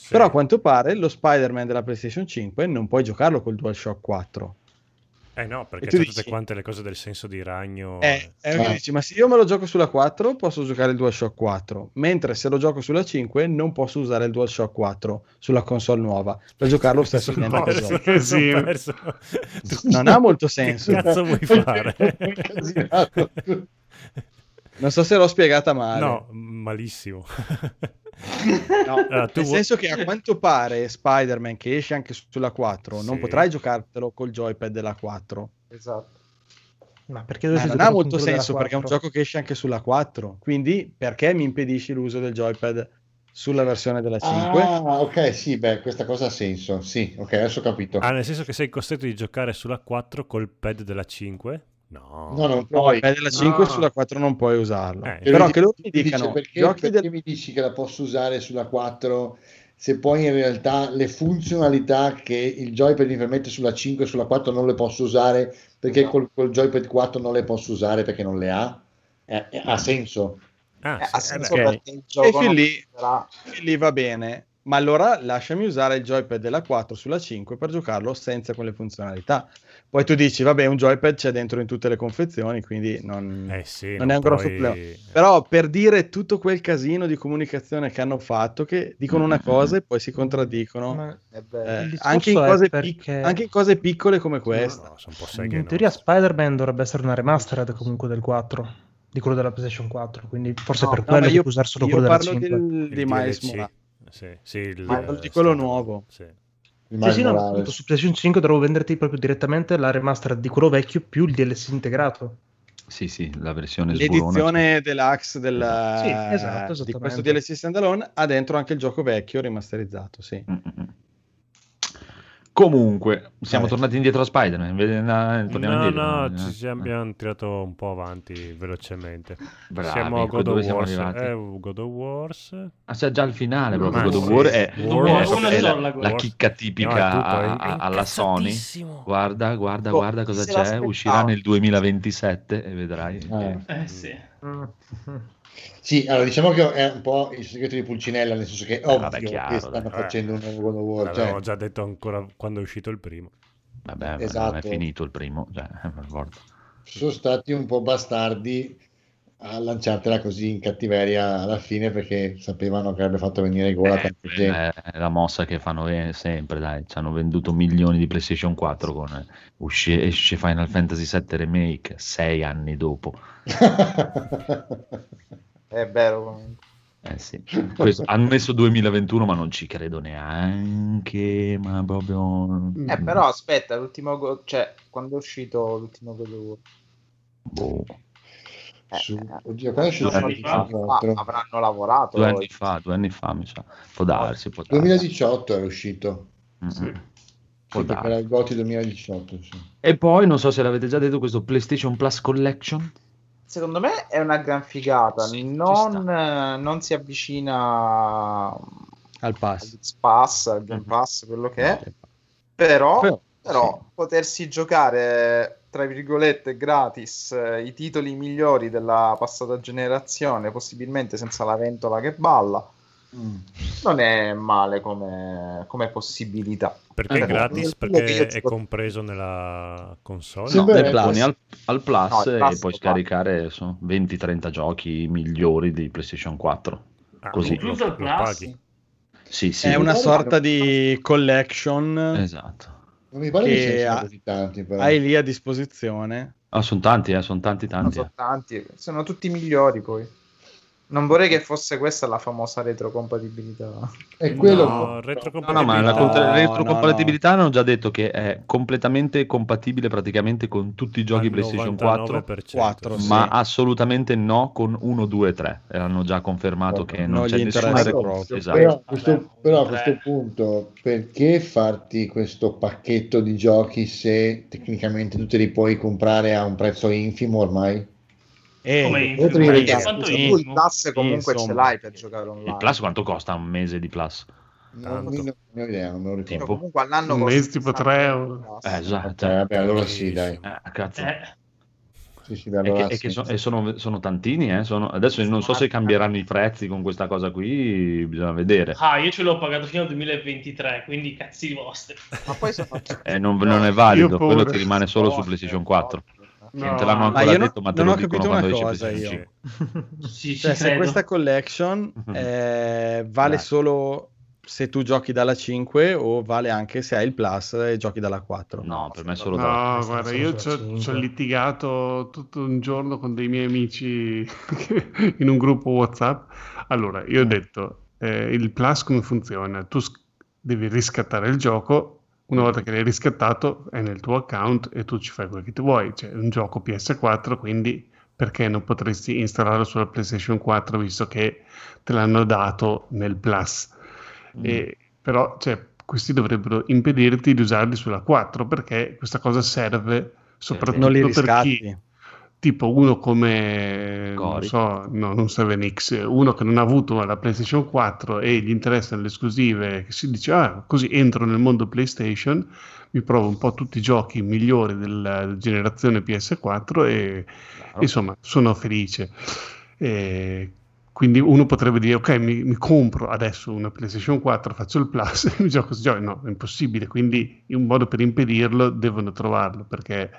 Però a quanto pare lo Spider-Man della PlayStation 5 non puoi giocarlo col DualShock 4. Eh no, perché tutte dici- quante le cose del senso di ragno. Eh, eh, Ah. dici, ma se io me lo gioco sulla 4 posso giocare il DualShock 4, mentre se lo gioco sulla 5 non posso usare il DualShock 4 sulla console nuova per giocarlo lo stesso identico gioco. perso. Non ha molto senso. Che cazzo vuoi fare? Non so se l'ho spiegata male. No, malissimo. [laughs] No, Allora, tu nel vuoi- senso che a quanto pare Spider-Man che esce anche su- sulla 4 non Sì. potrai giocartelo col joypad della 4. Esatto. Ma perché Ma non ha molto senso perché è un 4? gioco che esce anche sulla 4. Quindi perché mi impedisci l'uso del joypad sulla versione della 5? Ah, ok, sì, beh, questa cosa ha senso. Sì, ok, adesso ho capito. Ah, nel senso che sei costretto di giocare sulla 4 col pad della 5? No. No, non No, puoi. pad della 5 No. sulla 4 non puoi usarlo. Eh, Però anche loro mi dicano perché, perché del- mi dici che la posso usare sulla 4 se poi in realtà le funzionalità che il joypad mi permette sulla 5 e sulla 4 non le posso usare perché col, col joypad 4 non le posso usare perché non le ha? Eh, eh, ha senso. Ah, Eh, ha sì, eh senso beh. ok. perché il gioco E fin lì- fin lì va bene. Ma allora lasciami usare il joypad della 4 sulla 5 per giocarlo senza quelle funzionalità. Poi tu dici, vabbè, un joypad c'è dentro in tutte le confezioni, quindi non, Eh sì, non è un grosso puoi- problema. Però per dire tutto quel casino di comunicazione che hanno fatto, che dicono una cosa e poi si contraddicono, Ma eh, anche, in perché- pic- anche in cose piccole come No, questa. no, sono un po' seghe, in no. teoria Spider-Man dovrebbe essere una remastered comunque del 4, di quello della PlayStation 4, quindi forse No, per no, quello che io, usare solo io quello della parlo 5. del- di Miles DLC. Morales. Sì, sì, il, Ma quello eh, di quello nuovo. sì. Sì, sì, no, su PlayStation 5 dovevo venderti proprio direttamente la remastered di quello vecchio più il DLC integrato. Sì, sì, la versione sburona. L'edizione deluxe del, Sì, esatto, di questo. DLC standalone ha dentro anche il gioco vecchio rimasterizzato. Sì. Mm, mm, mm. Comunque, siamo Vabbè. tornati indietro a Spider-Man. no, torniamo No, indietro. no, Eh, ci siamo, eh. abbiamo tirato un po' avanti velocemente. Bravi, siamo a God dove of siamo Wars. arrivati? Eh, God of Wars. Ah, c'è già il finale proprio. Ma God of sì. War è, War- è Una proprio- è la, la chicca No, tipica è tutto, a- è a- alla Sony. Guarda, guarda, Oh, guarda cosa c'è. Uscirà nel 2027 e vedrai. Eh. Eh sì. Sì, allora diciamo che è un po' il segreto di Pulcinella, nel senso che è ovvio vabbè, chiaro, che stanno dai. facendo un nuovo God of War. L'avevamo Cioè, già detto ancora quando è uscito il primo. Vabbè, non è Esatto. finito il primo. Cioè, [laughs] sono stati un po' bastardi a lanciartela così in cattiveria alla fine perché sapevano che avrebbe fatto venire gola a Eh, tanta gente. è la mossa che fanno eh, sempre, dai. Ci hanno venduto milioni di PlayStation 4 con eh, usci- esce Final Fantasy VII Remake sei anni dopo. [laughs] È vero. comunque. Eh sì. Questo- hanno messo 2021, ma non ci credo neanche. Ma proprio. Eh, però aspetta, l'ultimo go- cioè, quando è uscito l'ultimo God of War? Boh, Eh, Su- eh, Oddio, quando è uscito? due anni anni fa. fa, 2004? avranno lavorato. due anni fa, due anni fa, mi sa. Può darsi, può darsi. 2018 era uscito. Mm, mm. Sì, era il GOTY 2018. Sì. E poi, non so se l'avete già detto, questo PlayStation Plus Collection. Secondo me è una gran figata. Sì, non, eh, non si avvicina Al pass. al Pass, al Game Pass, quello che è. Però, Però, però potersi giocare tra virgolette, gratis eh, i titoli migliori della passata generazione, possibilmente senza la ventola che balla. Mm. Non è male come, come possibilità. Perché è Eh, gratis? quello che Perché è compreso nella console? Sì, No, beh, poni al, al Plus No, il e Plus puoi lo scaricare sono 20-30 giochi migliori di PlayStation 4. Ah, Così. lo- Incluso il lo Plus? paghi. Sì, sì. È una sorta di collection Esatto. Non mi pare che, Che ha- così tanti, però. hai lì a disposizione. Ah, sono tanti, eh, sono tanti, tanti. sono eh. tanti, sono tutti migliori poi. Non vorrei che fosse questa la famosa retrocompatibilità. È quello No, No, retrocompatibilità. no, ma la No, contra- no, retrocompatibilità hanno già detto che è completamente compatibile praticamente con tutti i giochi Al PlayStation 4, 99%, Quattro, sì. ma assolutamente no con 1, 2, 3. E hanno già confermato che non, Non c'è nessuna interessa retro- proprio. Esatto. Però, a questo, però a questo punto, perché farti questo pacchetto di giochi se tecnicamente tu te li puoi comprare a un prezzo infimo ormai? E Come infimo? Perché Perché se quanto tu il Plus comunque ce Insomma. l'hai per giocare online. Il Plus quanto costa un mese di Plus? Non, non ne ho idea, non me lo ricordo. comunque all'anno Un costa mese tipo 60 tre euro. Plus. Eh, esatto. Ok, vabbè, allora sì, dai. Eh, cazzo. Eh, Sì, sì, E che, e sì. so- e sono, sono tantini, eh, sono- adesso non so se cambieranno i prezzi con questa cosa qui, bisogna vedere. ah, io ce l'ho pagato fino al 2023, quindi cazzi vostri. Ma poi sono Eh, non, non è valido, quello ti rimane solo su PlayStation 4. No, Non te l'hanno ma ancora io no- detto, ma te non lo ho capito una cosa io. 5. [laughs] Sì, ci Cioè, se credo. questa collection Mhm. eh, vale Dai. solo se tu giochi dalla 5 o vale anche se hai il Plus e giochi dalla 4? No, per me è solo da... No, Questa guarda, sono io ci ho litigato tutto un giorno con dei miei amici [laughs] in un gruppo WhatsApp. Allora, io ho detto, eh, il Plus come funziona? Tu sc- devi riscattare il gioco, una volta che l'hai riscattato è nel tuo account e tu ci fai quello che tu vuoi. C'è un gioco PS4, quindi perché non potresti installarlo sulla PlayStation 4 visto che te l'hanno dato nel Plus? E- però cioè, questi dovrebbero impedirti di usarli sulla 4 perché questa cosa serve soprattutto Non li per chi tipo uno come non Gori. so, no, non 7X, uno che non ha avuto la PlayStation 4 e gli interessano le esclusive, che si dice ah, così entro nel mondo PlayStation, mi provo un po' tutti i giochi migliori della generazione PS4 e insomma sono felice. E quindi uno potrebbe dire ok mi, mi compro adesso una PlayStation 4 faccio il plus [laughs] e mi gioco questi giochi no è impossibile quindi un modo per impedirlo devono trovarlo perché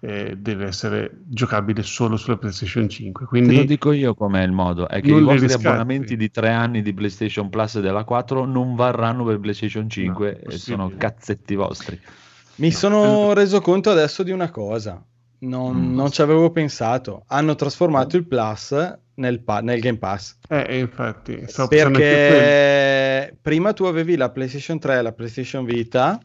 eh, deve essere giocabile solo sulla PlayStation 5 Te lo quindi dico io com'è il modo, è che i vostri riscatti. abbonamenti di tre anni di PlayStation Plus e della 4 non varranno per PlayStation 5 e possibile. sono cazzetti vostri. Mi No. sono reso conto adesso di una cosa, non, Mm. non ci avevo pensato. Hanno trasformato il Plus nel, pa- nel Game Pass. eh, infatti. Perché prima tu avevi la PlayStation 3 e la PlayStation Vita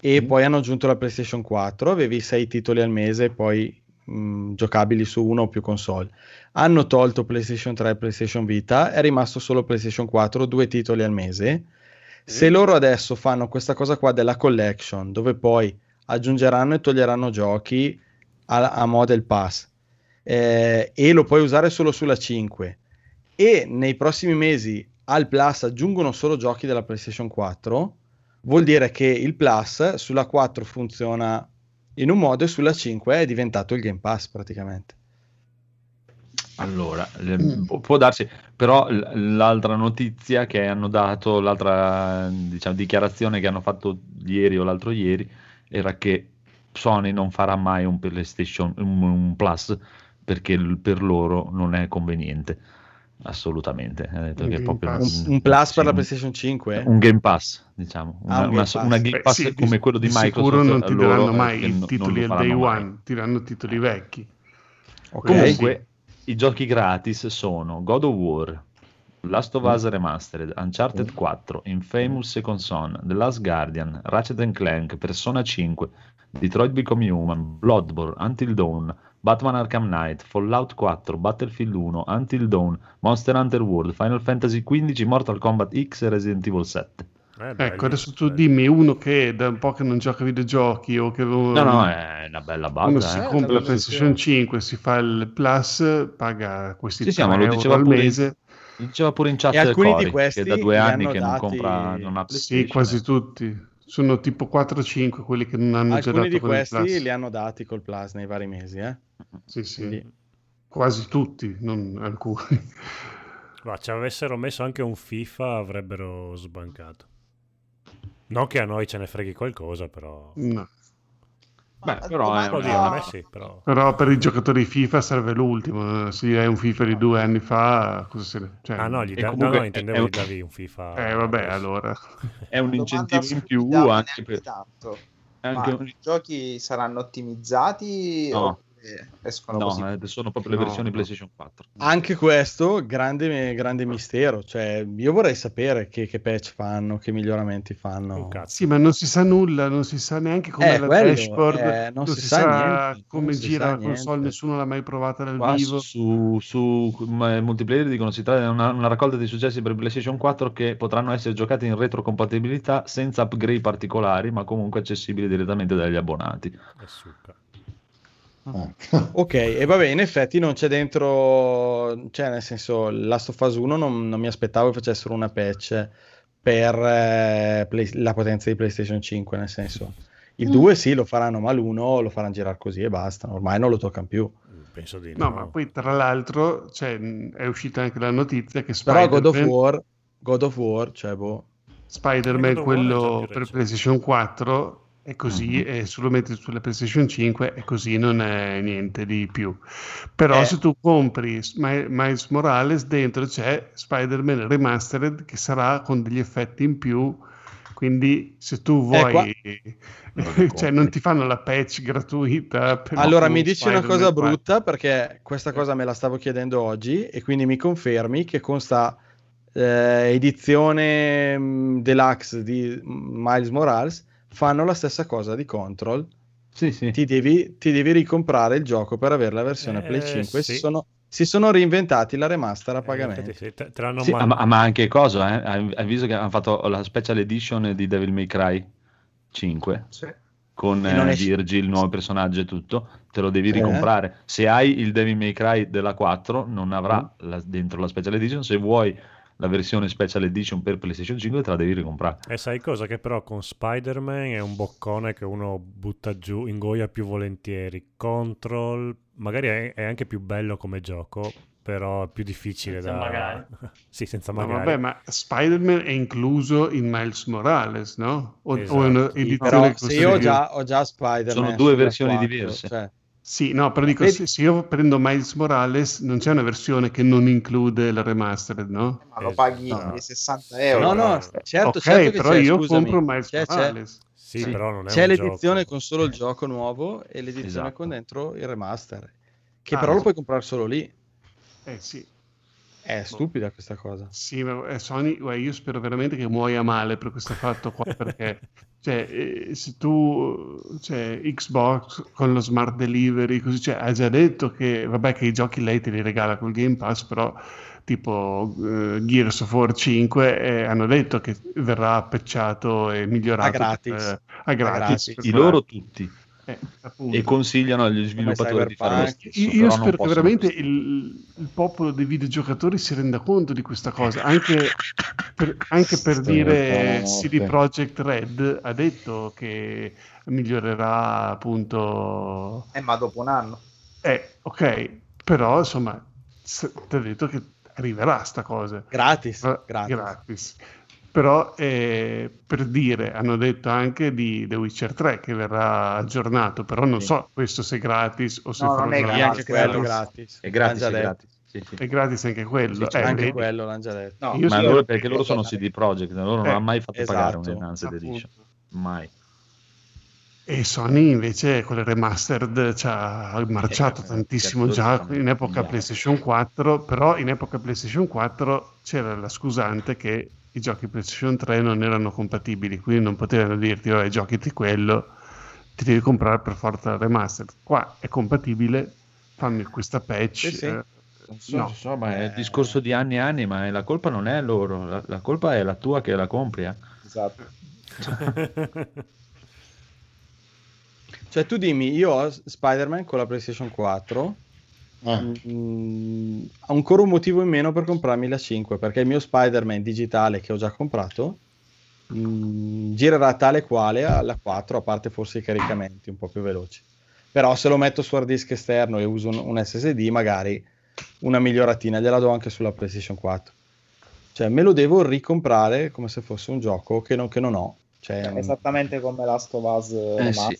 e Mm. poi hanno aggiunto la PlayStation 4, avevi sei titoli al mese, poi mh, giocabili su uno o più console. Hanno tolto PlayStation 3 e PlayStation Vita, è rimasto solo PlayStation 4, due titoli al mese. Se loro adesso fanno questa cosa qua della collection, dove poi aggiungeranno e toglieranno giochi a, a Model Pass eh, e lo puoi usare solo sulla 5 e nei prossimi mesi al Plus aggiungono solo giochi della PlayStation 4, vuol dire che il Plus sulla 4 funziona in un modo e sulla 5 è diventato il Game Pass praticamente. Allora, le- Mm. pu- può darsi, però l'altra notizia che hanno dato, l'altra diciamo, dichiarazione che hanno fatto ieri o l'altro ieri era che Sony non farà mai un PlayStation un, un Plus perché per loro non è conveniente, assolutamente. Ha detto Un che è proprio. Un, un Plus sì, per la PlayStation 5? un Game Pass, diciamo, Ah, una, un Game una- Pass. una Game Beh, Pass sì, come quello di di Microsoft. sicuro non ti daranno eh, mai i titoli al day faranno mai. one ti daranno titoli vecchi Ok. Comunque, i giochi gratis sono God of War, Last of Mm. Us Remastered, Uncharted 4, Infamous Second Son, The Last Guardian, Ratchet Clank, Persona 5, Detroit Become Human, Bloodborne, Until Dawn, Batman Arkham Knight, Fallout 4, Battlefield 1, Until Dawn, Monster Hunter World, Final Fantasy XV, Mortal Kombat X e Resident Evil 7. Eh, ecco adesso tu dimmi uno che da un po' che non gioca videogiochi o che lo- No, no, è una bella uno base. si eh. Eh, compra la la PlayStation 5 si fa il plus paga questi Sì, sì, 3 ma lo euro diceva al pure- mese Diceva pure in chat E alcuni di Cory, questi che da due anni che non dati- compra non ha sì PlayStation. quasi tutti sono tipo 4-5 quelli che non hanno già Alcuni dato di con il questi li hanno dati col Plus nei vari mesi, eh. Sì, sì. Quindi- Quasi tutti, non alcuni. Ma ci avessero messo anche un FIFA avrebbero sbancato. Non che a noi ce ne freghi qualcosa, però... No. Beh, però è Oddio, a me sì, però... Però per i giocatori FIFA serve l'ultimo. Se hai un FIFA di due anni fa, cosa se ne... Cioè, Ah no, gli da- comunque no, no, è- intendevo è gli un- davi un FIFA... Eh vabbè, allora. è un incentivo in più anche per... tanto. è anche Ma i giochi saranno ottimizzati No. oppure escono così? No, eh, sono proprio le No, versioni no. PlayStation 4. Anche questo, grande, grande mistero. Cioè, io vorrei sapere che, che patch fanno, che miglioramenti fanno. Cazzo. Sì, ma non si sa nulla, non si sa neanche come Eh, la quello, dashboard, eh, non non, si si, sa sa, niente, come gira sa la console, niente. nessuno l'ha mai provata dal Qua vivo. su, su m- multiplayer dicono si tratta di una, una raccolta di successi per PlayStation 4 che potranno essere giocati in retrocompatibilità senza upgrade particolari, ma comunque accessibili direttamente dagli abbonati. E succa. Ah. [laughs] Ok, e vabbè, in effetti non c'è dentro, cioè nel senso, Last of Us 1 non, non mi aspettavo che facessero una patch per eh, Play- la potenza di PlayStation 5, nel senso, il 2 sì lo faranno, ma l'1 lo faranno girare così e basta, ormai non lo toccano più. Penso di no. No, ma poi tra l'altro cioè, è uscita anche la notizia che Però God of Spider-Man, War, God of War, cioè boh, Spider-Man, quello per. PlayStation 4 è così e se lo metti sulla PlayStation 5 è così, non è niente di più. Però Eh. se tu compri Mi- Miles Morales, dentro c'è Spider-Man Remastered che sarà con degli effetti in più. Quindi se tu vuoi, qua- [laughs] cioè non ti fanno la patch gratuita. Allora, mi dici una Spider-Man cosa 4. brutta perché questa cosa me la stavo chiedendo oggi e quindi mi confermi che con sta eh, edizione mh, deluxe di Miles Morales fanno la stessa cosa di Control. Sì, sì. Ti devi, ti devi ricomprare il gioco per avere la versione Eh, Play 5. Si, sì. sono, si sono reinventati la remaster a Eh, pagamento. infatti sì, te, te Sì, man- ma, ma anche cosa, eh? Hai visto che hanno fatto la special edition di Devil May Cry 5 con E non eh, Virgil, il nuovo personaggio e tutto, te lo devi Eh. ricomprare. Se hai il Devil May Cry della 4 non avrà Mm. la- dentro la special edition, se vuoi la versione special edition per PlayStation 5 te la devi ricomprare. E sai cosa? Che però con Spider-Man è un boccone che uno butta giù, ingoia più volentieri. Control, magari è, è anche più bello come gioco, però è più difficile Senza da... magari. [laughs] sì, senza Ma magari. vabbè, ma Spider-Man è incluso in Miles Morales, no? O, o è Esatto. un'edizione se costa io ho già, ho già Spider-Man Sono due versioni 4, diverse. cioè, Sì, no, però dico, Vedi- se, se io prendo Miles Morales non c'è una versione che non include la remastered, no? Ma lo Eh, paghi no. 60 euro. no, no, Eh, certo, ok, certo che però c'è, io scusami. compro Miles C'è- c'è- Morales. Sì, sì. però non è C'è un l'edizione gioco. con solo il gioco nuovo e l'edizione Esatto. con dentro il remaster. Che Ah, però lo puoi comprare solo lì. Eh sì, È stupida questa cosa. sì, ma eh, Sony, io spero veramente che muoia male per questo fatto qua, [laughs] perché cioè, eh, se tu, cioè, Xbox con lo smart delivery, così, cioè, ha già detto che, vabbè, che i giochi lei te li regala col Game Pass, però tipo eh, Gears of War 5 eh, hanno detto che verrà patchato e migliorato A gratis. eh, a gratis, gratis. per I loro tutti. Eh. E consigliano agli sviluppatori di fare lo stesso. Io, spero che veramente il, il popolo dei videogiocatori si renda conto di questa cosa, anche per, anche per dire. CD Projekt Red ha detto che migliorerà appunto... Eh, ma dopo un anno. Eh, ok, però insomma, ti ha detto che arriverà sta cosa. Gratis, gratis. gratis. Però eh, per dire, hanno detto anche di The Witcher 3 che verrà aggiornato, però non Sì. so questo se è gratis o se No, non è gratis. anche quello gratis. È gratis, è gratis. Sì, sì. È gratis anche quello. detto. Eh, anche vedi? quello l'hanno già detto. No, Io Ma sì, loro, perché loro sono so- CD Projekt, loro non Eh, hanno mai fatto pagare esatto, un'enhanced appunto. edition. Mai. E Sony invece con le remastered ci ha marciato Eh, tantissimo già in epoca. PlayStation 4, però in epoca PlayStation 4 c'era la scusante che i giochi PlayStation 3 non erano compatibili, quindi non potevano dirti vabbè giochiti quello, ti devi comprare per forza la remastered. Qua è compatibile, fammi questa patch. Sì, sì. eh, Non so, no. so, ma è Eh. il discorso di anni e anni, ma la colpa non è loro, la, la colpa è la tua che la compri. eh. Esatto. [laughs] Cioè tu dimmi, io ho Spider-Man con la PlayStation 4, Ah, mm, ho ancora un motivo in meno per comprarmi la 5, perché il mio Spider-Man digitale che ho già comprato mh, girerà tale quale alla 4, a parte forse i caricamenti un po' più veloci. Però se lo metto su hard disk esterno e uso un, un SSD, magari una miglioratina gliela do anche sulla PlayStation 4. Cioè, me lo devo ricomprare come se fosse un gioco che non, che non ho. Cioè, Esattamente come Last of Us Eh, sì.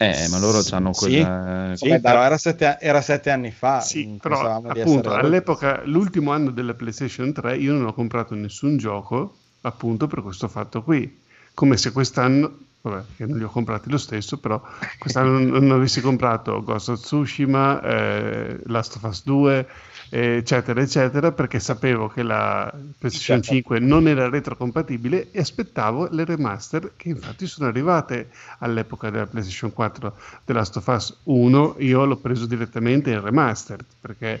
Eh, ma loro hanno Sì, quella... sì, però era sette, era sette anni fa. Sì, mm, però appunto essere- all'epoca, l'ultimo anno della PlayStation 3, io non ho comprato nessun gioco appunto per questo fatto qui. Come se quest'anno, vabbè, che non li ho comprati lo stesso, però quest'anno non, avessi comprato Ghost of Tsushima, eh, Last of Us 2, eh, eccetera, eccetera, perché sapevo che la PlayStation Certo. 5 non era retrocompatibile e aspettavo le remaster che infatti sono arrivate all'epoca della PlayStation 4 The Last of Us 1. Io l'ho preso direttamente in remastered perché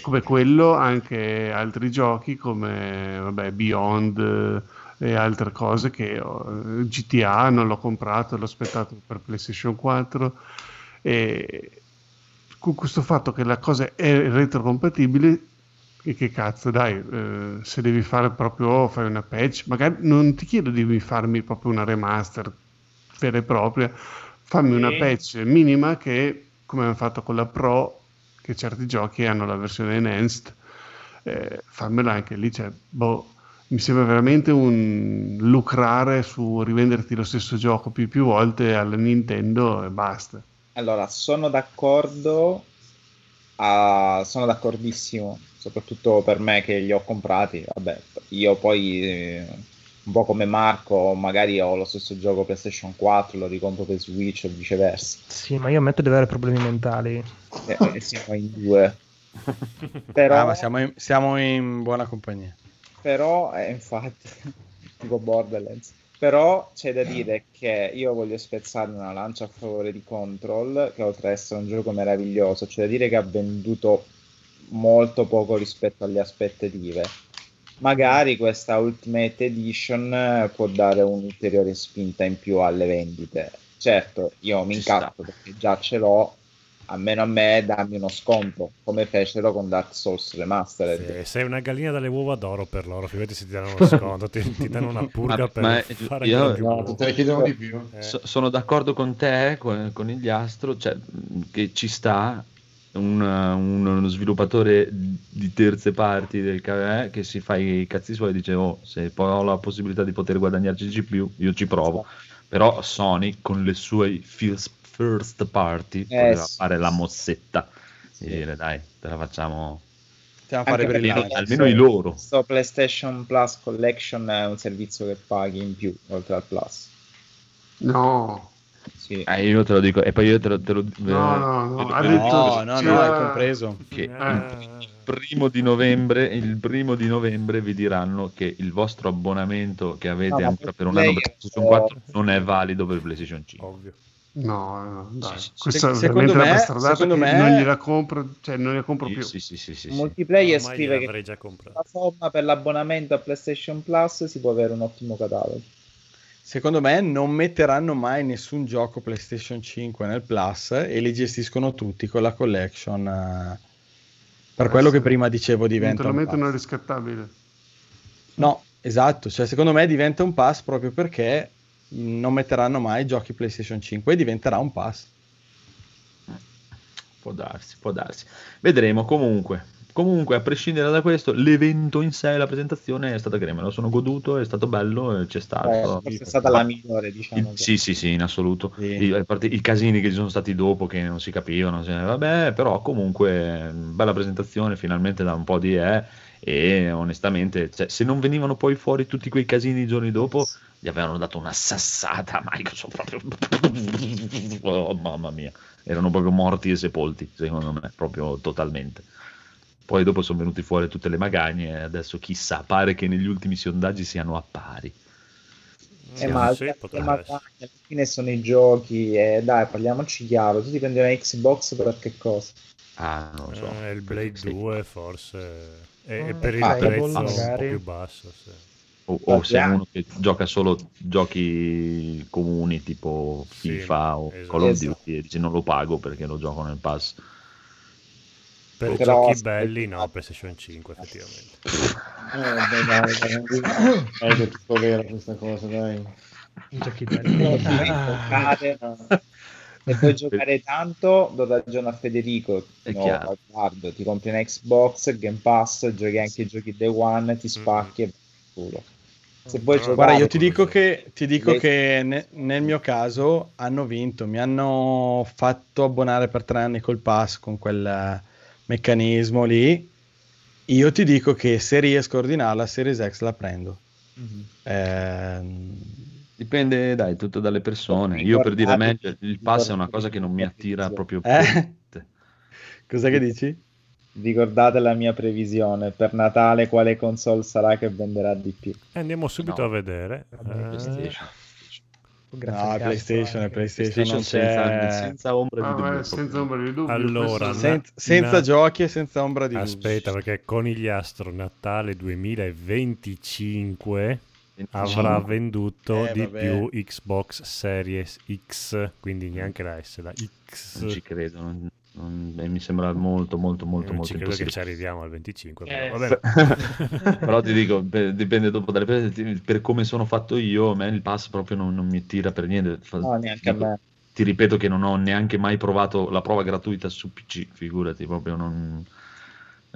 come quello anche altri giochi come vabbè, Beyond e altre cose che ho, GTA non l'ho comprato, l'ho aspettato per PlayStation 4 e con questo fatto che la cosa è retrocompatibile e che cazzo dai eh, se devi fare proprio fai una patch magari non ti chiedo di farmi proprio una remaster vera e propria fammi una patch minima che come hanno fatto con la Pro che certi giochi hanno la versione enhanced eh, fammela anche lì cioè, boh, mi sembra veramente un lucrare su rivenderti lo stesso gioco più più volte alla Nintendo e basta Allora, sono d'accordo, a- sono d'accordissimo, soprattutto per me che li ho comprati. Vabbè, io poi, eh, un po' come Marco, magari ho lo stesso gioco PlayStation 4, lo ricompro per Switch o viceversa. Sì, ma io ammetto di avere problemi mentali. E, e siamo in due. [laughs] Però, Ah, ma siamo in, siamo in buona compagnia. Però eh, infatti, [laughs] tipo Borderlands. Però c'è da dire che io voglio spezzare una lancia a favore di Control, che oltre ad essere un gioco meraviglioso, c'è da dire che ha venduto molto poco rispetto alle aspettative. Magari questa Ultimate Edition eh, può dare un'ulteriore spinta in più alle vendite. Certo, io mi incazzo perché già ce l'ho, almeno a me dammi uno sconto, come fecero con Dark Souls Remastered. Sì, sei una gallina dalle uova d'oro per loro, figurati se ti danno uno sconto, ti, ti danno una purga Ma- per ma fare io- più No, te ne chiedono di più. Eh, So- sono d'accordo con te, con, con il Astro, cioè, che ci sta un- un- uno sviluppatore di terze parti del ca- eh, che si fa i cazzi suoi e dice oh, se poi ho la possibilità di poter guadagnarci di più, io ci provo. Però Sony con le sue first, first party poteva sì. fare la mossetta e dire dai, te la facciamo Stiamo a fare Anche perché brillare. almeno i loro. Questo PlayStation Plus Collection è un servizio che paghi in più oltre al Plus. no Sì. Eh, io te lo dico, e poi io te lo, te lo No, no, no, ha eh, detto- No, no, no, è compreso. che il primo di novembre, il primo di novembre vi diranno che il vostro abbonamento che avete No, ancora per un anno per PlayStation 4 non è valido per PlayStation 5. Ovvio. No, no, dai, Sì, sì, questa sì. è veramente Secondo me- secondo me- non gliela compro, cioè non ne compro Sì, più. sì, sì, sì, sì, sì. Multiplayer Ormai scrive che già comprato. la somma per l'abbonamento a PlayStation Plus si può avere un ottimo catalogo. Secondo me non metteranno mai nessun gioco PlayStation 5 nel Plus e li gestiscono tutti con la collection. eh, per quello che prima dicevo Non diventa te lo mettono riscattabile. No, esatto, cioè secondo me diventa un pass proprio perché non metteranno mai giochi PlayStation 5 e diventerà un pass. Può darsi, può darsi. Vedremo comunque. Comunque, a prescindere da questo, l'evento in sé, la presentazione è stata che me lo sono goduto, è stato bello, c'è stato. Eh, forse è stata la migliore, diciamo. Il- sì, sì, sì, in assoluto. Sì. I, a parte i casini che ci sono stati dopo che non si capivano, cioè, vabbè, però comunque bella presentazione, finalmente da un po' di eh, e onestamente, cioè, se non venivano poi fuori tutti quei casini i giorni dopo, gli avevano dato una sassata a Microsoft proprio. Oh, mamma mia, erano proprio morti e sepolti, secondo me, proprio totalmente. Poi dopo sono venuti fuori tutte le magagne e adesso chissà, pare che negli ultimi sondaggi siano a pari. Eh, ma sì, potrebbe ma alla fine sono i giochi e dai, parliamoci chiaro, tu ti prendi una Xbox per che cosa? Ah, non lo so. Eh, il Blade Sì. 2 forse e, e Ah, per il ah, prezzo un magari. po' più basso sì. O, o se Guardiamo. uno che gioca solo giochi comuni tipo Sì, FIFA o esatto. Call of Esatto. Duty e dice non lo pago perché lo gioco nel pass. Per Però giochi belli, no, PlayStation 5 effettivamente. Eh, dai, dai, è che è tutto vero questa cosa, dai. Giochi belli. Ah. Se vuoi [laughs] giocare tanto do ragione a Federico È no, guarda, ti compri un Xbox Game Pass giochi anche i giochi Day One ti spacchi e culo. Se vuoi Però- giocare Guarda, io ti dico che, ti dico Lei- che ne- nel mio caso hanno vinto, mi hanno fatto abbonare per tre anni col pass con quel eh, meccanismo lì. Io ti dico che se riesco a ordinarla, Series X la prendo. Ehm, Dipende, dai, tutto dalle persone. Io per dire a me il pass è una cosa che non mi attira proprio. Eh? [laughs] cos'è che dici? ricordate la mia previsione per Natale quale console sarà che venderà di più E andiamo subito No. a vedere. Vabbè, Eh, PlayStation. Grazie No, PlayStation anche. PlayStation, non PlayStation senza, c'è... senza ombra di Ah, dubbio. beh, senza ombra di dubbio. Allora, Sen- senza na- giochi e senza ombra di dubbio. Aspetta, perché Conigliastro Natale 2025 avrà venduto Eh, di vabbè. più Xbox Series X, quindi neanche la S, la X. Non ci credo, non- non- mi sembra molto, molto, molto, Eh, non molto ci credo che impossibile. ci arriviamo al 25. Eh, però va bene. [laughs] Però ti dico, dipende dopo dalle persone, per come sono fatto io, a me il pass proprio non, non mi tira per niente. No neanche a me Ti ripeto che non ho neanche mai provato la prova gratuita su PC, figurati, proprio non,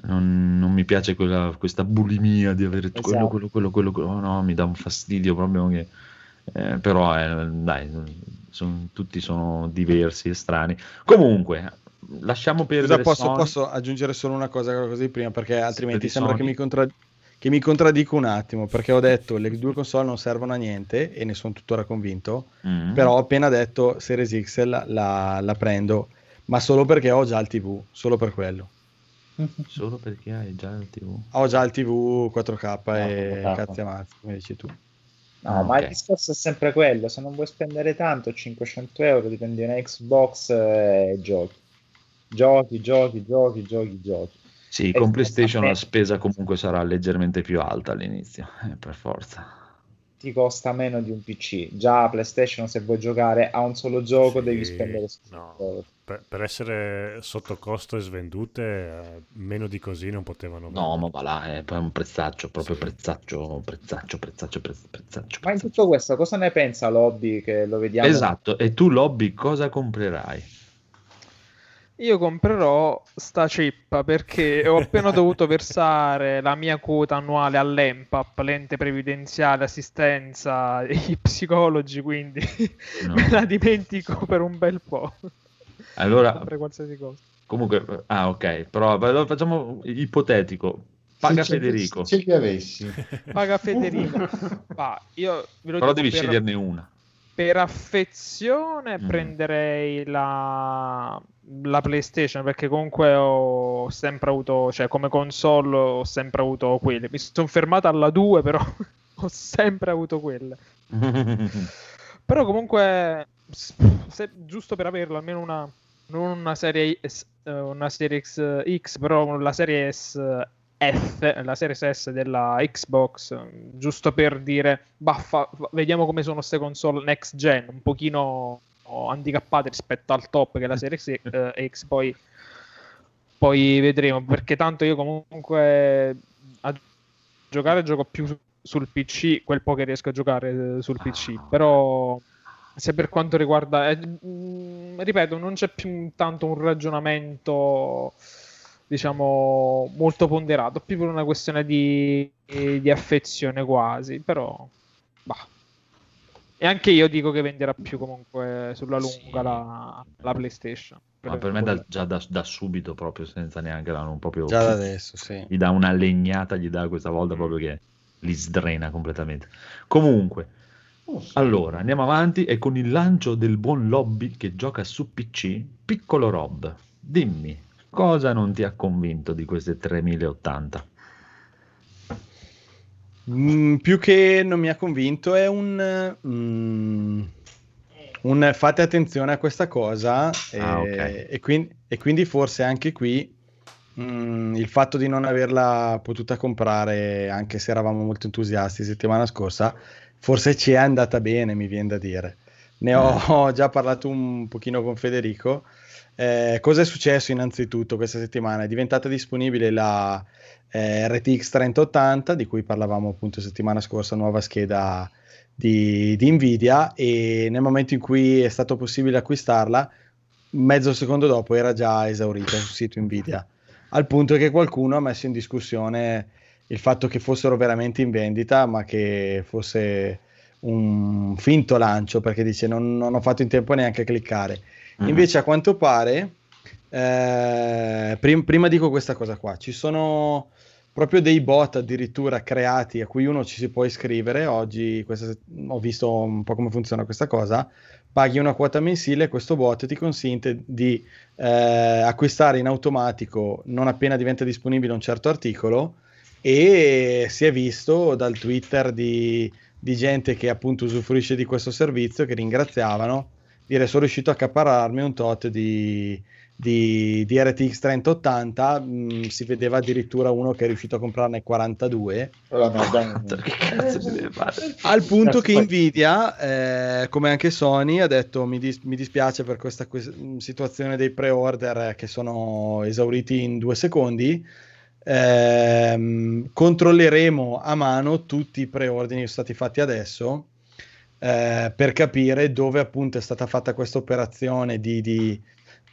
non- non mi piace quella- questa bulimia di avere quello, Esatto. quello, quello, quello, quello. Oh, no, mi dà un fastidio proprio che... eh, però eh, dai, son- tutti sono diversi e strani. Comunque, lasciamo Scusa, perdere posso, Sony. posso aggiungere solo una cosa così prima? Perché altrimenti di sembra che mi, contra- che mi contraddico un attimo. Perché ho detto le due console non servono a niente e ne sono tuttora convinto. Mm. Però ho appena detto Series X la, la- la prendo, ma solo perché ho già il TV. Solo per quello. [laughs] Solo perché hai già il TV. Ho già il TV 4K e 4K. cazzi ammazzi, come dici tu. No, Ah, ma il discorso è sempre quello, se non vuoi spendere tanto, 500 euro, ti prendi una Xbox e giochi. Giochi, giochi, giochi, giochi, giochi. Sì, E con sta PlayStation la spesa comunque sarà leggermente più alta all'inizio, [laughs] eh, per forza. Ti costa meno di un PC. Già PlayStation se vuoi giocare a un solo gioco Sì, devi spendere 60 no. Per, per essere sotto costo e svendute, eh, meno di così non potevano No, vendere. ma va là, è poi un prezzaccio, proprio Sì. prezzaccio, prezzaccio, prezzaccio, prezzaccio, prezzaccio. Ma in tutto questo cosa ne pensa Lobby che lo vediamo? Esatto, e tu Lobby cosa comprerai? Io comprerò sta cippa perché ho appena dovuto versare la mia quota annuale all'EMPAP, l'ente previdenziale, assistenza, [laughs] i psicologi, quindi [laughs] No. me la dimentico per un bel po'. Allora, Comprare qualsiasi cosa. comunque, ah ok, però allora facciamo ipotetico, paga Se Federico, Se li avessi. Paga [laughs] Federico. Ma io ve lo però dico devi per- sceglierne una. Per affezione Mm. prenderei la, la PlayStation perché comunque ho sempre avuto, cioè come console ho sempre avuto quelle. Mi sono fermato alla 2 però [laughs] ho sempre avuto quelle. [laughs] Però comunque, se- giusto per averla, almeno una, non una serie, S- eh, una serie X, X, però la serie S F, la serie S della Xbox, giusto per dire, baffa, vediamo come sono queste console next gen, un pochino handicappate rispetto al top che è la serie X, [laughs] eh, X poi, poi vedremo, perché tanto io comunque a giocare gioco più su- sul PC, quel po' che riesco a giocare eh, sul PC, però se per quanto riguarda, eh, ripeto, non c'è più tanto un ragionamento, diciamo, molto ponderato, più per una questione di, di affezione quasi, però, bah. E anche io dico che venderà più comunque sulla lunga Sì. la, la PlayStation. Ma per me da- già da, da subito, proprio senza neanche la- non proprio Già da adesso, sì. gli dà una legnata, gli dà questa volta proprio che li sdrena completamente. Comunque, allora andiamo avanti e con il lancio del buon Lobby che gioca su PC, piccolo Rob, dimmi cosa non ti ha convinto di queste 3080? Mm, più che non mi ha convinto è un, mm, un fate attenzione a questa cosa e, Ah, ok. e quin- e quindi forse anche qui mm, il fatto di non averla potuta comprare anche se eravamo molto entusiasti settimana scorsa forse ci è andata bene mi viene da dire ne ho, ho già parlato un pochino con Federico Eh, cosa è successo innanzitutto questa settimana? È diventata disponibile la eh, RTX 3080, di cui parlavamo appunto settimana scorsa, nuova scheda di, di Nvidia, e nel momento in cui è stato possibile acquistarla, mezzo secondo dopo era già esaurita sul sito Nvidia, al punto che qualcuno ha messo in discussione il fatto che fossero veramente in vendita, ma che fosse un finto lancio, perché dice non, non ho fatto in tempo neanche a cliccare. Mm. Invece a quanto pare, eh, prim- prima dico questa cosa qua, ci sono proprio dei bot addirittura creati a cui uno ci si può iscrivere. Oggi questa ho visto un po' come funziona questa cosa. Paghi una quota mensile e questo bot ti consente di eh, acquistare in automatico non appena diventa disponibile un certo articolo e si è visto dal Twitter di, di gente che appunto usufruisce di questo servizio che ringraziavano dire sono riuscito a accaparrarmi un tot di, di, di RTX 3080 mh, si vedeva addirittura uno che è riuscito a comprarne 42 Allora, no. Che cazzo fare? al punto Cazzo, che poi- Nvidia, eh, come anche Sony, ha detto mi, dis- mi dispiace per questa que- situazione dei pre-order eh, che sono esauriti in due secondi. Ehm, controlleremo a mano tutti i preordini che sono stati fatti adesso eh, per capire dove appunto è stata fatta questa operazione di, di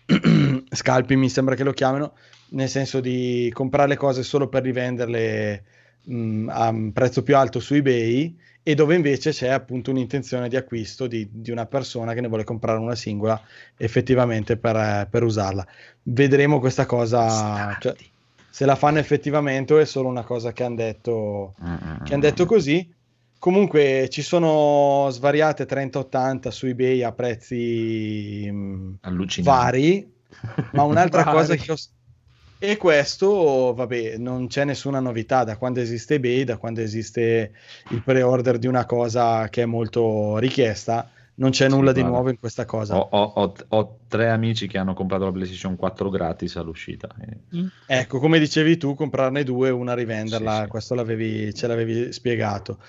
[clears throat] scalping, mi sembra che lo chiamino, nel senso di comprare le cose solo per rivenderle mh, a un prezzo più alto su eBay e dove invece c'è appunto un'intenzione di acquisto di, di una persona che ne vuole comprare una singola effettivamente per, eh, per usarla. Vedremo questa cosa, cioè, se la fanno effettivamente o è solo una cosa che hanno detto, Mm, che han detto così. Comunque ci sono svariate 3080 su eBay a prezzi Allucinante. vari, ma un'altra [laughs] Vari. cosa che ho... E questo, vabbè, non c'è nessuna novità da quando esiste eBay, da quando esiste il pre-order di una cosa che è molto richiesta, non c'è Sì, nulla di guarda. nuovo in questa cosa. Ho, ho- ho- ho tre amici che hanno comprato la PlayStation 4 gratis all'uscita. E- Ecco, come dicevi tu, comprarne due e una rivenderla, Sì, sì. questo l'avevi, ce l'avevi spiegato.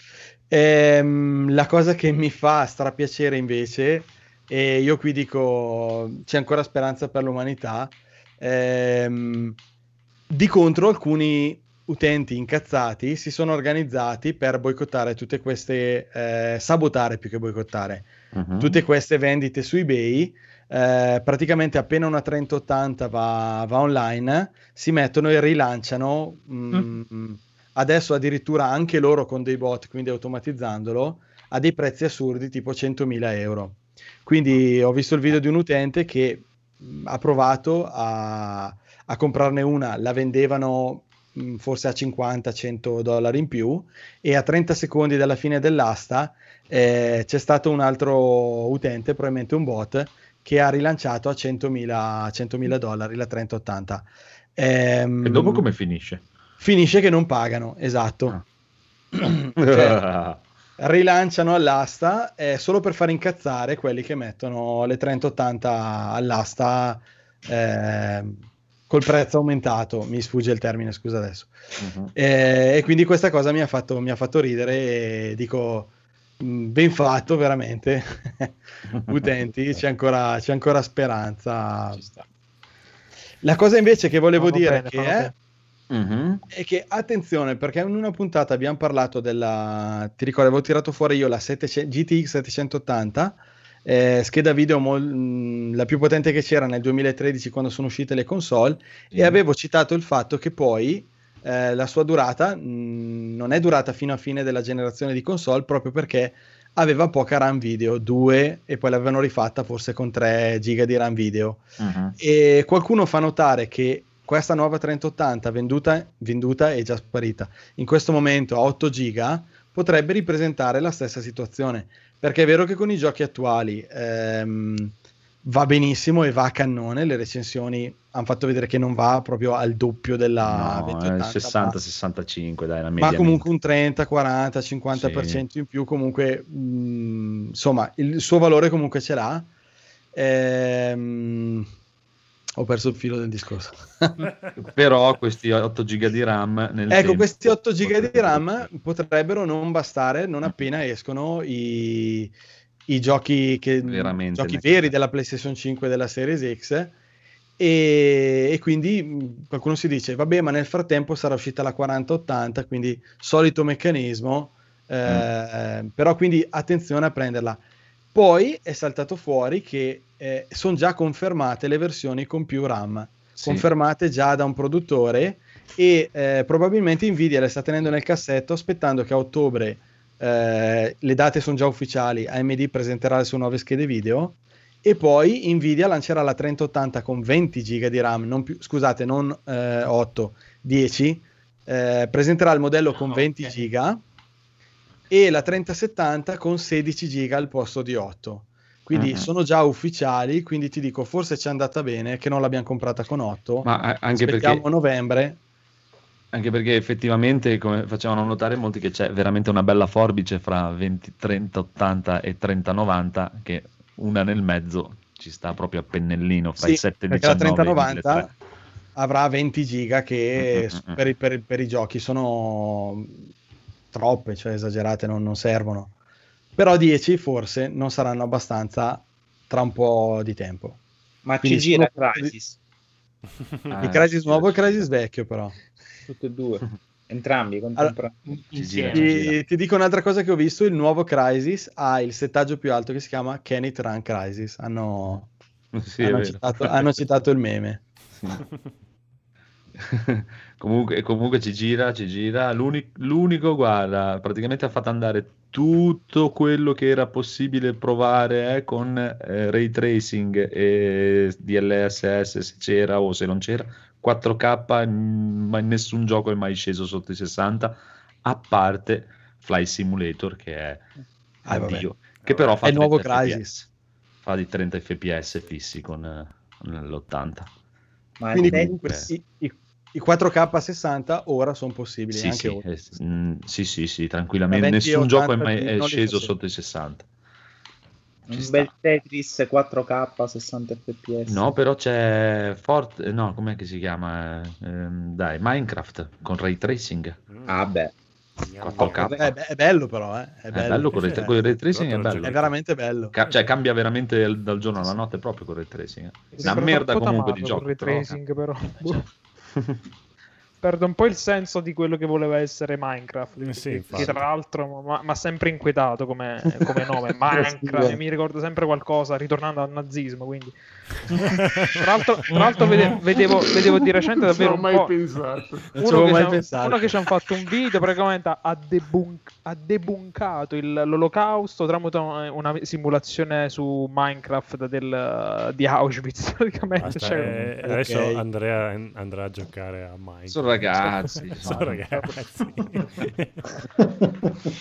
Ehm, la cosa che mi fa strapiacere invece, e io qui dico c'è ancora speranza per l'umanità, ehm, di contro alcuni utenti incazzati si sono organizzati per boicottare tutte queste, eh, sabotare più che boicottare, Mhm. tutte queste vendite su eBay. eh, praticamente appena una 3080 va, va online, si mettono e rilanciano. mm, Adesso addirittura anche loro con dei bot, quindi automatizzandolo, a dei prezzi assurdi tipo 100.000 euro. Quindi ho visto il video di un utente che ha provato a, a comprarne una, la vendevano forse a 50-100 dollari in più e a 30 secondi dalla fine dell'asta eh, c'è stato un altro utente, probabilmente un bot, che ha rilanciato a 100.000 100.000 dollari la 3080. Ehm, E dopo come finisce? Finisce che non pagano, esatto. [clears throat] Cioè, [laughs] rilanciano all'asta eh, solo per far incazzare quelli che mettono le 3080 all'asta eh, col prezzo aumentato. Mi sfugge il termine, scusa adesso. Mhm. Eh, e quindi questa cosa mi ha fatto, mi ha fatto ridere e dico mh, ben fatto veramente [laughs] utenti c'è ancora, c'è ancora speranza la cosa invece che volevo Fanno dire bene, che è, bene. Mhm. è che attenzione perché in una puntata abbiamo parlato della ti ricordo avevo tirato fuori io la 700 GTX 780 eh, scheda video mol- mh, la più potente che c'era nel 2013 quando sono uscite le console e Sì. avevo citato il fatto che poi eh, la sua durata mh, non è durata fino a fine della generazione di console proprio perché aveva poca RAM video, 2 e poi l'avevano rifatta forse con 3 giga di RAM video Mhm. e qualcuno fa notare che questa nuova 3080 venduta, venduta è già sparita in questo momento a 8 giga potrebbe ripresentare la stessa situazione perché è vero che con i giochi attuali ehm, va benissimo e va a cannone le recensioni hanno fatto vedere che non va proprio al doppio della No, 2080, è 60-65, dai, la media. ma comunque un 30, 40, 50% Sì. in più, comunque, mh, insomma, il suo valore comunque ce l'ha. Ehm, ho perso il filo del discorso. [laughs] Però questi 8 giga di RAM ecco, tempo questi 8 giga di RAM potrebbero non bastare non appena escono i, i giochi, che, giochi veri della PlayStation 5 e della Series X. E, e quindi mh, qualcuno si dice, vabbè, ma nel frattempo sarà uscita la 4080, quindi solito meccanismo, eh, però quindi attenzione a prenderla. Poi è saltato fuori che eh, sono già confermate le versioni con più RAM, Sì. confermate già da un produttore e eh, probabilmente Nvidia le sta tenendo nel cassetto aspettando che a ottobre eh, le date sono già ufficiali, AMD presenterà le sue nuove schede video e poi Nvidia lancerà la 3080 con 20 giga di RAM, non più, scusate, non eh, 8, 10, eh, presenterà il modello con Ah, 20 ok. giga e la 3070 con 16 giga al posto di 8. Quindi Mhm. sono già ufficiali, quindi ti dico forse ci è andata bene che non l'abbiamo comprata con 8. Ma a- anche Aspettiamo perché, novembre. anche perché effettivamente, come facevano notare molti, che c'è veramente una bella forbice fra 20, 30, 80 e 30, 90, che una nel mezzo ci sta proprio a pennellino fra Sì, i 7, perché la 19 e i 3090 1300. avrà 20 giga che Mm, mm, mm. per, per per i giochi sono troppe, cioè esagerate, non, non servono. Però 10 forse non saranno abbastanza tra un po' di tempo. Ma Quindi ci gira solo- Crysis, Ah, il Crisis nuovo e il Crisis vecchio però. tutte e due, [laughs] entrambi Allora. Insieme. Ti, ti dico un'altra cosa che ho visto, il nuovo Crisis ha il settaggio più alto che si chiama Kenneth Run Crisis. Hanno, Sì, hanno citato, hanno citato il meme. Sì. [laughs] [laughs] comunque, comunque ci gira, ci gira. L'uni- l'unico, guarda, praticamente ha fatto andare tutto quello che era possibile provare eh, con eh, ray tracing e DLSS se c'era o se non c'era. 4K, mm, ma in nessun gioco è mai sceso sotto i 60, a parte Fly Simulator che è Ah, vabbè. addio, che però fa È il nuovo 30 Crysis. FPS. Fa di 30 fps fissi con, eh, con l'80. Ma Quindi comunque i, i- i 4K a 60 ora sono possibili Sì, anche sì, eh, mm, sì, sì, sì, tranquillamente. Da 20 Nessun gioco è 80 mai è sceso sotto i 60. Ci un sta. bel Tetris 4K 60 fps. No, però c'è Fort, no, com'è che si chiama? Ehm, dai, Minecraft con ray tracing. Ah, beh. 4K. Eh, è bello però, eh. è È bello. bello con il, Eh, con il ray tracing, è bello. è veramente bello. Ca- cioè, cambia veramente dal giorno alla notte proprio con il ray tracing. eh. Una Sembra merda comunque di gioco. col però- retracing, però. [laughs] Perde un po' il senso di quello che voleva essere Minecraft. Eh sì, che, che tra l'altro mi ha sempre inquietato come, come nome. [laughs] Minecraft, mi ricordo sempre qualcosa ritornando al nazismo. Quindi. Tra l'altro, tra l'altro vede- vedevo, vedevo di recente Non ci davvero ho un mai po'. pensato. Non ci Uno avevo che, mai ci ha, pensato. uno che ci hanno fatto un video praticamente ha, debunk- ha debunkato il- l'olocausto tramite una, simulazione su Minecraft del- di Auschwitz [laughs] praticamente Basta, Cioè, eh, ok. Adesso Andrea andrà a giocare a Minecraft. Sono ragazzi. [laughs] Sono ragazzi.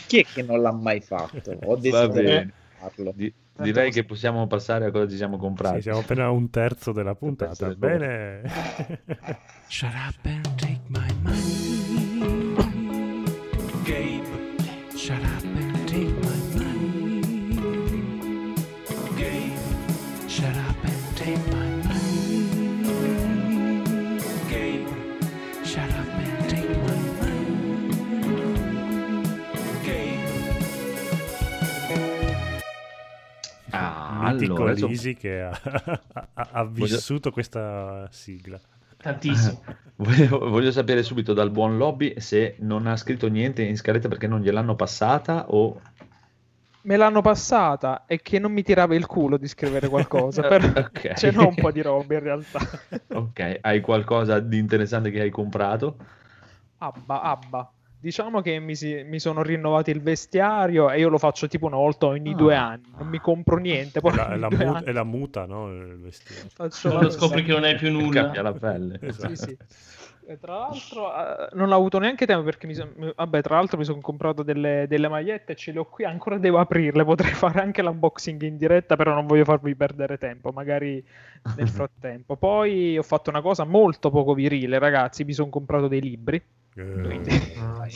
Chi è che non l'ha mai fatto? Ho Va deciso di bene. farlo. Di- direi che possiamo passare a cosa ci siamo comprati. Sì, siamo appena a un terzo della puntata. terzo del Bene. [laughs] Shut up and take my money. Ah, Mitico allora, Lisi che ha, ha- ha vissuto questa sigla. Tantissimo. [laughs] Voglio, voglio sapere subito dal buon lobby se non ha scritto niente in scaletta perché non gliel'hanno passata o... me l'hanno passata e che non mi tirava il culo di scrivere qualcosa [laughs] però Ok. [laughs] ce n'ho un po' di roba in realtà Ok, hai qualcosa di interessante che hai comprato? Abba, Abba. Diciamo che mi, si- mi sono rinnovati il vestiario e io lo faccio tipo una volta ogni Ah. due anni. Non mi compro niente. Poi È la, è la due mu- anni è la muta, no? Il vestito. [laughs] faccio Quando scopri che non hai più nulla. Cambia la pelle. [laughs] Esatto. Sì, sì. E tra l'altro eh, non ho avuto neanche tempo perché mi son- mi- vabbè, tra l'altro mi sono comprato delle, delle magliette e ce le ho qui, ancora devo aprirle, potrei [laughs] fare anche l'unboxing in diretta, però non voglio farvi perdere tempo, magari nel frattempo. Poi ho fatto una cosa molto poco virile, ragazzi, mi sono comprato dei libri. Eh,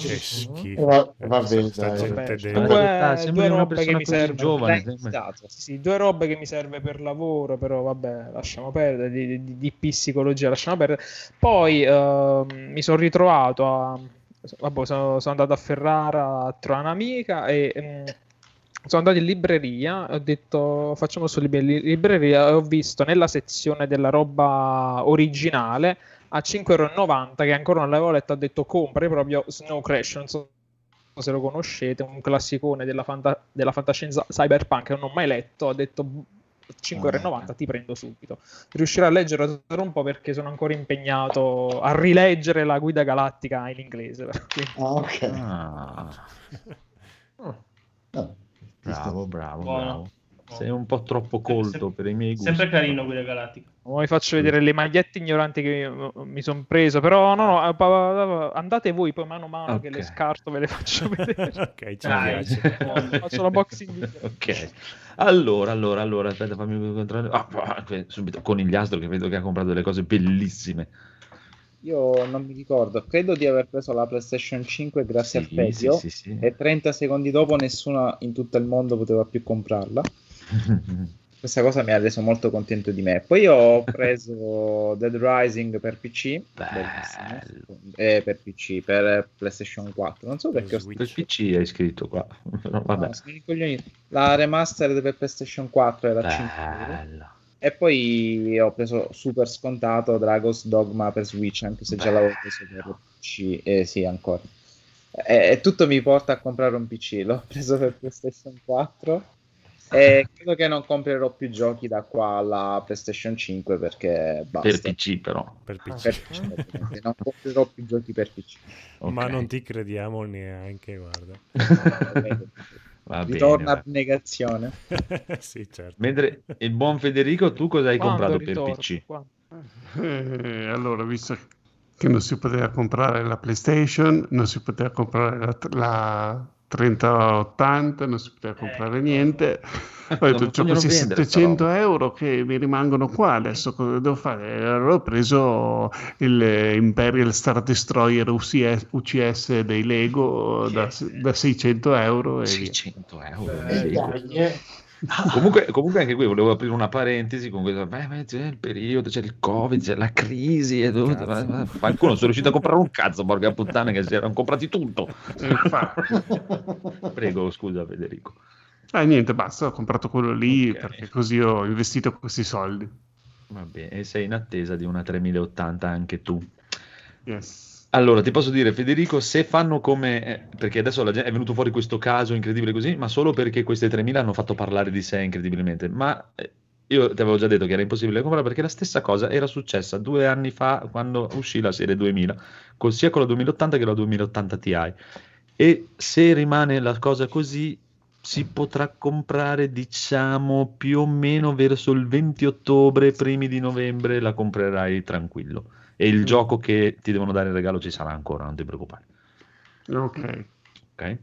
che schifo. Va- va bene, dai. due- Ah, due robe che mi servono. giovane. Esatto. Sì, sì, due robe che mi serve per lavoro, però vabbè, lasciamo perdere, di, di, di psicologia, lasciamo perdere. Poi ehm, mi sono ritrovato a... Vabbè, sono, sono andato a Ferrara a trovare un'amica e mm, sono andato in libreria, ho detto facciamo su lib- libreria e ho visto nella sezione della roba originale a 5,90€ che ancora non l'avevo letto, ho detto compri proprio Snow Crash, non so se lo conoscete, un classicone della, fanta- della fantascienza cyberpunk che non ho mai letto, ho detto 5,90€ ti prendo subito. Riuscirò a leggere tra un po' perché sono ancora impegnato a rileggere la guida galattica in inglese. Ah, ok. Ah, Ah, bravo, bravo, Buono. bravo. Sei un po' troppo colto per i miei gusti. Sempre carino Guida Galattica. Non vi faccio vedere le magliette ignoranti che uh, mi sono preso, però no, no, andate voi poi mano a mano che le scarto ve le faccio [laughs] vedere. ok, ci Dai, piace. [laughs] faccio l'unboxing. Ok, allora, allora, allora, aspetta, fammi controllare. Ah, ah, que- subito, Conigliastro che vedo che ha comprato delle cose bellissime. Io non mi ricordo, credo di aver preso la PlayStation 5 grazie Sì, al sì, sì, sì. e 30 secondi dopo nessuno in tutto il mondo poteva più comprarla. [laughs] Questa cosa mi ha reso molto contento di me. Poi ho [laughs] preso Dead Rising per PC. Eh, per PC, per PlayStation 4. Non so perché ho Switch. Per PC hai scritto qua. [laughs] Vabbè. No. La remastered per PlayStation 4 era 5 euro. Bella. E poi ho preso super scontato Dragon's Dogma per Switch, anche se già l'avevo preso per PC. Eh, sì, ancora. E, e tutto mi porta a comprare un PC. L'ho preso per PlayStation 4. E [laughs] credo che non comprerò più giochi da qua alla PlayStation 5 perché basta. Per PC però. Per PC. Per PC, [laughs] non comprerò più giochi per PC. Ma Ok. non ti crediamo neanche, guarda. Va bene, Ritorna va. abnegazione. [laughs] sì, certo. Mentre il buon Federico, tu cosa hai Quando comprato per ritorno? PC? Quando? Eh, allora, visto che non si poteva comprare la PlayStation, non si poteva comprare la, la 3080, non si poteva comprare niente. [laughs] Ho detto, vogliono questi vendere sta 700 roba." euro che mi rimangono qua, adesso cosa devo fare? Allora ho preso il eh, Imperial Star Destroyer UCS, UCS dei Lego da, da 600 euro e via. 600 euro. Eh. [laughs] Comunque, comunque anche qui volevo aprire una parentesi con questo, beh, beh, c'è il periodo, c'è il covid, c'è la crisi e tutto. Cazzo. ma- ma- Qualcuno sono riuscito a comprare un cazzo, porca puttana, che si erano comprati tutto. [laughs] Prego, scusa Federico. ah, niente, basta, ho comprato quello lì Ok. perché così ho investito questi soldi. Va bene, e sei in attesa di una 3080 anche tu. Yes. Allora, ti posso dire, Federico, se fanno come... eh, perché adesso la è venuto fuori questo caso incredibile così, ma solo perché queste 3000 hanno fatto parlare di sé incredibilmente. Ma eh, io ti avevo già detto che era impossibile comprare perché la stessa cosa era successa due anni fa quando uscì la serie 2000, con sia con la 2080 che la 2080 Ti. E se rimane la cosa così, si potrà comprare, diciamo, più o meno verso il 20 ottobre, primi di novembre, la comprerai tranquillo. E il gioco che ti devono dare in regalo ci sarà ancora, non ti preoccupare. Ok. Ok?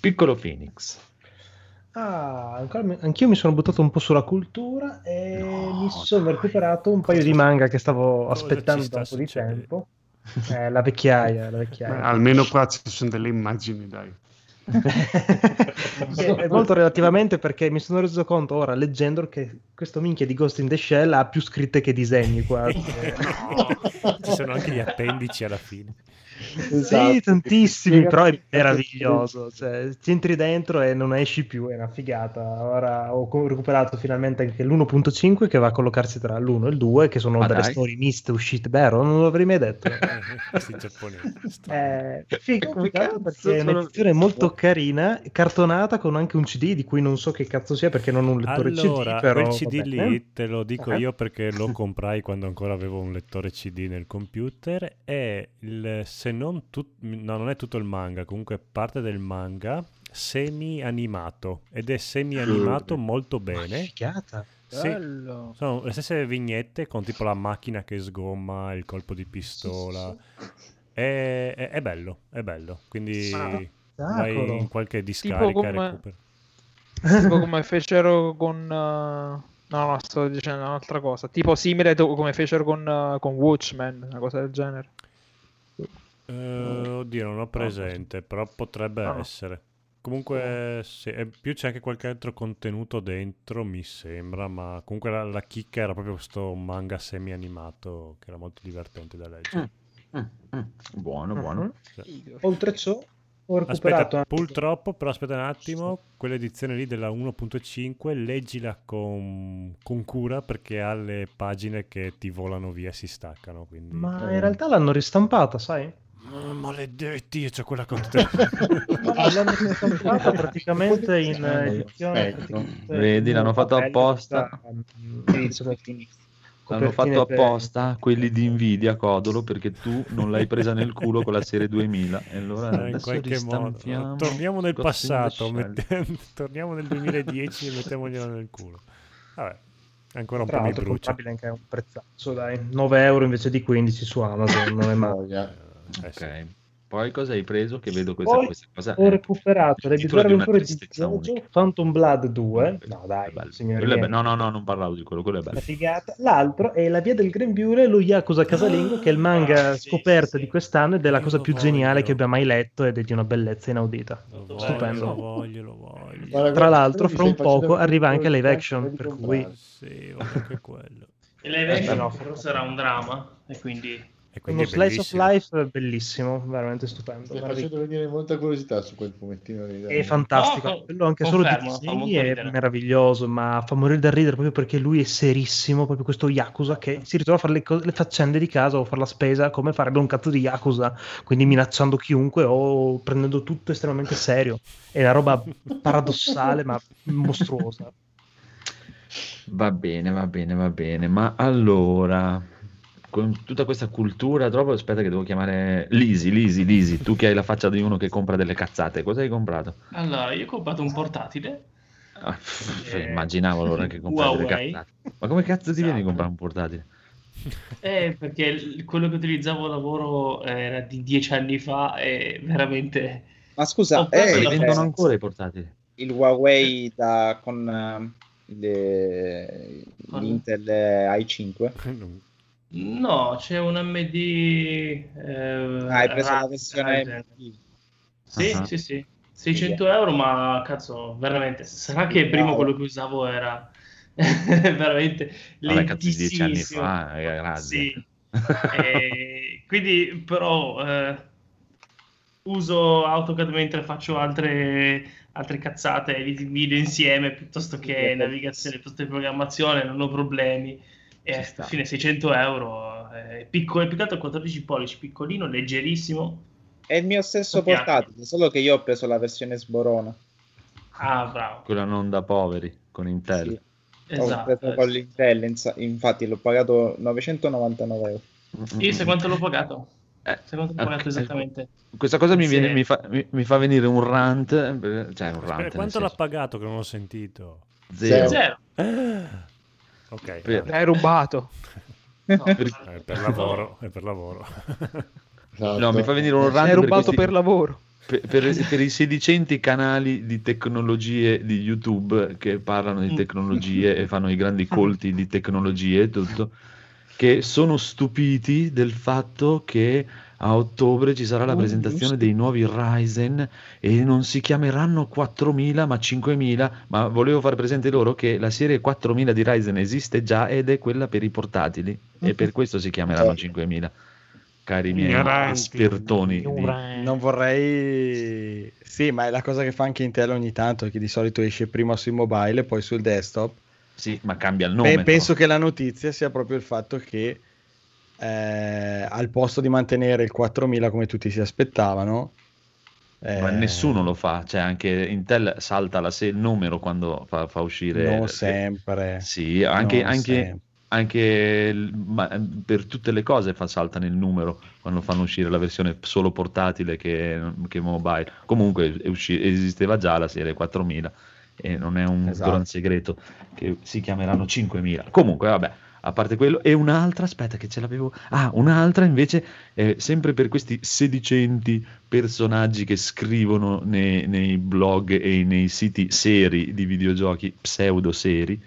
Piccolo Phoenix. Ah, anch'io mi sono buttato un po' sulla cultura e No, mi sono dai. recuperato un paio Cosa- di manga che stavo cosa aspettando da un po' di tempo. Eh, la vecchiaia, la [laughs] Beh, vecchiaia. almeno qua ci sono delle immagini, dai. [laughs] È molto relativamente perché mi sono reso conto ora leggendolo che questo minchia di Ghost in the Shell ha più scritte che disegni. No, [laughs] ci sono anche gli appendici alla fine. Esatto. Sì, tantissimi, però è meraviglioso. Cioè, ti entri dentro e non esci più, è una figata. Ora ho recuperato finalmente anche l'1.5 che va a collocarsi tra l'1 e il 2, che sono Ma delle dai. storie miste uscite, vero? Non l'avrei mai detto. [laughs] Questi giapponesi. Eh, figo, perché è un'edizione molto carina, cartonata con anche un CD di cui non so che cazzo sia perché non ho un lettore Allora, CD. Però, quel CD vabbè. lì te lo dico Eh? io perché lo [laughs] comprai quando ancora avevo un lettore CD nel computer e il- se non tut- no, non è tutto il manga, comunque parte del manga semi animato ed è semi animato molto Ma bene. figata. Sì, Bello. sono le stesse vignette con tipo la macchina che sgomma, il colpo di pistola. È, è- è bello, è bello. Quindi vai Spettacolo. in qualche discarica e come- recuperi. tipo come fecero con... uh, No, no, sto dicendo un'altra cosa. Tipo simile to- come fecero con, uh, con Watchmen, una cosa del genere. Eh, oddio, non ho presente, però potrebbe Ah. essere. Comunque, sì, e più c'è anche qualche altro contenuto dentro, mi sembra, ma comunque la, la chicca era proprio questo manga semi-animato che era molto divertente da leggere. Mm, mm. Buono, buono. Mhm. Oltre ciò, ho recuperato Aspetta, purtroppo, però aspetta un attimo, quell'edizione lì della 1.5 leggila con, con cura perché ha le pagine che ti volano via e si staccano. Quindi... Ma in realtà l'hanno ristampata, sai? Ah, maledetti, io c'ho quella con te. [laughs] No, l'hanno ristampata praticamente in eh, edizione. Aspetta. praticamente Vedi, l'hanno fatto apposta. Inizio finire. L'hanno fatto apposta quelli di Nvidia, Codolo, perché tu non l'hai presa nel culo con la serie 2000. E allora Eh, in qualche modo. Torniamo nel passato, Shell. mette- [laughs] torniamo nel 2010 e mettiamoglielo nel culo. Vabbè, ancora un Tra po' mi brucia. anche un prezzaccio, dai. 9 euro invece di 15 su Amazon, non è male. Voglia. Eh, sì. Ok. Poi cosa hai preso? Che vedo questa, Poi questa cosa. Ho recuperato le bizzarre avventure di Jojo. Phantom Blood 2. No, dai, bello. No, no, no, non parlavo di quello, quello è bello. Una figata. L'altro è La via del grembiule, lo Yakuza casalingo, che è il manga Ah, sì, scoperta sì. di quest'anno ed è la cosa più geniale voglio. che abbia mai letto ed è di una bellezza inaudita. Lo Stupendo. lo voglio, lo voglio. Guarda, Tra l'altro, fra un poco arriva anche live action, per comprare. cui- Sì, voglio anche quello. E live action no, però sarà un dramma E quindi Uno è slice of life bellissimo, veramente stupendo. Guardi, facendo venire molta curiosità su quel fumettino lì. È fantastico, No, quello anche solo di molto è ridere. meraviglioso, ma fa morire da ridere proprio perché lui è serissimo, proprio questo Yakuza che si ritrova a fare le, co- le faccende di casa o fare la spesa come farebbe un cazzo di Yakuza, quindi minacciando chiunque o prendendo tutto estremamente serio. È una roba paradossale ma mostruosa. Va bene, va bene, va bene. Ma allora, con tutta questa cultura, troppo aspetta che devo chiamare Lisi, Lisi, Lisi, tu che hai la faccia di uno che compra delle cazzate, cosa hai comprato? allora io ho comprato un portatile Ah, Eh, immaginavo allora che comprai delle cazzate. Ma come cazzo ti viene a comprare un portatile? eh, perché quello che utilizzavo a lavoro era di dieci anni fa e veramente Ma scusa, eh, il- vendono ancora i portatili? il Huawei da, con eh, le- Con- l'Intel i5? No c'è un MD eh, Ah, hai preso la versione Sì, Ah. sì, sì. 600 euro, ma cazzo, veramente. Sarà che prima Bravo. quello che usavo era [laughs] veramente Vabbè, cazzo, di dieci anni fa, eh, grazie. Sì. E quindi, però, eh, uso AutoCAD mentre faccio altre, altre cazzate, video insieme piuttosto che navigazione, piuttosto che programmazione, non ho problemi. E Ci alla sta. fine 600 euro, è piccolo, è più che altro 14 pollici, piccolino, leggerissimo. È il mio stesso portatile, solo che io ho preso la versione sborona. Ah, bravo. Quella non da poveri, con Intel. Sì, Esatto. Ho preso con l'Intel, insa- infatti l'ho pagato 999 euro. Io sai quanto l'ho pagato? Eh, Sai quanto l'ho pagato ok. esattamente? Questa cosa mi, Sì. viene- mi fa, mi- mi fa venire un rant, eh, cioè un Aspetta, rant, nel quanto l'ha pagato che non ho sentito? zero. Zero. Ah, ok, Per- L'hai rubato. [laughs] No. Per- è per lavoro, è per lavoro. Esatto. No, mi fa venire un rant L'hai per rubato questi- per lavoro. per, per- per i sedicenti canali di tecnologie di YouTube che parlano di tecnologie e fanno i grandi [laughs] colti di tecnologie e tutto, che sono stupiti del fatto che a ottobre ci sarà la Oh, presentazione dei nuovi Ryzen e non si chiameranno 4000 ma 5000, ma volevo far presente loro che la serie 4000 di Ryzen esiste già ed è quella per i portatili e per questo si chiameranno 5000. Cari miei Ignoranti. espertoni di- Non vorrei... Sì, ma è la cosa che fa anche Intel ogni tanto, che di solito esce prima sui mobile e poi sul desktop. Sì, ma cambia il Beh, nome. penso che la notizia sia proprio il fatto che eh, al posto di mantenere il 4000 come tutti si aspettavano, Ma eh, nessuno lo fa, cioè anche Intel salta la se- il numero quando fa, fa uscire. non sempre. Sì, anche, anche- sempre. anche ma- per tutte le cose fa, saltano il numero quando fanno uscire la versione solo portatile che, che mobile. Comunque usci- esisteva già la serie 4000 e non è un Esatto. gran segreto che si chiameranno 5000. Comunque, vabbè. A parte quello, e un'altra, aspetta che ce l'avevo. Ah, un'altra invece, eh, sempre per questi sedicenti personaggi che scrivono nei, nei blog e nei siti seri di videogiochi, pseudo seri,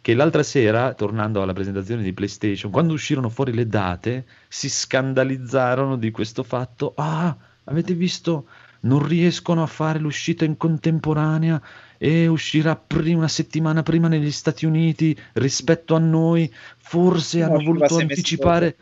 che l'altra sera, tornando alla presentazione di PlayStation, quando uscirono fuori le date, si scandalizzarono di questo fatto. Ah, avete visto? Non riescono a fare l'uscita in contemporanea e uscirà pri- una settimana prima negli Stati Uniti rispetto a noi. Forse No, hanno voluto mesi anticipare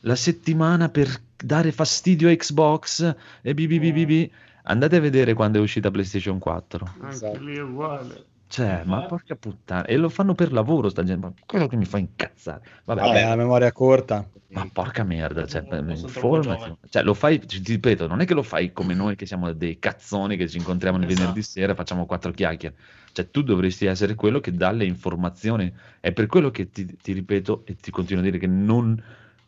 la settimana per dare fastidio a Xbox e bi bi bi. Andate a vedere quando è uscita PlayStation 4. Anche lì è uguale. Cioè, ma porca puttana. E lo fanno per lavoro sta gente. Ma quello che mi fa incazzare. Vabbè, Vabbè, la memoria corta. ma porca merda. Cioè, informati. Cioè, lo fai, ti ripeto, non è che lo fai come noi che siamo dei cazzoni che ci incontriamo il Esatto. venerdì sera e facciamo quattro chiacchiere. Cioè, tu dovresti essere quello che dà le informazioni. È per quello che ti, ti ripeto e ti continuo a dire che non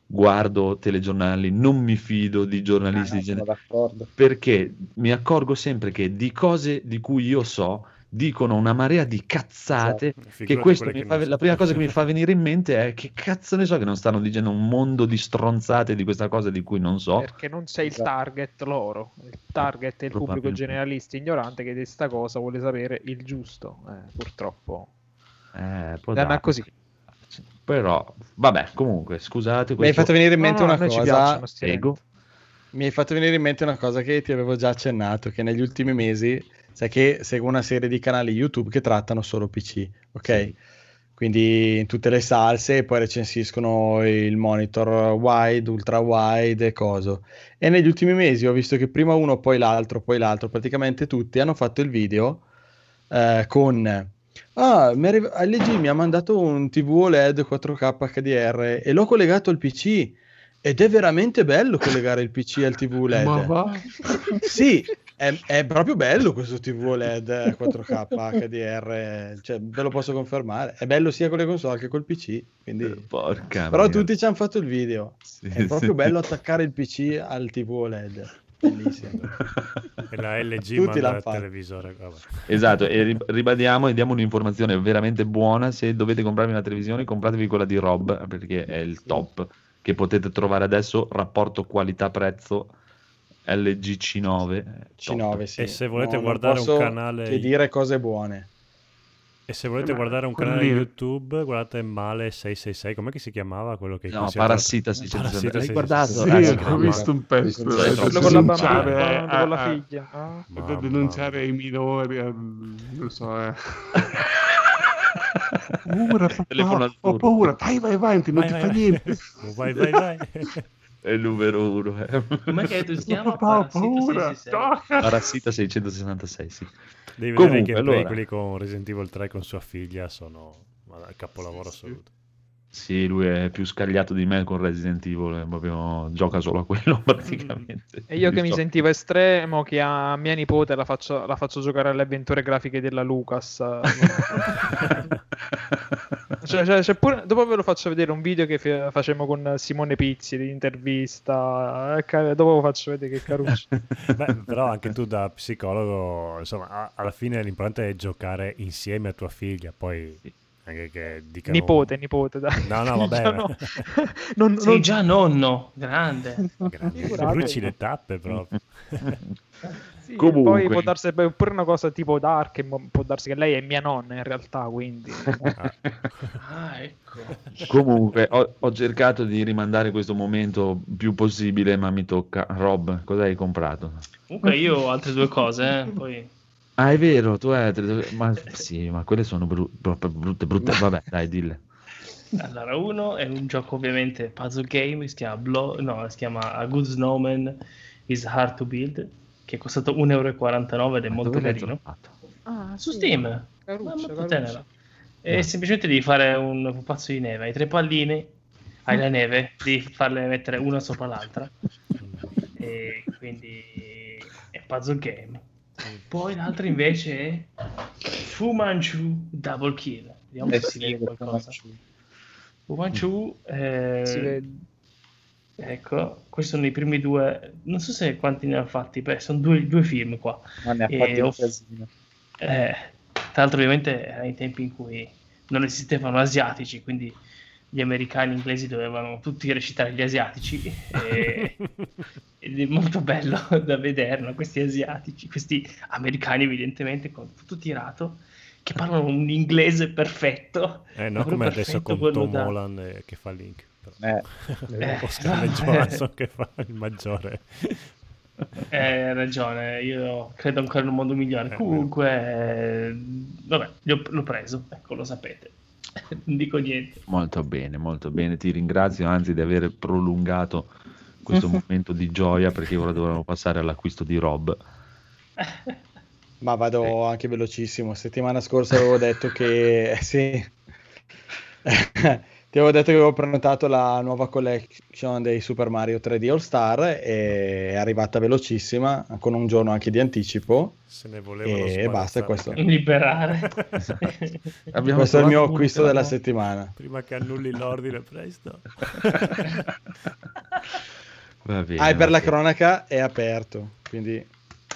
guardo telegiornali, non mi fido di giornalisti Ah, di sono genere d'accordo. perché mi accorgo sempre che di cose di cui io so dicono una marea di cazzate che Figurati questo quelle mi che fa- la prima cosa che mi fa [laughs] venire in mente è che cazzo ne so che non stanno dicendo un mondo di stronzate di questa cosa di cui non so Perché non sei il Esatto. target loro. Il target è il pubblico generalista ignorante che di sta cosa vuole sapere il giusto. Eh, purtroppo. eh, può darsi. così. però vabbè comunque scusate Mi hai questo- fatto venire in mente No, no, una ci cosa. Mi hai fatto venire in mente una cosa che ti avevo già accennato, che negli ultimi mesi, sai che seguo una serie di canali YouTube che trattano solo PC, ok? Quindi in tutte le salse e poi recensiscono il monitor wide, ultra wide e coso. E negli ultimi mesi ho visto che prima uno, poi l'altro, poi l'altro, praticamente tutti hanno fatto il video eh, con Ah, mi arri- LG mi ha mandato un TV OLED 4K HDR e l'ho collegato al PC ed è veramente bello collegare il PC al TV OLED. Ma va? Sì, è, è proprio bello questo TV OLED 4K HDR, cioè ve lo posso confermare. È bello sia con le console che col PC, quindi... porca Però merda. tutti ci hanno fatto il video. Sì, È proprio sì. bello attaccare il PC al TV OLED. Bellissimo. [laughs] E la LG Tutti manda il televisore. vabbè. Esatto, e ri- ribadiamo e diamo un'informazione veramente buona. Se dovete comprarvi una televisione, compratevi quella di Rob perché è il top che potete trovare adesso. Rapporto qualità-prezzo LG C9. eh, top. C9, sì. E se volete No, guardare un canale- Che dire cose buone. E se volete Eh, ma guardare un canale lì- YouTube, guardate Male 666, com'è che si chiamava quello che No, Parassita 660. Parassita L'hai guardato? Sì, Ah, sì, ho visto un pezzo. Quello eh, con la denunciare bambina, a- con la figlia. Ah. da Mamma denunciare ai minori, non so, eh. paura, papà, Telefono ho paura, vai, vai avanti, non Vai, ti vai, fa vai. niente. Vai, vai, vai. È il numero uno. eh. Com'è che detto si chiama? Parassita paura. 666. tocca. Parassita 666, sì. Devi vedere Comunque, gameplay, allora. quelli con Resident Evil 3 con sua figlia, sono capolavoro assoluto. Sì, lui è più scagliato di me con Resident Evil, proprio gioca solo a quello [laughs] praticamente. E io che mi sentivo estremo, che a mia nipote la faccio, la faccio giocare alle avventure grafiche della Lucas. [laughs] Cioè, cioè, c'è pure- dopo ve lo faccio vedere un video che fe- facemmo con Simone Pizzi di intervista. eh, ca- dopo vi faccio vedere che caruccio. [laughs] Beh, però anche tu da psicologo, insomma, a- alla fine l'importante è giocare insieme a tua figlia, poi anche che dicano... nipote, nipote, dai. No, no, [laughs] vabbè. Già no. [laughs] non, Sei non- già nonno, grande. Grande, bruci le tappe proprio. Sì, Comunque. Poi può darsi pure una cosa tipo Dark, e può darsi che lei è mia nonna in realtà, quindi... [laughs] Ah, ecco. Comunque, ho, ho cercato di rimandare questo momento più possibile, ma mi tocca. Rob, cosa hai comprato? Comunque io ho altre due cose, eh, poi... Ah, è vero, tu hai... Ma sì, ma quelle sono bru- proprio brutte, brutte. [laughs] Vabbè, dai, dille. Allora, uno è un gioco ovviamente puzzle game, si chiama Blow, no, si chiama A Good Snowman is Hard to Build, che è costato 1,49 euro ed è Ma molto carino. Ah, Su sì, Steam, ma caruccio, molto tenera. E semplicemente devi fare un pupazzo di neve, hai tre palline, hai la neve, devi farle mettere una sopra l'altra. E quindi è puzzle game. Poi l'altro invece è Fu Manchu Double Kill. Vediamo Eh se si sì, vede qualcosa. Fu Manchu, eh, Si vede. Ecco, questi sono i primi due. Non so se quanti ne ha fatti, beh, sono due, due film qua. Ma ne ha fatti un casino. Eh, tra l'altro, ovviamente, era ai tempi in cui non esistevano asiatici, quindi gli americani e gli inglesi dovevano tutti recitare gli asiatici. E, [laughs] ed è molto bello [laughs] da vedere, no? questi asiatici, questi americani, evidentemente, con tutto tirato, che parlano un inglese perfetto. Eh no, come adesso con Tom da- Holland eh, che fa Link. Eh, [laughs] Eh, Oscar no, [laughs] Johansson che fa il maggiore. Eh, hai ragione, io credo ancora in un mondo migliore. Eh, Comunque, eh, vabbè, l'ho, l'ho preso, ecco, lo sapete. [laughs] non dico niente. Molto bene, molto bene. Ti ringrazio anzi di aver prolungato questo momento di gioia perché ora dovremmo passare all'acquisto di Rob. Ma vado anche velocissimo. Settimana scorsa avevo detto che eh, sì. Ti avevo detto che avevo prenotato la nuova collection dei Super Mario 3D All Star e è arrivata velocissima, con un giorno anche di anticipo. Se ne volevano E basta, questo. [laughs] Liberare. [laughs] Abbiamo Questo è il mio acquisto della settimana. Prima che annulli l'ordine presto. [laughs] Va bene, Ah, e per la cronaca è aperto, quindi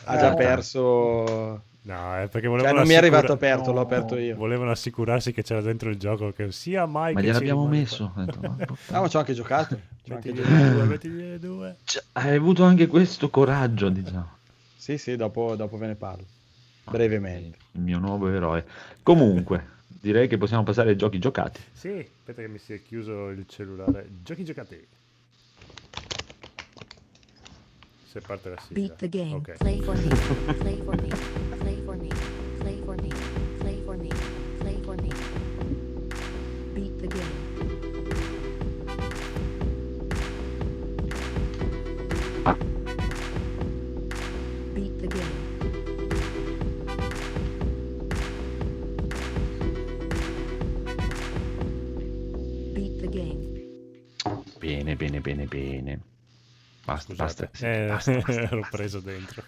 ha già Ah. perso. No, è perché Cioè, volevano non mi è arrivato aperto, l'ho aperto io. Volevano assicurarsi che c'era dentro il gioco che sia mai Ma che gliel'abbiamo messo. Detto, ma- [laughs] Ah, ma ci ho anche giocato. Ho anche Mettigli giocato. due, mettigli. Cioè, hai avuto anche questo coraggio, diciamo. Sì, sì, dopo, dopo ve ne parlo. Brevemente. Il mio nuovo eroe. Comunque, [laughs] direi che possiamo passare ai giochi giocati. Sì, aspetta che mi si è chiuso il cellulare. Giochi giocati. Se parte la sigla. Beat the game. Ok. Play for me. Play for me. Bene, bene, bene, bene. Basta, basta. Scusate, sì, eh, basta, basta, [laughs] ero basta. preso dentro.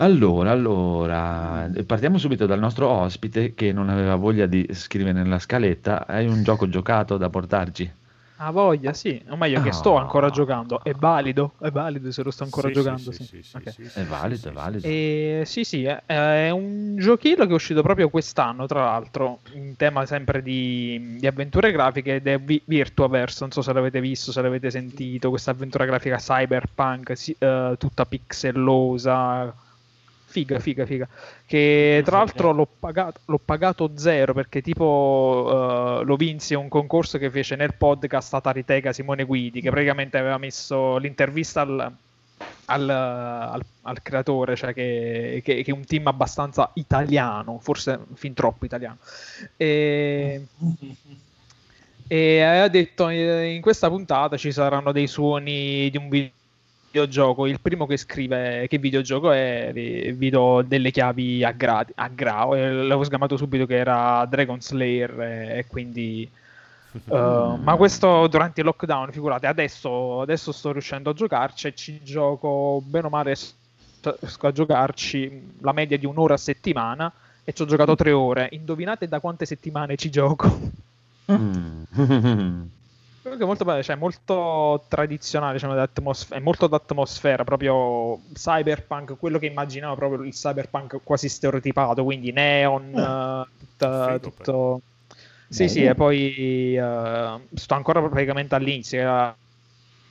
Allora, allora, partiamo subito dal nostro ospite che non aveva voglia di scrivere nella scaletta. Hai un gioco giocato da portarci? Ha voglia, sì. O meglio, che sto Ah. ancora giocando. È valido? È valido se lo sto ancora Sì, giocando, sì, sì. sì, sì, Ok. sì, sì, È valido, sì, è valido. E sì, sì, è, è un giochino che è uscito proprio quest'anno, tra l'altro, in tema sempre di, di avventure grafiche ed è Vi- Virtuaverse, non so se l'avete visto, se l'avete sentito, questa avventura grafica cyberpunk, sì, eh, tutta pixellosa, figa, figa, figa, che tra l'altro l'ho pagato, l'ho pagato zero perché tipo eh, lo vinsi un concorso che fece nel podcast Ataritega Simone Guidi, che praticamente aveva messo l'intervista al al, al- al creatore, cioè che, che- che è un team abbastanza italiano, forse fin troppo italiano. E, [laughs] e ha detto eh, in questa puntata ci saranno dei suoni di un videogioco. Il primo che scrive che videogioco è, vi, vi do delle chiavi a, gradi, a grao. E l'avevo sgamato subito che era Dragon Slayer e, e quindi... Uh, [laughs] ma questo durante il lockdown, figurate, adesso, adesso sto riuscendo a giocarci e ci gioco bene o male riesco a giocarci la media di un'ora a settimana e ci ho giocato tre ore. Indovinate da quante settimane ci gioco? [laughs] Mm. Comunque molto bello, cioè molto tradizionale, diciamo, è molto d'atmosfera, proprio cyberpunk, quello che immaginavo proprio il cyberpunk quasi stereotipato, quindi neon, eh, tutta- tutto... Sì, sì, Bello. e poi eh, sto ancora praticamente all'inizio,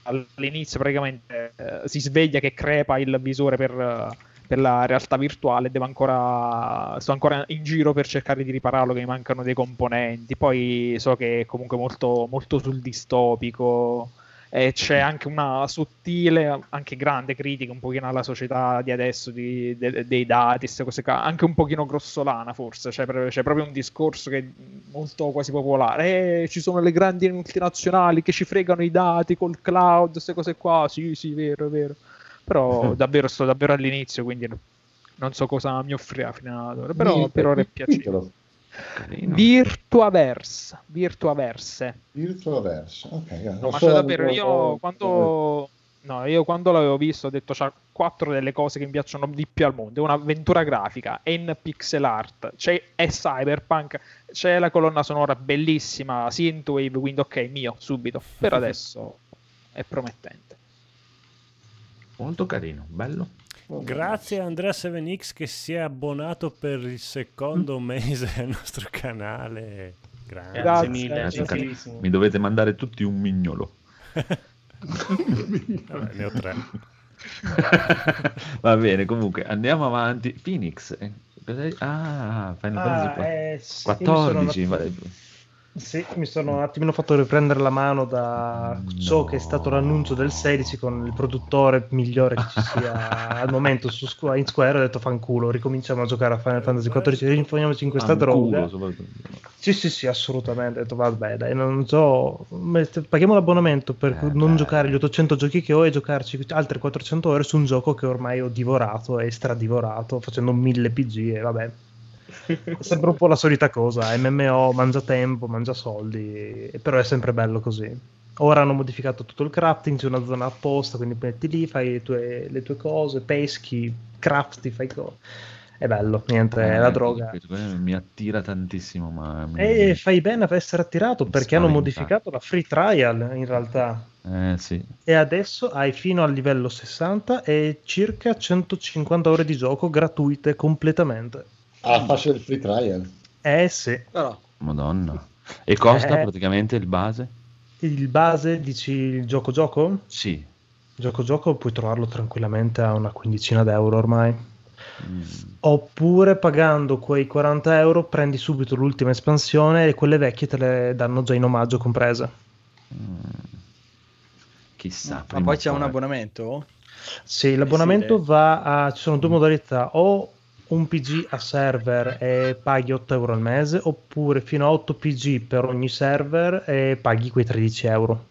all'inizio praticamente eh, si sveglia che crepa il visore per, eh, per la realtà virtuale, devo ancora, sto ancora in giro per cercare di ripararlo, che mi mancano dei componenti, poi so che è comunque molto, molto sul distopico e c'è anche una sottile, anche grande critica un pochino alla società di adesso, di- de- dei dati, cose anche un pochino grossolana forse, c'è, c'è proprio un discorso che è molto quasi popolare, eh, ci sono le grandi multinazionali che ci fregano i dati col cloud, queste cose qua, sì sì, vero, vero, però [laughs] davvero sto davvero all'inizio, quindi non so cosa mi offrirà fino ad ora, però per ora è piacevole. Carino. Virtuaverse, Virtuaverse. Virtuaverse. Ok, No, ho ma cioè davvero, io quando, no, io quando l'avevo visto ho detto c'ha quattro delle cose che mi piacciono di più al mondo. È un'avventura grafica, è in pixel art, c'è, è cyberpunk, c'è la colonna sonora bellissima, synthwave, quindi ok, mio, subito. Per [laughs] adesso è promettente. Molto carino, bello. Grazie a Andrea 7X che si è abbonato per il secondo mese al nostro canale. Grazie. Grazie mille, Grazie, gentilissimo. Mi dovete mandare tutti un mignolo. [laughs] Vabbè, ne ho tre. [laughs] Va bene, comunque andiamo avanti. Phoenix. eh? Ah, Final Ah, Fantasy eh, sì, 14. mi sono- vale- Sì, mi sono un attimino fatto riprendere la mano da ciò che è stato l'annuncio del 16 con il produttore migliore che ci sia [laughs] al momento su in Square. Ho detto fanculo, ricominciamo a giocare a Final Fantasy XIV, rinfoniamoci in questa droga. Sì, sì, sì, assolutamente. Ho detto, vabbè, dai, non so, paghiamo l'abbonamento per Eh, non beh. giocare gli 800 giochi che ho e giocarci altre 400 ore su un gioco che ormai ho divorato e stradivorato facendo 1000 PG e vabbè. È sempre un po' la solita cosa, MMO mangia tempo, mangia soldi, però è sempre bello così. Ora hanno modificato tutto il crafting, c'è una zona apposta, quindi metti lì, fai le tue, le tue cose, peschi, crafti, fai cose. È bello, niente, è la Eh, droga. mi attira tantissimo, ma mi- E fai bene a essere attirato Mi perché hanno spaventa. modificato la free trial in realtà. eh, sì. E adesso hai fino al livello 60 e circa 150 ore di gioco gratuite completamente. Alla fascia del free trial. Eh sì, Però, Madonna. E costa Eh. praticamente il base? il base dici il gioco gioco? Sì. Gioco gioco puoi trovarlo tranquillamente a una quindicina d'euro ormai. Mm. Oppure pagando quei 40 euro prendi subito l'ultima espansione e quelle vecchie te le danno già in omaggio comprese. Mm. Chissà. ma poi c'è un abbonamento? Sì, l'abbonamento sì, va a... ci sono due modalità, o un PG a server e paghi 8 euro al mese, oppure fino a 8 PG per ogni server e paghi quei 13 euro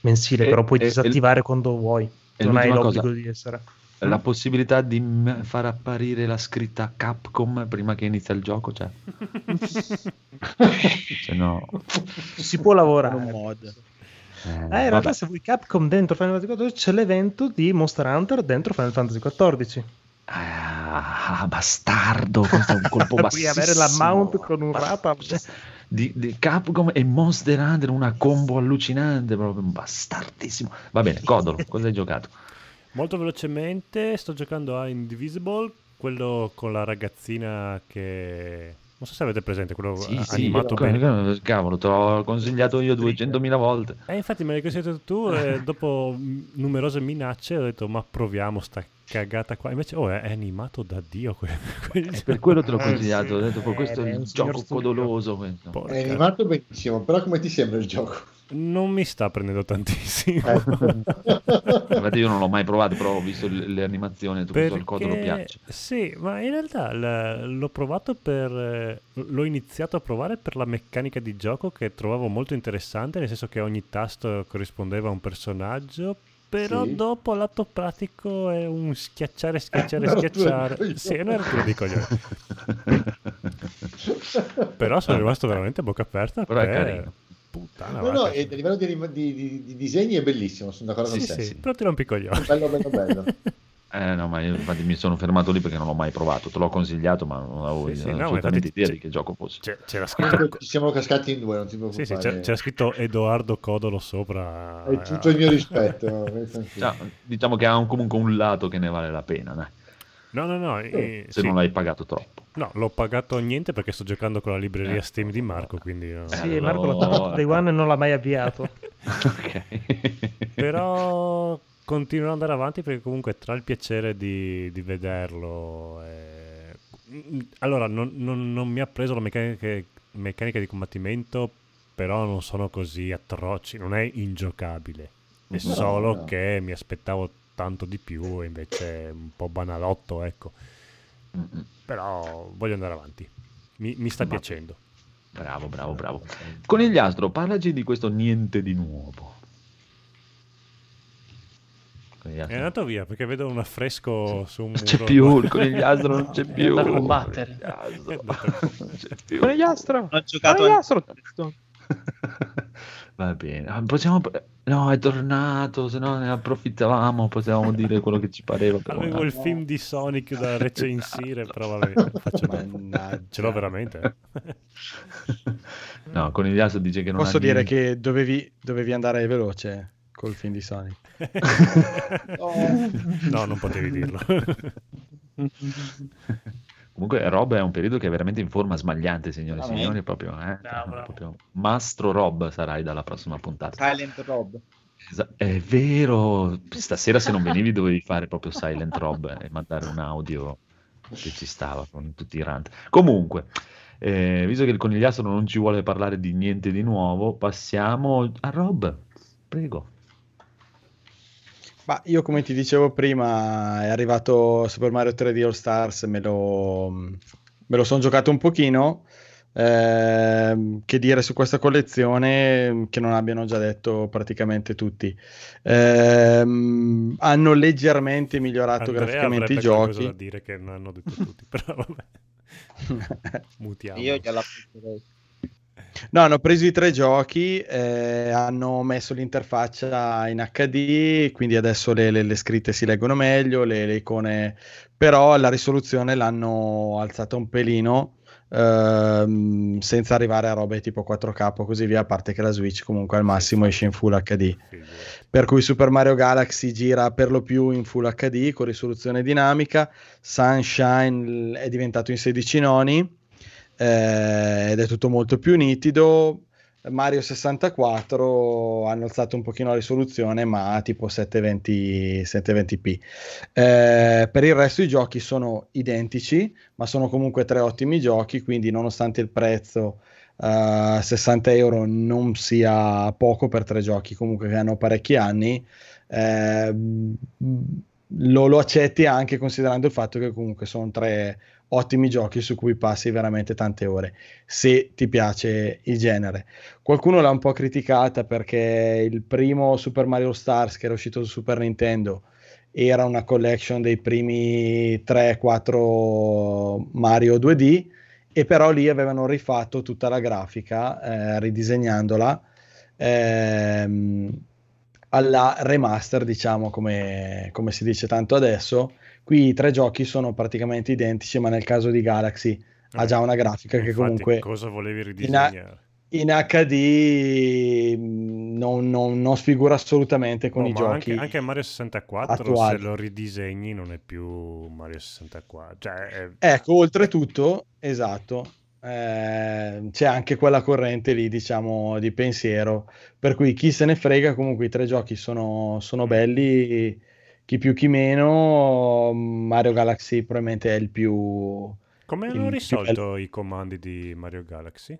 mensile, E- però puoi e- disattivare quando vuoi, e non hai l'obbligo cosa- di essere. La possibilità di m- far apparire la scritta Capcom prima che inizia il gioco, cioè. [laughs] Se no. Si può lavorare. un mod. eh, Eh, in vabbè. realtà se vuoi Capcom dentro Final Fantasy XIV c'è l'evento di Monster Hunter dentro Final Fantasy XIV. Ah, bastardo, questo è un colpo [laughs] Puoi bassissimo. avere la mount con un rata. Di, di Capcom e Monster Hunter, una combo allucinante, proprio bastardissimo. Va bene, Codolo, cosa hai giocato? Molto velocemente sto giocando a Indivisible, quello con la ragazzina che... Non so se avete presente, quello Sì, sì, animato co- bene. cavolo, te l'ho consigliato io 200.000 volte. Eh, infatti me l'hai consigliato tu e [laughs] dopo numerose minacce ho detto ma proviamo sta cagata qua. Invece oh, è, è animato da Dio. que- [laughs] Eh, Per quello te l'ho Eh, consigliato, ho detto, sì. questo Eh, è è un gioco codoloso. questo. Porca- È animato benissimo, però come ti sembra il gioco? Non mi sta prendendo tantissimo. Eh. [laughs] Infatti io non l'ho mai provato, però ho visto le, animazioni, tutto questo al Codolo Perché- piace. Sì, ma in realtà l- l'ho provato per. eh, L'ho iniziato a provare per la meccanica di gioco che trovavo molto interessante, nel senso che ogni tasto corrispondeva a un personaggio. Però Sì. dopo lato pratico è un schiacciare, schiacciare, di schiacciare. Sì, è una rottura di coglioni. [laughs] Però sono rimasto veramente a bocca aperta. Però è perché- carino. Puttana, No, no, e a livello di, di- di- di disegni è bellissimo, sono d'accordo Sì, con te. sì, però ti rompi i coglioni. Bello, bello, bello. [laughs] Eh no, ma io infatti mi sono fermato lì perché non l'ho mai provato, te l'ho consigliato, ma non avevo Sì, sì, no, assolutamente idea di che gioco fosse. C'era scritto ci siamo cascati in due, non ti Sì, preoccupare. sì, c'era, c'era scritto Edoardo Codolo sopra. Hai tutto il mio rispetto. [laughs] sì. No, diciamo che ha un- comunque un lato che ne vale la pena, dai, No, no, no. eh, se sì. non l'hai pagato troppo. No, l'ho pagato niente perché sto giocando con la libreria Eh. Steam di Marco, quindi... no. Sì, Eh, Marco l'ha allora. fatto Day One e non l'ha mai avviato. [laughs] ok. Però continuerò ad andare avanti perché comunque tra il piacere di, di vederlo... e- Allora, non, non- non mi ha preso la meccanica, meccanica di combattimento, però non sono così atroci, non è ingiocabile. È No, solo no. che mi aspettavo tanto di più e invece è un po' banalotto, ecco. Mm-mm. Però voglio andare avanti. Mi, mi sta Va piacendo. Bravo, bravo, bravo. Conigliastro, parlaci di questo niente di nuovo. È andato via perché vedo un affresco su un Non muro. c'è più, il conigliastro non c'è [laughs] È più. da combattere. Conigliastro, [laughs] non c'è più. Conigliastro! Ho giocato Conigliastro! [laughs] Va bene, Ah, possiamo... No, è tornato, se no ne approfittavamo, potevamo dire quello che ci pareva. Però Avevo no. il film di Sonic da [laughs] recensire, però vabbè, faccio. Ce l'ho veramente. No, Conigliastro dice che non Posso dire niente. che dovevi, dovevi andare veloce col film di Sonic. [laughs] No, non potevi dirlo. Comunque Rob è un periodo che è veramente in forma smagliante, signore e signori, proprio, eh? Bravo. proprio Mastro Rob sarai dalla prossima puntata. Silent Rob. Esa- È vero, stasera se non [laughs] venivi dovevi fare proprio Silent Rob e mandare un audio che ci stava con tutti i rant. Comunque, Eh, visto che il conigliastro non ci vuole parlare di niente di nuovo, passiamo a Rob. Prego. Ma io come ti dicevo prima, è arrivato Super Mario 3D All Stars, me lo, me lo sono giocato un pochino. Ehm, che dire su questa collezione che non abbiano già detto praticamente tutti. Ehm, hanno leggermente migliorato Andrea graficamente i giochi. da dire che non hanno detto tutti, però vabbè. [laughs] Mutiamo. Io gliela appunterei. No, hanno preso i tre giochi, eh, hanno messo l'interfaccia in HD, quindi adesso le, le- le scritte si leggono meglio, le, le icone, però la risoluzione l'hanno alzata un pelino, ehm, senza arrivare a robe tipo 4K o così via, a parte che la Switch comunque al massimo esce in Full HD. Per cui Super Mario Galaxy gira per lo più in Full HD con risoluzione dinamica, Sunshine è diventato in 16 noni eh, ed è tutto molto più nitido. Mario 64 hanno alzato un pochino la risoluzione, ma tipo 720, 720p. Eh, per il resto i giochi sono identici, ma sono comunque tre ottimi giochi, quindi nonostante il prezzo eh, 60 euro non sia poco per tre giochi comunque che hanno parecchi anni, eh, lo, lo accetti anche considerando il fatto che comunque sono tre ottimi giochi su cui passi veramente tante ore, se ti piace il genere. Qualcuno l'ha un po' criticata perché il primo Super Mario Stars che era uscito su Super Nintendo era una collection dei primi 3-4 Mario 2D e però lì avevano rifatto tutta la grafica eh, ridisegnandola ehm, alla remaster diciamo come, come si dice tanto adesso qui i tre giochi sono praticamente identici ma nel caso di Galaxy ha già una grafica che Infatti, comunque cosa volevi in, ridisegnare? in HD mh, non, non- non sfigura assolutamente con Oh, i giochi anche, anche Mario 64 attuali. se lo ridisegni non è più Mario 64 cioè è- Ecco, oltretutto, esatto, eh, c'è anche quella corrente lì, diciamo, di pensiero, per cui chi se ne frega, comunque i tre giochi sono, sono belli, chi più chi meno, Mario Galaxy probabilmente è il più... come hanno più risolto i comandi di Mario Galaxy?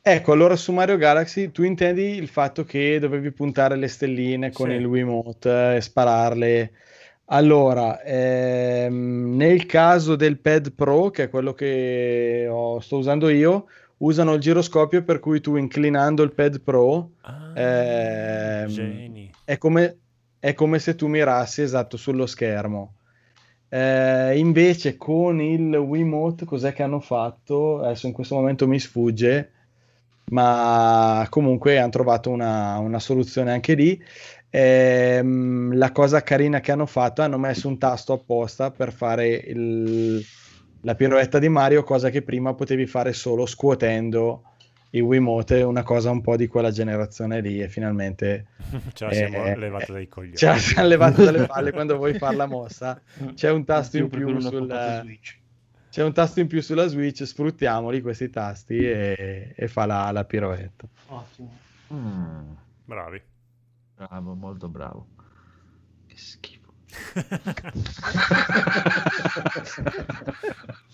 Ecco, allora su Mario Galaxy tu intendi il fatto che dovevi puntare le stelline con Sì. il Wiimote e spararle. Allora, ehm, nel caso del Pad Pro, che è quello che ho- sto usando io, usano il giroscopio per cui tu inclinando il Pad Pro Ah, ehm, è come, è come se tu mirassi esatto sullo schermo. Eh, invece con il Wiimote cos'è che hanno fatto? Adesso in questo momento mi sfugge, ma comunque hanno trovato una, una soluzione anche lì. Ehm, la cosa carina che hanno fatto hanno messo un tasto apposta per fare il- la piroetta di Mario, cosa che prima potevi fare solo scuotendo il Wiimote, una cosa un po' di quella generazione lì e finalmente [laughs] ce la siamo eh, levata dai coglioni ce la siamo levata dalle [laughs] palle quando vuoi fare la mossa. C'è un tasto Io in più prefero una sul portata Switch. c'è un tasto in più sulla Switch, sfruttiamoli questi tasti e, e fa la, la piroetta. Ottimo. Mm, bravi bravo, molto bravo. Che schifo. [laughs]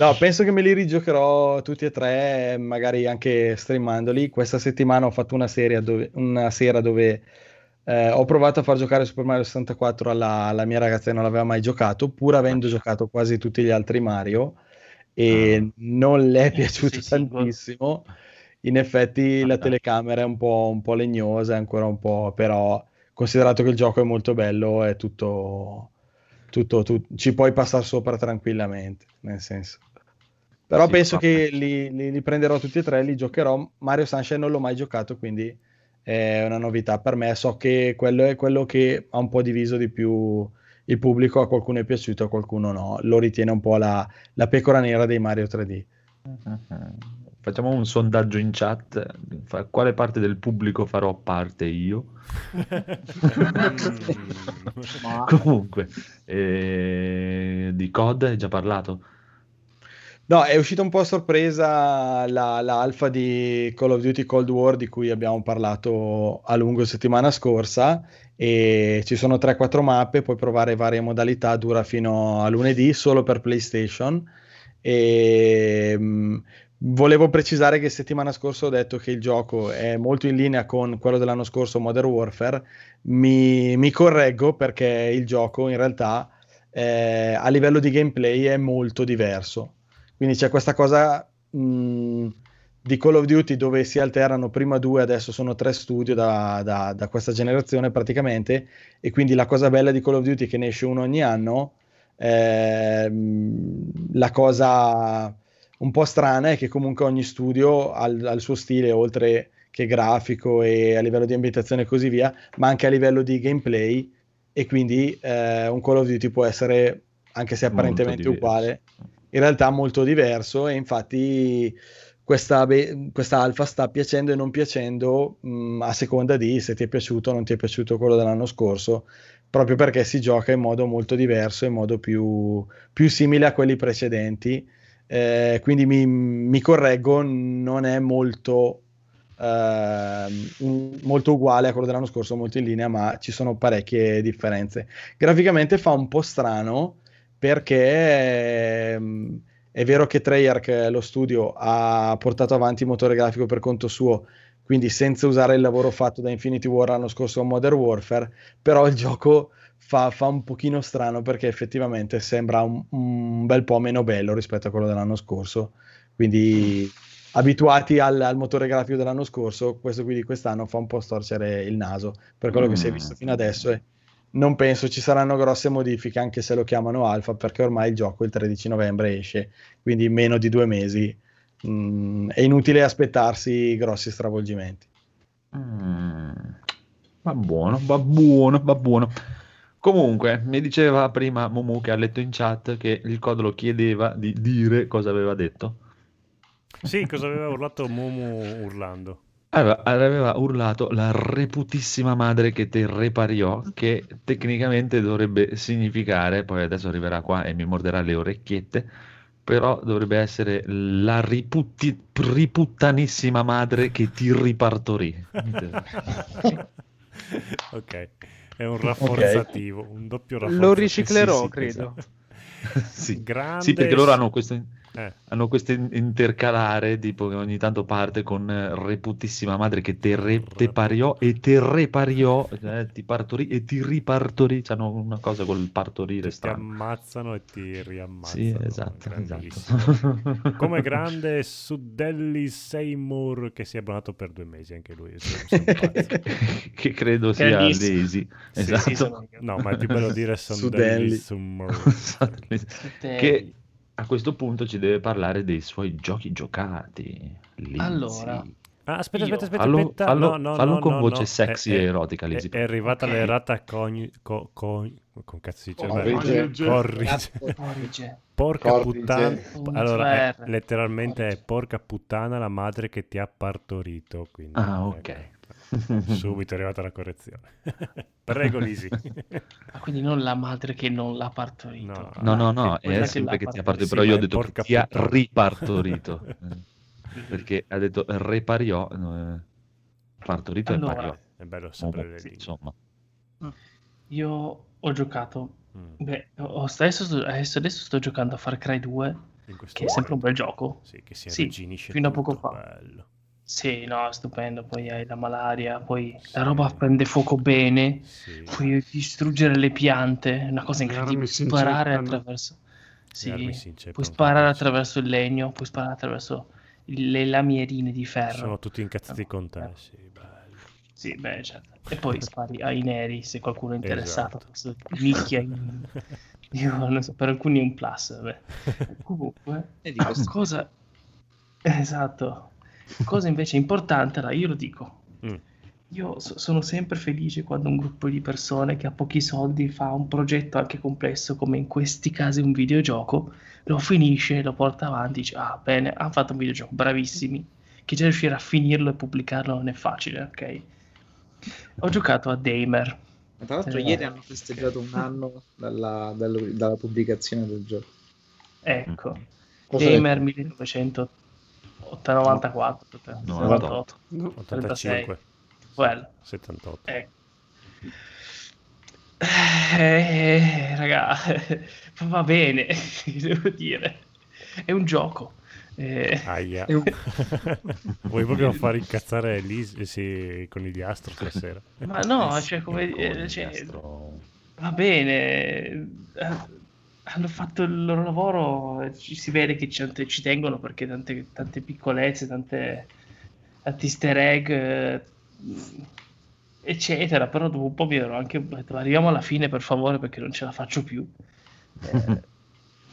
No, penso che me li rigiocherò tutti e tre, magari anche streamandoli. Questa settimana ho fatto una, serie dove- una sera dove eh, ho provato a far giocare Super Mario 64 alla, alla mia ragazza che non l'aveva mai giocato, pur avendo giocato quasi tutti gli altri Mario, e Ah. non le è Eh, piaciuto sei single. tantissimo. In effetti la Ah. telecamera è un po', un po' legnosa, ancora un po', però considerato che il gioco è molto bello, è tutto, tutto, tu- ci puoi passare sopra tranquillamente, nel senso. Però Sì, penso fa- che li, li- li prenderò tutti e tre, li giocherò. Mario Sunshine non l'ho mai giocato, quindi è una novità per me. So che quello è quello che ha un po' diviso di più il pubblico, a qualcuno è piaciuto, a qualcuno no. Lo ritiene un po' la, la pecora nera dei Mario 3D. [laughs] Facciamo un sondaggio in chat. Fa quale parte del pubblico farò parte io? [laughs] [laughs] Comunque, eh, di COD hai già parlato? No, è uscita un po' a sorpresa la, la alfa di Call of Duty Cold War di cui abbiamo parlato a lungo settimana scorsa e ci sono 3-4 mappe, puoi provare varie modalità, dura fino a lunedì solo per PlayStation E mh, volevo precisare che settimana scorsa ho detto che il gioco è molto in linea con quello dell'anno scorso, Modern Warfare. Mi, mi correggo perché il gioco in realtà eh, a livello di gameplay è molto diverso. Quindi c'è questa cosa mh, di Call of Duty dove si alternano prima due, adesso sono tre studio da, da- da questa generazione praticamente, e quindi la cosa bella di Call of Duty è che ne esce uno ogni anno. ehm, la cosa un po' strana è che comunque ogni studio ha il ha il suo stile, oltre che grafico e a livello di ambientazione e così via, ma anche a livello di gameplay, e quindi eh, un Call of Duty può essere, anche se apparentemente uguale, in realtà molto diverso e infatti questa, questa alfa sta piacendo e non piacendo mh, a seconda di se ti è piaciuto o non ti è piaciuto quello dell'anno scorso, proprio perché si gioca in modo molto diverso, in modo più, più simile a quelli precedenti. Eh, quindi mi, mi correggo, non è molto, un- molto uguale a quello dell'anno scorso, molto in linea, ma ci sono parecchie differenze. Graficamente fa un po' strano perché ehm, è vero che Treyarch, lo studio, ha portato avanti il motore grafico per conto suo, quindi senza usare il lavoro fatto da Infinity War l'anno scorso a Modern Warfare, però il gioco fa, fa un pochino strano perché effettivamente sembra un, un bel po' meno bello rispetto a quello dell'anno scorso. Quindi abituati al, al motore grafico dell'anno scorso, questo qui di quest'anno fa un po' storcere il naso per quello che si è Mm. visto fino adesso e non penso ci saranno grosse modifiche anche se lo chiamano alfa perché ormai il gioco il 13 novembre esce, quindi in meno di due mesi mm, è inutile aspettarsi grossi stravolgimenti. Mm, va buono, va buono, va buono. Comunque, mi diceva prima Momu che ha letto in chat che il codolo chiedeva di dire cosa aveva detto. Sì, cosa aveva urlato Momu urlando? Aveva, aveva urlato la reputissima madre che te repariò, che tecnicamente dovrebbe significare, poi adesso arriverà qua e mi morderà le orecchiette, però dovrebbe essere la riputti- riputtanissima madre che ti ripartorì. [laughs] ok, è un rafforzativo, un doppio Lo rafforzativo. riciclerò, Sì, sì, credo. [laughs] Sì. Grande Sì, perché loro hanno questo, Eh, hanno questo in- intercalare, tipo che ogni tanto parte con eh, reputissima madre che te, re- te pariò e te repariò, eh, ti partorì e ti ripartorì. C'hanno una cosa col partorire ti ammazzano e ti riammazzano. Sì, esatto, esatto. [laughs] Come grande Sudelli Seymour che si è abbonato per due mesi anche lui. [laughs] che credo sia Grandissimo. Lazy. Sì, Esatto. sì, sono- No, ma è più bello dire Sudelli. Sudelli Seymour. [laughs] che a questo punto ci deve parlare dei suoi giochi giocati. Lizzy. Allora, Ah, aspetta, aspetta, aspetta, Fallo- aspetta. fallo- no, no, fallo no, con no, voce no. sexy È- e è- erotica, Lisi. È, è arrivata Ok. l'errata cogni... Co, co, con cazzo dice? Corrige. Beh, corrige. Corrige. Porca Corrige. puttana. Allora, è- letteralmente è Corrige. porca puttana la madre che ti ha partorito. Quindi, Ah, ok. ecco. [laughs] Subito è arrivata la correzione. [laughs] Prego, Lisi. Ma quindi non la madre che non l'ha partorito. No. No, no, no, è sempre che ti ha partorito. partorito, però Sì, io ho detto che ti ha ripartorito. [laughs] Perché ha detto repariò, eh, partorito Allora. e pariò. È bello Momo, le lingue. insomma. Io ho giocato. Mm, Beh, ho- adesso, sto- adesso, adesso sto giocando a Far Cry 2, in questo che è sempre un bel gioco. Sì, che si Sì, fino a poco fa. bello. Sì, no, è stupendo. Poi hai la malaria, poi la Sì. roba prende fuoco bene. Sì. Puoi distruggere le piante, è una cosa Le incredibile. Sparare attraverso. Sì, puoi sparare attraverso il legno, puoi sparare attraverso le lamierine di ferro. Sono tutti incazzati No, con te, eh. sì, bello. Sì, beh, certo. E poi spari ai neri se qualcuno è interessato. Esatto. Nicchia in- [laughs] Io non so, per alcuni è un plus. Vabbè. [laughs] Comunque, E cosa... Esatto. Cosa invece importante, allora io lo dico, mm. io so- sono sempre felice quando un gruppo di persone che ha pochi soldi fa un progetto anche complesso, come in questi casi un videogioco, lo finisce, lo porta avanti, dice, ah bene, hanno fatto un videogioco, bravissimi, che già riuscire a finirlo e pubblicarlo non è facile, ok? Ho giocato a Damer. Ma tra l'altro eh, ieri hanno festeggiato un anno dalla, dalla, dalla, pubblicazione del gioco. Ecco, mm. Cosa Damer 1980 94, 98, 85, 36, 78. Eh. Eh, raga, [laughs] va bene, [laughs] devo dire, è un gioco. Eh, Aia. Un... [laughs] Vuoi proprio far incazzare Liz eh, sì, con gli astro stasera? Ma no, cioè come... Cioè, va bene hanno fatto il loro lavoro, eh, ci si vede che ci, ci tengono perché tante, tante piccolezze, tante, tanti easter egg, eh, eccetera, però dopo un po' mi ero anche detto, arriviamo alla fine per favore perché non ce la faccio più. [laughs]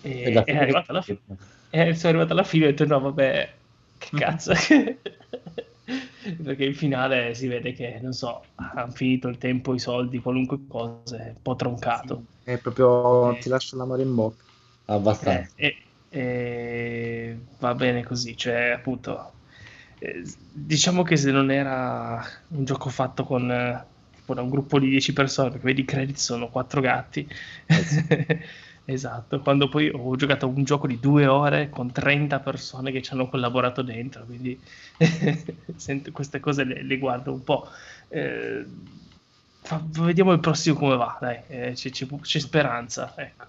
Eh, e, la è arrivata alla fine. E sono arrivato alla fine e ho detto no vabbè, che [laughs] cazzo. [laughs] Perché in finale si vede che, non so, hanno finito il tempo, i soldi, qualunque cosa, è un po' troncato. È proprio Eh. ti lascio l'amore in bocca. Abbastanza. Eh, e- e va bene così, cioè appunto, eh, diciamo che se non era un gioco fatto con, eh, tipo da un gruppo di 10 persone, perché vedi i credit sono quattro gatti, [laughs] esatto, quando poi ho giocato a un gioco di due ore con 30 persone che ci hanno collaborato dentro, quindi [laughs] sento queste cose le, le guardo un po'. Eh, fa- vediamo il prossimo come va, dai, eh, c'è, c'è- c'è speranza, ecco.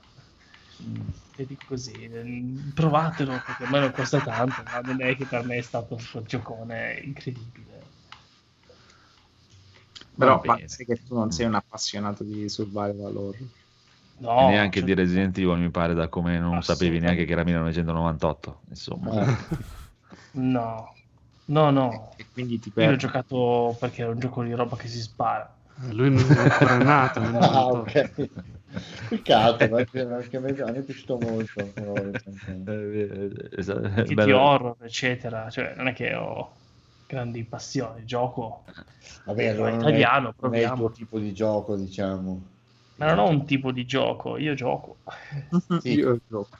E dico così, eh, provatelo perché a me non costa tanto, ma non è che per me è stato questo giocone incredibile. Però ma sai che tu non sei un appassionato di survival horror. No, E neanche cioè- di Resident Evil mi pare da come non sapevi Assolutamente. neanche che era 1998 insomma Eh, No, no, no. E quindi ti Io l'ho perdi. giocato perché è un gioco di roba che si spara. Lui non è ancora nato. nel [laughs] Ah, 98. ok. Peccato, perché, perché a me a me è piaciuto molto. [laughs] Eh, eh, esatto, è Che di horror, eccetera. Cioè, non è che ho grandi passioni. Gioco, Vabbè, allora non italiano, è, non è il proviamo. tuo tipo di gioco, diciamo. Ma non ho un tipo di gioco. Io gioco. Sì. Io gioco.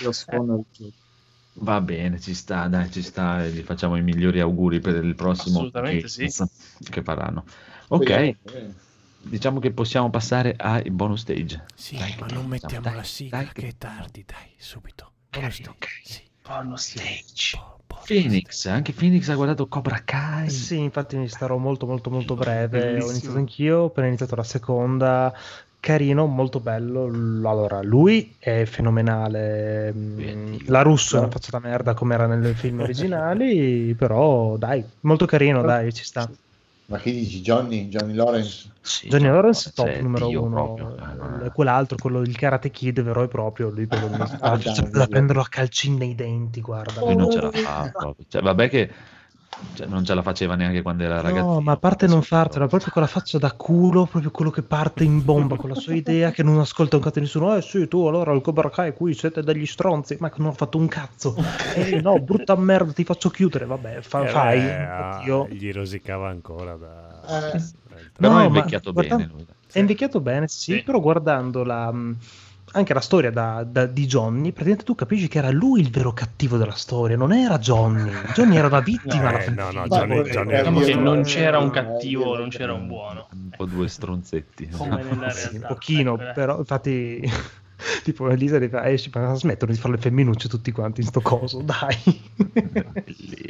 Io suono il gioco. va bene ci sta dai ci sta e gli facciamo i migliori auguri per il prossimo Assolutamente sì. Che faranno ok Bene, bene. diciamo che possiamo passare ai bonus stage Sì, Dai, ma che non facciamo? mettiamo Dai, la sigla, dai, che è tardi, dai, subito. Bonus stage, ok. sì. Porno stage. Phoenix anche Phoenix ha guardato Cobra Kai Sì, infatti mi starò molto molto molto breve. Ho Bellissimo. iniziato anch'io, ho appena iniziato la seconda. Carino, molto bello. Allora, lui è fenomenale. Beh, La russo è una faccia da merda come era nelle film [laughs] originali, però dai, molto carino, dai, ci sta. Ma che dici, Johnny? Johnny Lawrence? Sì, Johnny Lawrence cioè, top numero Dio uno. proprio. Eh, Eh, Quell'altro, quello del Karate Kid vero e proprio, lui [laughs] sta Ah, da prenderlo a calcini nei denti, guarda. lui non ce la fa proprio. Cioè, vabbè che cioè, non ce la faceva neanche quando era ragazzo No, ma a parte non fartela, proprio con la faccia da culo, proprio quello che parte in bomba con la sua idea che non ascolta un cazzo di nessuno. Eh sì, tu allora il Cobra Kai qui siete degli stronzi, ma non ho fatto un cazzo. Eh no, brutta merda, ti faccio chiudere. Vabbè, fa- Eh, fai. ah, Io... Gli rosicava ancora da... Eh. però No, è ma invecchiato guarda- bene lui. È invecchiato bene, sì, Sì. però guardando la, mh, anche la storia da- da- di Johnny, praticamente tu capisci che era lui il vero cattivo della storia, non era Johnny. Johnny era una vittima. No, alla eh, fin no, fine. no, Johnny, Johnny Diciamo che non c'era un cattivo, non c'era un buono. un po' due stronzetti Come nella [laughs] Sì, realtà. un pochino, ecco, però infatti [laughs] tipo Elisa le fa, esci, ma smettono di fare le femminucce tutti quanti in sto coso, [laughs] dai.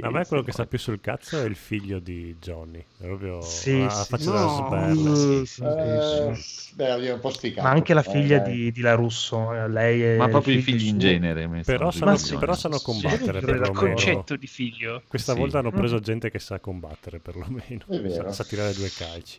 A me quello che sta più sul cazzo è il figlio di Johnny. È proprio Sì, una sì, faccia no. da sberla. Sì, sì, Eh, sì. beh, oddio, un po' sticato. Ma anche la però, figlia dai. di, di La Russo, eh, lei è ma proprio i figli in genere Però sanno, sì, però sanno combattere Sì, per il lo Il meno. concetto di figlio. Questa Sì. volta hanno preso gente che sa combattere perlomeno. Sa, sa tirare due calci.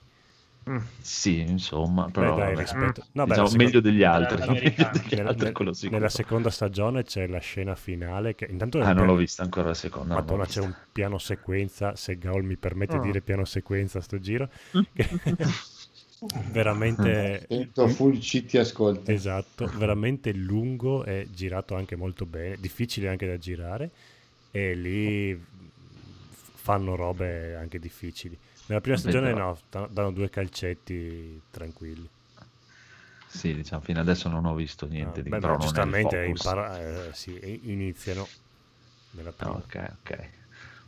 Mm. sì insomma però Beh, dai, vabbè. rispetto. No, Diciamo, seconda- meglio degli altri Della [laughs] meglio degli nella, altri, nella seconda stagione c'è la scena finale che intanto ah non l'ho vista ancora la seconda Madonna, c'è vista. un piano sequenza, se Gaul mi permette di dire piano sequenza a sto giro, [laughs] [laughs] veramente Attento, full C ti ascolta. esatto, veramente lungo e girato anche molto bene, difficile anche da girare e lì fanno robe anche difficili. Nella prima stagione però- no, da- danno due calcetti tranquilli. sì diciamo fino adesso non ho visto Ah, niente di beh, però beh, non è il giustamente focus. impara- eh, sì, iniziano nella Ah, prima. ok ok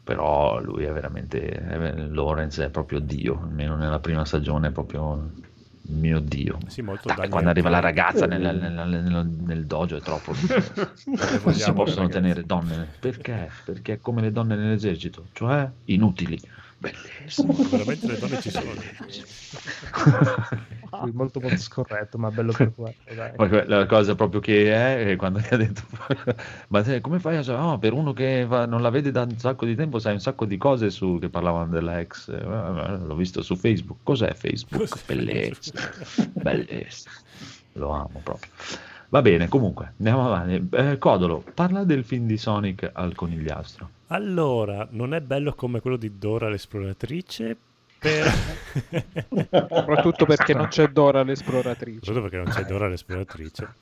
però lui è veramente è- Lawrence è proprio dio almeno nella prima stagione è proprio mio dio Sì, molto Dai, Daniel quando arriva la ragazza nel, nel- nel- nel dojo è troppo [laughs] non [laughs] si possono ragazzi. tenere donne perché? perché è come le donne nell'esercito cioè inutili Bellissimo. Veramente le donne ci sono. Lui molto molto scorretto, ma bello per [laughs] quello, la cosa proprio che è, è quando gli ha detto, [laughs] ma te, come fai a sapere? No, per uno che va- non la vede da un sacco di tempo, sai un sacco di cose su che parlavano della ex. Eh, L'ho visto su Facebook. Cos'è Facebook? Cos'è Bellissimo. Bellissimo. Lo amo proprio. Va bene, comunque, andiamo avanti. Eh, Codolo, parla del film di Sonic al conigliastro. Allora, non è bello come quello di Dora l'esploratrice, per... [laughs] Soprattutto perché non c'è Dora l'esploratrice. Soprattutto perché non c'è Dora l'esploratrice.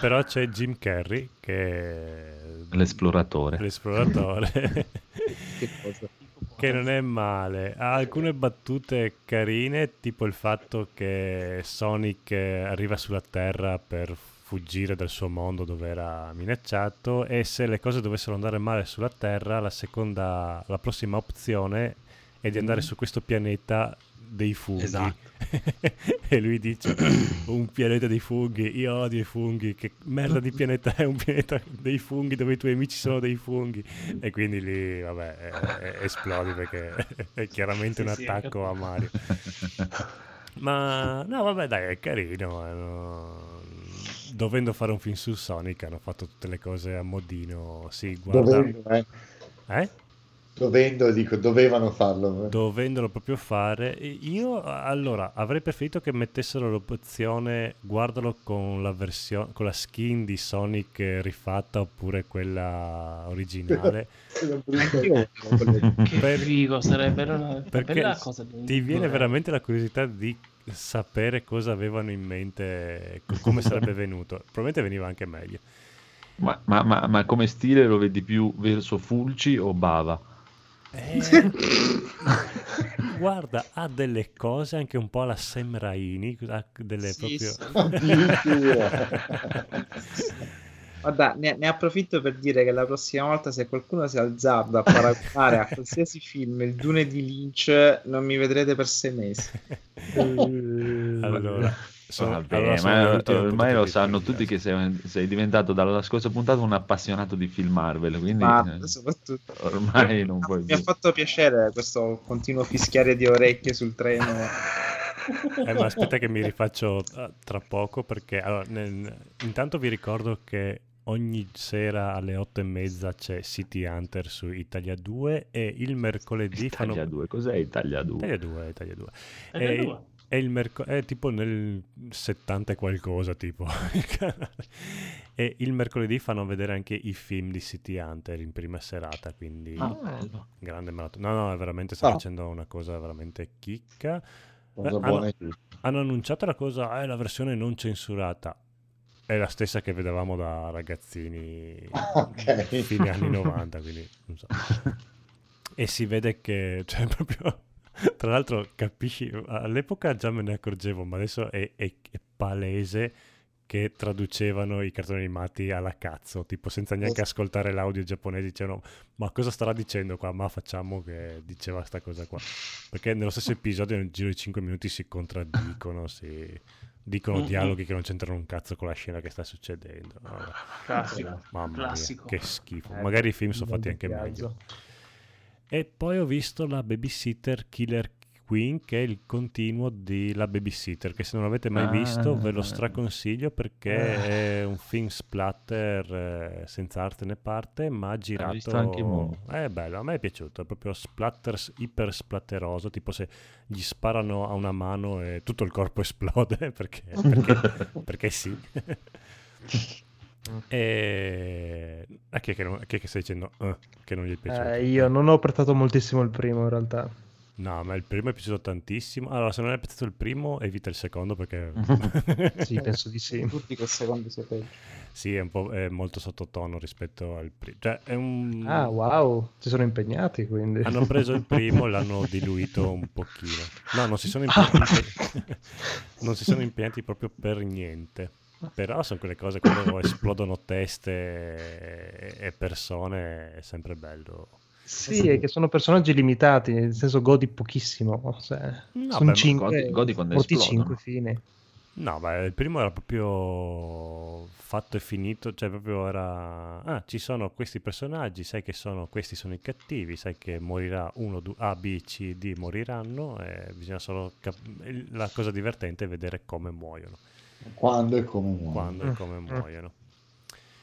Però c'è Jim Carrey che è L'esploratore. l'esploratore Che non è male. Ha alcune battute carine, tipo il fatto che Sonic arriva sulla Terra per fuggire dal suo mondo dove era minacciato e se le cose dovessero andare male sulla Terra, la seconda la prossima opzione è di andare su questo pianeta dei funghi. Esatto. [laughs] e lui dice un pianeta dei funghi, io odio i funghi, che merda di pianeta è un pianeta dei funghi dove i tuoi amici sono dei funghi e quindi lì vabbè eh, eh, esplodi perché [laughs] è chiaramente Sì, un sì, attacco a Mario. Ma no, vabbè, dai, è carino. eh, no. Dovendo fare un film su Sonic, hanno fatto tutte le cose a modino. Sì, guarda. Dovevano, eh. Eh? Dovendo, dico, dovevano farlo. Dovendolo proprio fare. Io allora avrei preferito che mettessero l'opzione guardalo con la versione con la skin di Sonic rifatta oppure quella originale. Che Per- figo, sarebbe una Perché bella cosa. ti viene veramente la curiosità di sapere cosa avevano in mente, co- come sarebbe venuto. Probabilmente veniva anche meglio. Ma, ma- ma- ma come stile lo vedi più verso Fulci o Bava? Eh, [laughs] guarda, ha delle cose anche un po' alla Sam Raimi, ha delle Sì, proprio... Guarda, [laughs] ne, ne approfitto per dire che la prossima volta se qualcuno si azzarda a paragonare a qualsiasi film il Dune di Lynch, non mi vedrete per sei mesi. [laughs] allora, Vabbè, allora ma ultime ormai lo sanno tutti che sei, sei diventato dalla scorsa puntata un appassionato di film Marvel, quindi Ma eh, soprattutto ormai [laughs] non puoi mi ha più. fatto piacere questo continuo fischiare di orecchie sul treno. [laughs] Eh, ma aspetta che mi rifaccio eh, tra poco perché allora, nel- intanto vi ricordo che ogni sera alle otto e mezza c'è City Hunter su Italia 2 e il mercoledì fanno... Italia 2, cos'è Italia 2? Italia 2, Italia 2. Italia E- 2. È, il merco- è tipo nel 70 e qualcosa, tipo. [laughs] e il mercoledì fanno vedere anche i film di City Hunter in prima serata, quindi Ah, grande maratona. No, no, veramente sta Ah. facendo una cosa veramente chicca. Cosa Eh, buona hanno, hanno annunciato la cosa, è la versione non censurata. È la stessa che vedevamo da ragazzini [laughs] Ok. fine anni 90, quindi non so. [laughs] E si vede che, cioè, proprio, [laughs] tra l'altro, capisci, all'epoca già me ne accorgevo, ma adesso è, è- è palese che traducevano i cartoni animati alla cazzo, tipo senza neanche ascoltare l'audio giapponese, dicevano, ma cosa starà dicendo qua? Ma facciamo che diceva sta cosa qua. Perché nello stesso episodio, nel giro di 5 minuti, si contraddicono, si dicono Mm-mm. dialoghi che non c'entrano un cazzo con la scena che sta succedendo. Vabbè. Classico. Mamma Classico. mia, che schifo. Eh, Magari i film sono fatti anche meglio. E poi ho visto la Babysitter Killer Queen, che è il continuo di La Babysitter, che se non l'avete mai Ah. visto ve lo straconsiglio perché è un film splatter eh, senza arte né parte, ma girato... visto anche Momo. È bello, a me è piaciuto, è proprio splatter, iper splatteroso, tipo se gli sparano a una mano e tutto il corpo [laughs] esplode, perché, perché, [laughs] perché sì. [laughs] E a chi è che, non, a chi è che stai dicendo eh, che non gli è piaciuto? Eh, io non ho apprezzato moltissimo il primo in realtà. No, ma il primo è piaciuto tantissimo. Allora, se non hai apprezzato il primo, evita il secondo perché... [laughs] Sì, penso di sì. Tutti che secondo sia peggio. sì, è, un po', è molto sottotono rispetto al primo. Cioè, è un... Ah, wow, si sono impegnati quindi. Hanno preso il primo e l'hanno [laughs] diluito un pochino. No, non si sono [laughs] impegnati, non si sono impegnati proprio per niente. Però sono quelle cose quando [coughs] esplodono teste e- persone, è sempre bello. Sì, è che sono personaggi limitati, nel senso godi pochissimo. Cioè, No, sono beh, ma 5, godi- godi quando esplodono. 5 fine. No, beh, il primo era proprio fatto e finito, cioè proprio era... Ah, ci sono questi personaggi, sai che sono, questi sono i cattivi, sai che morirà uno, due, A, B, C, D moriranno e bisogna solo... cap- La cosa divertente è vedere come muoiono, Quando e come muore. quando e Mm. come Mm. muoiono.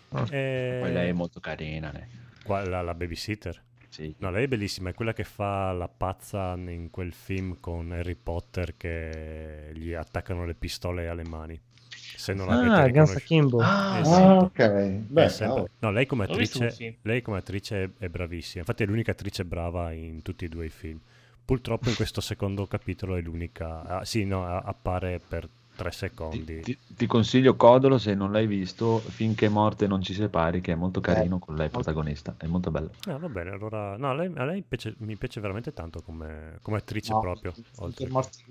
Ah. E... Poi lei è molto carina. ne. Qua- la, babysitter. Sì. No, lei è bellissima, è quella che fa la pazza in quel film con Harry Potter che gli attaccano le pistole alle mani. Se non Ah, Guns. Akimbo. Ah, Esatto. ok. È Beh, sempre-. No, lei come attrice, lei come attrice è, bravissima. Infatti è l'unica attrice brava in tutti e due i film. Purtroppo in questo secondo capitolo è l'unica... ah, sì, no, appare per tre Ti, secondi. ti- ti consiglio Codolo se non l'hai visto, finché morte non ci separi, che è molto carino con lei protagonista, è molto bello. Ah, va bene, allora... No, lei, a lei piace- mi piace veramente tanto come, come attrice No, proprio. Finché oltre- morte,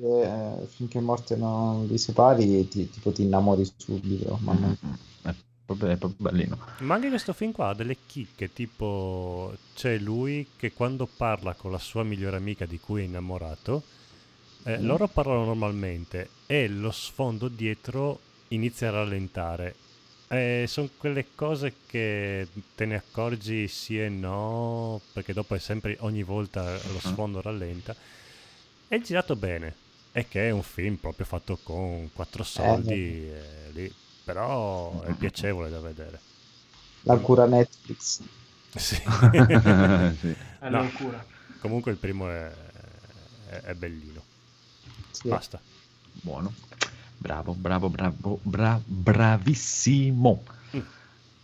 eh, finché morte non li separi, ti, tipo ti innamori subito. Ma non- Mm, È proprio, è proprio bellino. Ma anche questo film qua ha delle chicche, tipo c'è lui che quando parla con la sua migliore amica di cui è innamorato, eh, loro parlano normalmente e lo sfondo dietro inizia a rallentare. sono quelle cose che te ne accorgi sì e no, perché dopo è sempre ogni volta lo sfondo rallenta. È girato bene, è che è un film proprio fatto con quattro soldi, eh, lì, però è piacevole da vedere. La cura Netflix. [laughs] Sì. [laughs] [laughs] Sì. Eh, No, comunque il primo è, è- è bellino. Sì. Basta. Buono. Bravo, bravo, bravo, bra- bravissimo. Mm.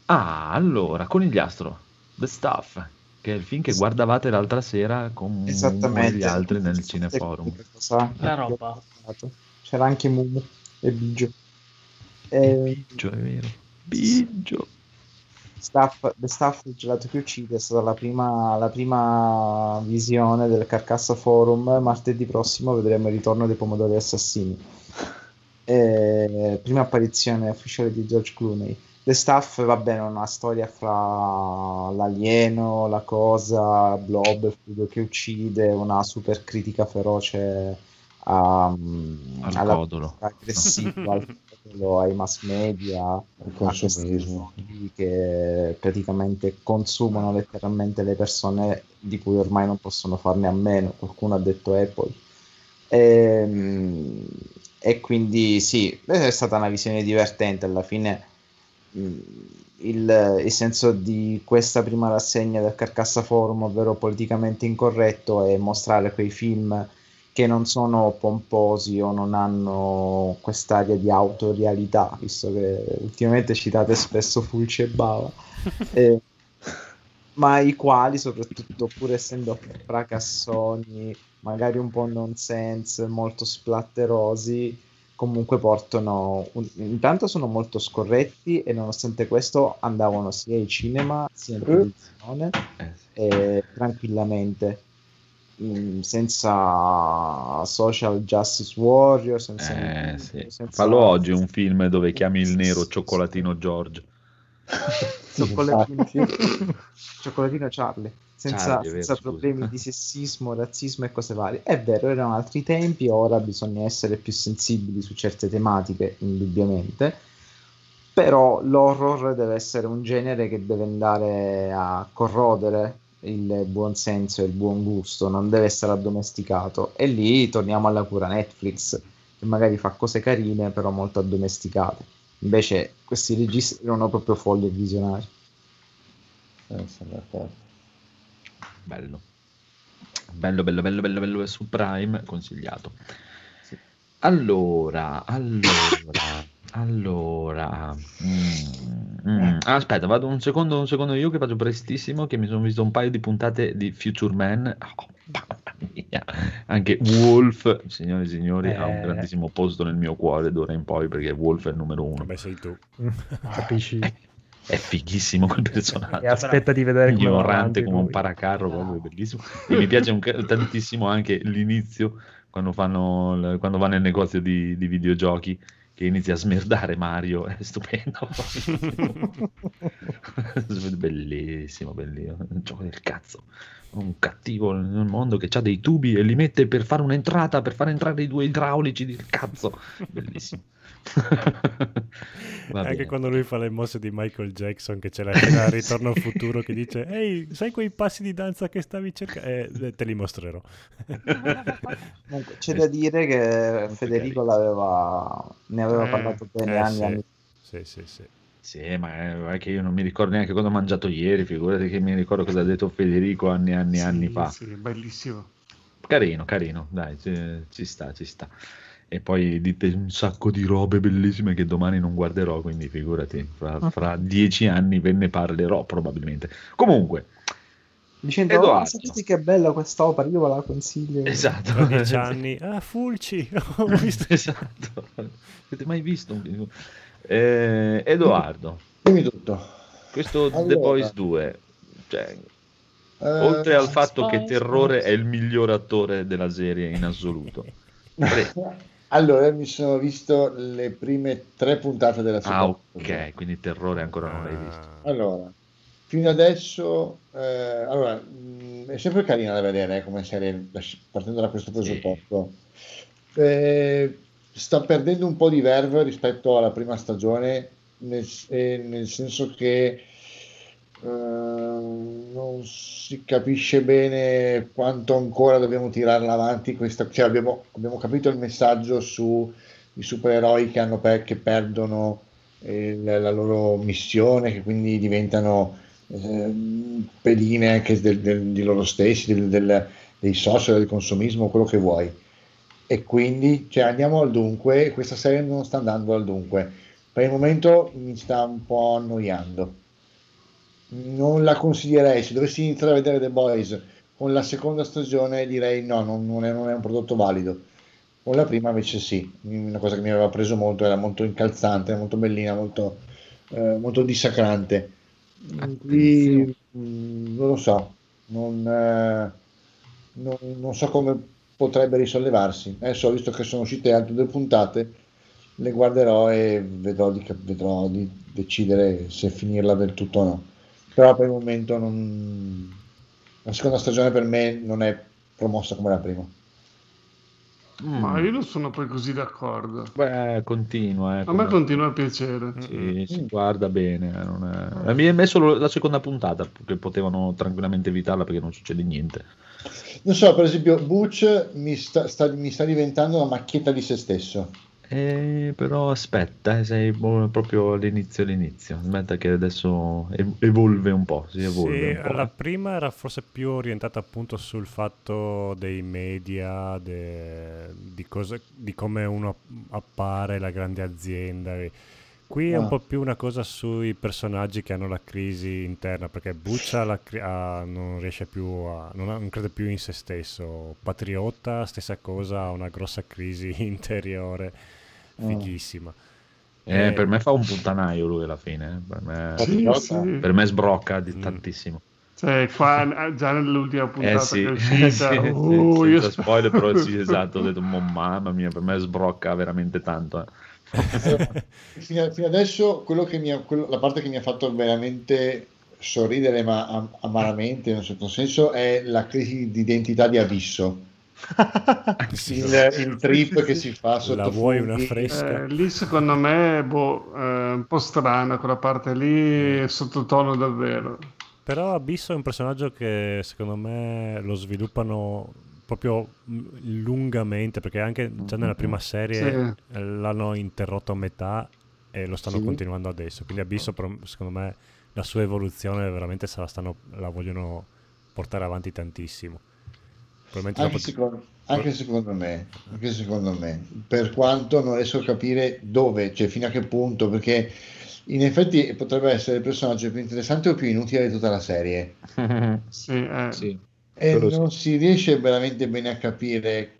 Ah, allora, Conigliastro, The Stuff, che è il film che guardavate l'altra sera con degli altri nel cineforum. Cosa- La roba. C'era anche Mumu e Bigio. E Biggio, è vero. Biggio. Staff, The Staff del gelato che uccide è stata la prima, la prima visione del Carcassa Forum. Martedì prossimo vedremo il ritorno dei pomodori assassini. E, prima apparizione ufficiale di George Clooney. The Staff, va bene, è una storia fra l'alieno, la cosa, Blob, il fluido che uccide, una super critica feroce a, Al alla codolo. aggressiva, al [laughs] codolo, ai mass media, Il a questi consumismo. che praticamente consumano letteralmente le persone di cui ormai non possono farne a meno. Qualcuno ha detto Apple. Ehm, E, quindi sì, è stata una visione divertente alla fine. mh, Il, il senso di questa prima rassegna del Carcassa Forum, ovvero politicamente incorretto, è mostrare quei film che non sono pomposi o non hanno quest'aria di autorialità, visto che ultimamente citate spesso Fulci e Bava, [laughs] eh, ma i quali, soprattutto pur essendo fracassoni, magari un po' nonsense, molto splatterosi, comunque portano, un- intanto sono molto scorretti e nonostante questo andavano sia ai cinema sia in televisione Eh, sì. eh, tranquillamente, mm, senza social justice warrior, senza, Eh, sì. senza- Fallo oggi un film dove chiami il nero cioccolatino George. [laughs] cioccolatino, [laughs] cioccolatino Charlie, senza, Charlie, vero, senza scusa. problemi di sessismo, razzismo e cose varie. È vero, erano altri tempi, ora bisogna essere più sensibili su certe tematiche, indubbiamente. Però l'horror deve essere un genere che deve andare a corrodere il buon senso e il buon gusto, non deve essere addomesticato. E lì torniamo alla cura Netflix, che magari fa cose carine, però molto addomesticate. Invece questi registi erano proprio folli e visionari. Eh. Bello. Bello, bello, bello, bello, bello, su Prime, consigliato. Allora, allora, allora. mm, mm. Ah, aspetta, vado un secondo, un secondo io che faccio prestissimo, che mi sono visto un paio di puntate di Future Man. Oh, mamma mia. Anche Wolf, signori e signori, ha un Eh. grandissimo posto nel mio cuore d'ora in poi, perché Wolf è il numero uno. Vabbè, sei tu. Capisci? È fighissimo quel personaggio E aspetta di vedere come ignorante come un paracarro, proprio bellissimo. E mi piace un tantissimo anche l'inizio quando, fanno, il- quando va nel negozio di, di videogiochi che inizia a smerdare Mario, è stupendo. [laughs] bellissimo, bellissimo. Un gioco del cazzo. Un cattivo nel mondo che ha dei tubi e li mette per fare un'entrata, per far entrare i due idraulici del cazzo. Bellissimo. [laughs] Anche bene. quando lui fa le mosse di Michael Jackson, che c'è la scena [laughs] Ritorno al futuro che dice: Ehi, sai quei passi di danza che stavi cercando? Eh, te li mostrerò. [laughs] C'è da dire che Federico l'aveva, ne aveva Eh, parlato bene eh, anni sì. anni Sì, sì, sì. Sì, ma è che io non mi ricordo neanche cosa ho mangiato ieri, figurati che mi ricordo cosa ha detto Federico anni e anni e anni Sì, fa. sì, bellissimo. Carino, carino, dai, ci, ci sta, ci sta. E poi dite un sacco di robe bellissime che domani non guarderò, quindi figurati, fra, fra dieci anni ve ne parlerò probabilmente. Comunque, dicendo Edoardo. "Oh, sapete che bella quest'opera, io ve la consiglio. esatto. Tra dieci [laughs] anni, ah, Fulci, [laughs] ho visto. esatto. Avete mai visto un film? Eh, Edoardo, Dimmi tutto. questo The Allora. Boys 2, cioè, Eh, oltre al fatto che Boys, Terrore Boys. è il miglior attore della serie in assoluto. [laughs] Allora, mi sono visto le prime tre puntate della seconda Ah, ok, quindi Terrore ancora non l'hai visto. Ah, Allora, fino adesso, eh, allora, mh, è sempre carina da vedere eh, come serie, partendo da questo Sì. presupposto. Eh, sta perdendo un po' di verve rispetto alla prima stagione, nel, nel senso che eh, non si capisce bene quanto ancora dobbiamo tirarla avanti. Questa, cioè abbiamo, abbiamo capito il messaggio sui supereroi che, hanno per- che perdono eh, la, loro missione, che quindi diventano ehm, pedine anche del- del- di loro stessi, del- del- dei social, del consumismo, quello che vuoi. E quindi cioè, andiamo al dunque, questa serie non sta andando al dunque. Per il momento mi sta un po' annoiando. Non la consiglierei, se dovessi iniziare a vedere The Boys con la seconda stagione direi no, non, non è, non è un prodotto valido. Con la prima invece sì, una cosa che mi aveva preso molto, era molto incalzante, molto bellina, molto, eh, molto dissacrante. Qui mh, non lo so, non, eh, non- non so come potrebbe risollevarsi. Adesso visto che sono uscite altre due puntate, le guarderò e vedrò di, vedrò di decidere se finirla del tutto o no. Però per il momento non... la seconda stagione per me non è promossa come la prima. Ma io non sono poi così d'accordo. Beh, continua. eh, A me come- continua a piacere. Sì, si guarda bene. eh, non è- Mi è messo la seconda puntata, che potevano tranquillamente evitarla perché non succede niente. Non so, per esempio, Butch mi sta, sta- mi sta diventando una macchietta di se stesso. Eh, però aspetta, eh, sei proprio all'inizio all'inizio. Aspetta che adesso ev- evolve un po', si evolve Sì, un po'. la prima era forse più orientata appunto sul fatto dei media, de- di, cosa- di come uno appare, la grande azienda. e- Qui è un Ah. po' più una cosa sui personaggi che hanno la crisi interna, perché Buccia la cri- ha- non riesce più a... Non, ha- non crede più in se stesso. Patriota, stessa cosa, ha una grossa crisi [laughs] interiore, Ah. fighissima. Eh, Eh, per me fa un puttanaio lui alla fine. eh. Per me, Sì, sì. per me sbrocca di Mm. tantissimo. Cioè, qua già nell'ultima puntata Eh sì, che è [laughs] uscita, sì, sì, uh, io senza spoiler, però sì, [laughs] esatto. Ho detto, "Mo, mamma mia, per me sbrocca veramente tanto. eh." [laughs] Fino, fino adesso quello che mi ha- quello- la parte che mi ha fatto veramente sorridere, ma am- amaramente in un certo senso, è la crisi di identità di Abisso. [laughs] Sì. Il, il trip che si fa sotto La vuoi una fresca? Eh, lì secondo me boh, è un po' strana quella parte lì, è sottotono davvero. Però Abisso è un personaggio che secondo me lo sviluppano proprio mm, lungamente, perché anche già nella prima serie eh, l'hanno interrotto a metà e lo stanno Sì. continuando adesso. Quindi Abisso, secondo me, la sua evoluzione veramente se la, stanno, la vogliono portare avanti tantissimo. Probabilmente Anche, dopo- secondo, anche secondo me, anche secondo me, per quanto non riesco a capire dove, cioè fino a che punto, perché in effetti potrebbe essere il personaggio più interessante o più inutile di tutta la serie. [laughs] Sì, eh. Sì. E Quello non si riesce veramente bene a capire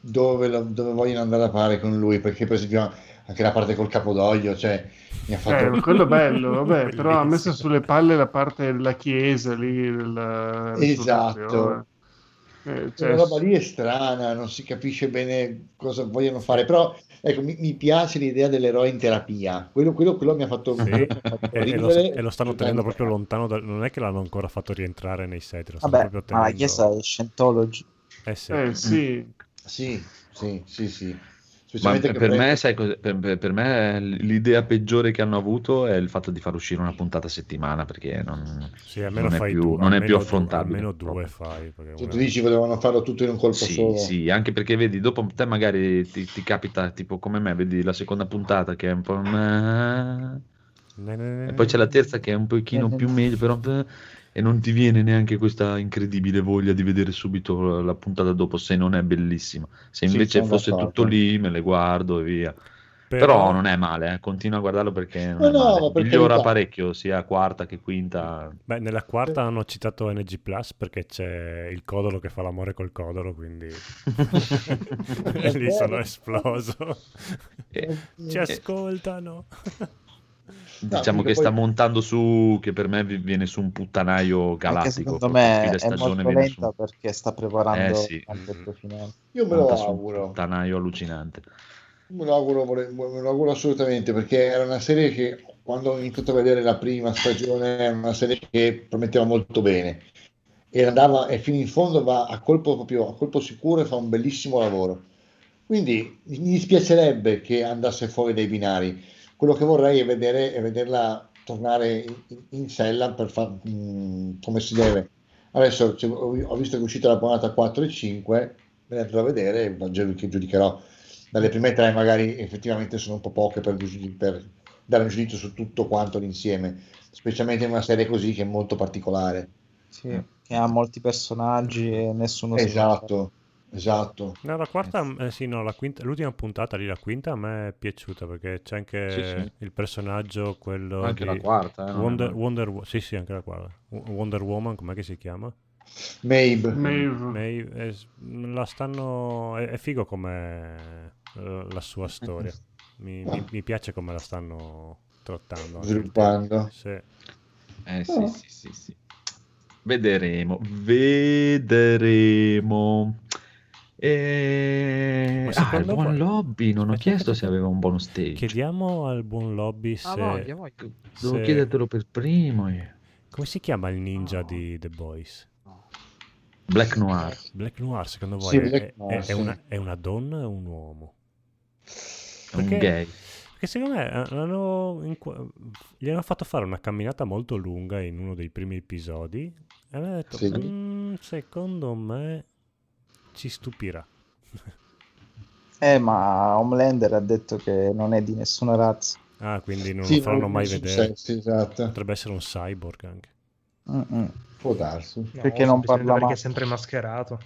dove, lo- dove vogliono andare a parare con lui, perché per esempio anche la parte col capodoglio, cioè mi ha fatto... Eh, quello bello, vabbè, [laughs] però ha messo sulle palle la parte della chiesa lì, della Esatto. Eh, cioè, Quella roba lì è strana, non si capisce bene cosa vogliono fare, però ecco, mi, mi piace l'idea dell'eroe in terapia, quello, quello, quello mi ha fatto, Sì, mi ha fatto e, [laughs] e lo, e lo stanno tenendo proprio lontano, da- non è che l'hanno ancora fatto rientrare nei set, lo stanno Vabbè, proprio ma la tenendo... chiesa è Scientology. Eh sì. eh, sì. Sì, sì, sì, sì. Ma Specialmente che per pre- me, sai? Per, per- me l'idea peggiore che hanno avuto è il fatto di far uscire una puntata a settimana perché non, Sì, non è più, due, non è più affrontabile. Almeno due fai. se una- tu dici volevano farlo tutto in un colpo Sì, solo. sì, anche perché vedi, dopo te magari ti, ti capita, tipo come me, vedi la seconda puntata che è un po'... E poi c'è la terza che è un pochino più meglio, però... E non ti viene neanche questa incredibile voglia di vedere subito la puntata dopo, se non è bellissima. Se Sì, invece sono fosse d'accordo. tutto lì, me le guardo e via. Però, Però- non è male, eh, continua a guardarlo perché non No, no, per Migliora carità. parecchio, sia quarta che quinta. Beh, nella quarta hanno citato NG Plus perché c'è il codolo che fa l'amore col codolo, quindi [laughs] [laughs] lì sono esploso. E- Ci e- ascoltano. Diciamo che sta poi- montando su, che per me vi- viene su un puttanaio galattico. secondo me è molto lenta su, perché sta preparando Eh, sì. Io me lo monta su un auguro. puttanaio allucinante. Me lo auguro, me lo auguro assolutamente perché era una serie che quando ho iniziato a vedere la prima stagione era una serie che prometteva molto bene e andava e fino in fondo va a colpo proprio a colpo sicuro e fa un bellissimo lavoro. Quindi mi dispiacerebbe che andasse fuori dai binari. Quello che vorrei è vedere è vederla tornare in, in sella per far mm, come si deve. Adesso cioè, ho visto che è uscita la puntata 4 e 5, me ne andrò a vedere che giudicherò dalle prime tre magari effettivamente sono un po' poche per, per dare un giudizio su tutto quanto l'insieme, specialmente in una serie così che è molto particolare. Sì, che ha molti personaggi e nessuno Esatto, esatto. No, la quarta, eh, sì, no, la quinta, l'ultima puntata lì, la quinta a me è piaciuta perché c'è anche Sì, sì. il personaggio, quello Anche di la quarta, eh, Wonder. Wonder Wo- sì, sì, anche la quarta. Wonder Woman, com'è che si chiama? Maeve. Maeve. May- è, la stanno, è, è figo come eh, la sua storia. [laughs] Mi, mi- mi piace come la stanno trattando. Sviluppando. Sì. Eh sì, sì, sì, sì. Vedremo, vedremo. E... Ah, il buon voi- lobby, non ho Aspetta, chiesto se aspetta. aveva un bonus stage. Chiediamo al buon lobby se... Ah, voglia, voglia. Devo se- chiedertelo per primo. io. Come si chiama il ninja di The Boys? Black Noir. Black Noir, secondo voi Sì, è, è- Noir, è sì. una, è una donna o un uomo? È un Perché- gay. Perché secondo me eh, hanno, in gli hanno fatto fare una camminata molto lunga in uno dei primi episodi e hanno detto, Sì. "Mm, secondo me ci stupirà. Eh, ma Homelander ha detto che non è di nessuna razza. Ah, quindi non Sì, lo faranno non- mai vedere. esatto. Potrebbe essere un cyborg anche. Mm-mm. Può darsi. No, Perché non parla perché è sempre mascherato.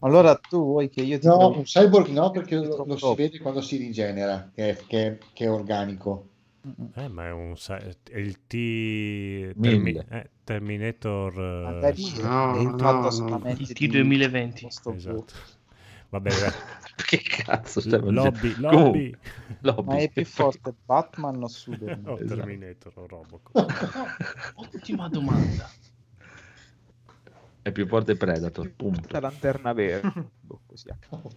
Allora tu vuoi che io ti No, un cyborg no, perché lo, lo si vede quando si rigenera, che è, che che è organico. Eh, ma è un è il T Mille. eh, Terminator eh, No, è no, no. Il T2020. questo esatto. Vabbè, vabbè. [laughs] Che cazzo stai lobby, facendo? lobby. Lobby. Ma è più forte Batman o Superman? [laughs] o Esatto. Terminator o Robocop. [laughs] Ottima domanda. È più forte Predator, La punto. lanterna verde. [laughs] Boh, così a caso.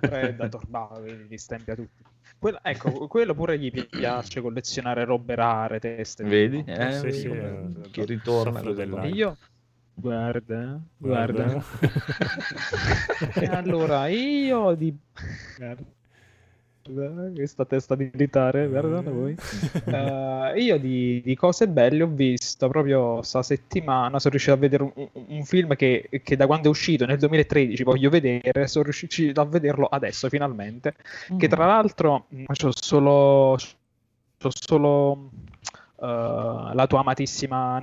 Predator, no, vedi, li stempia tutti. Quello- ecco, quello pure gli pi- piace collezionare robe rare, teste. Vedi? Eh, Eh, sì, sì, come- eh, che ritorna. io, guarda, guarda. Guarda. [laughs] Allora io di guarda questa testa militare guardate voi. [laughs] Eh, io di, di cose belle ho visto proprio sta settimana sono riuscito a vedere un, un- film che, che da quando è uscito nel 2013 voglio vedere sono riuscito a vederlo adesso finalmente che tra l'altro ho solo c'ho solo eh, la tua amatissima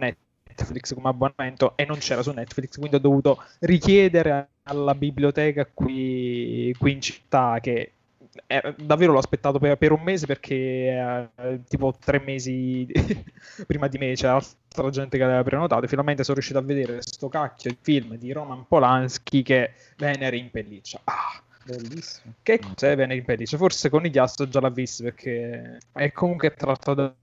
Netflix come abbonamento e non c'era su Netflix, quindi ho dovuto richiedere alla biblioteca qui, qui in città che eh, davvero l'ho aspettato per, per un mese perché eh, tipo tre mesi [laughs] prima di me c'era altra gente che aveva prenotato e finalmente sono riuscito a vedere sto cacchio di film di Roman Polanski che Venere in pelliccia. Ah, Bellissimo. che cos'è Venere in pelliccia? Forse con Igliasto già l'ha visto perché è comunque tratto da-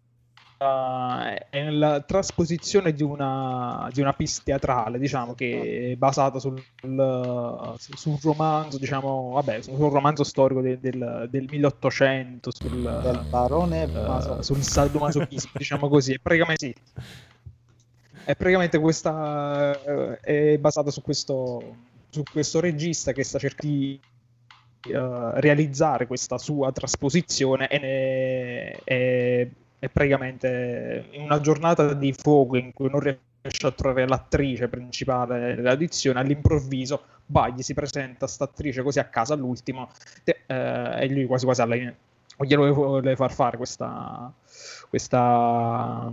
è la trasposizione di una, di una pièce teatrale, diciamo, che è basata sul, su- su un romanzo, diciamo, vabbè, su un romanzo storico del, del, del 1800, sul, Del barone Maso- sul sadomasochismo, diciamo così. È praticamente sì. È praticamente questa eh, è basata su questo su questo regista che sta cercando di eh, realizzare questa sua trasposizione e, ne- e- e praticamente una giornata di fuoco in cui non riesce a trovare l'attrice principale dell'edizione, all'improvviso bah, gli si presenta sta attrice così a casa all'ultimo eh, e lui quasi quasi alla glielo vuole far fare questa questa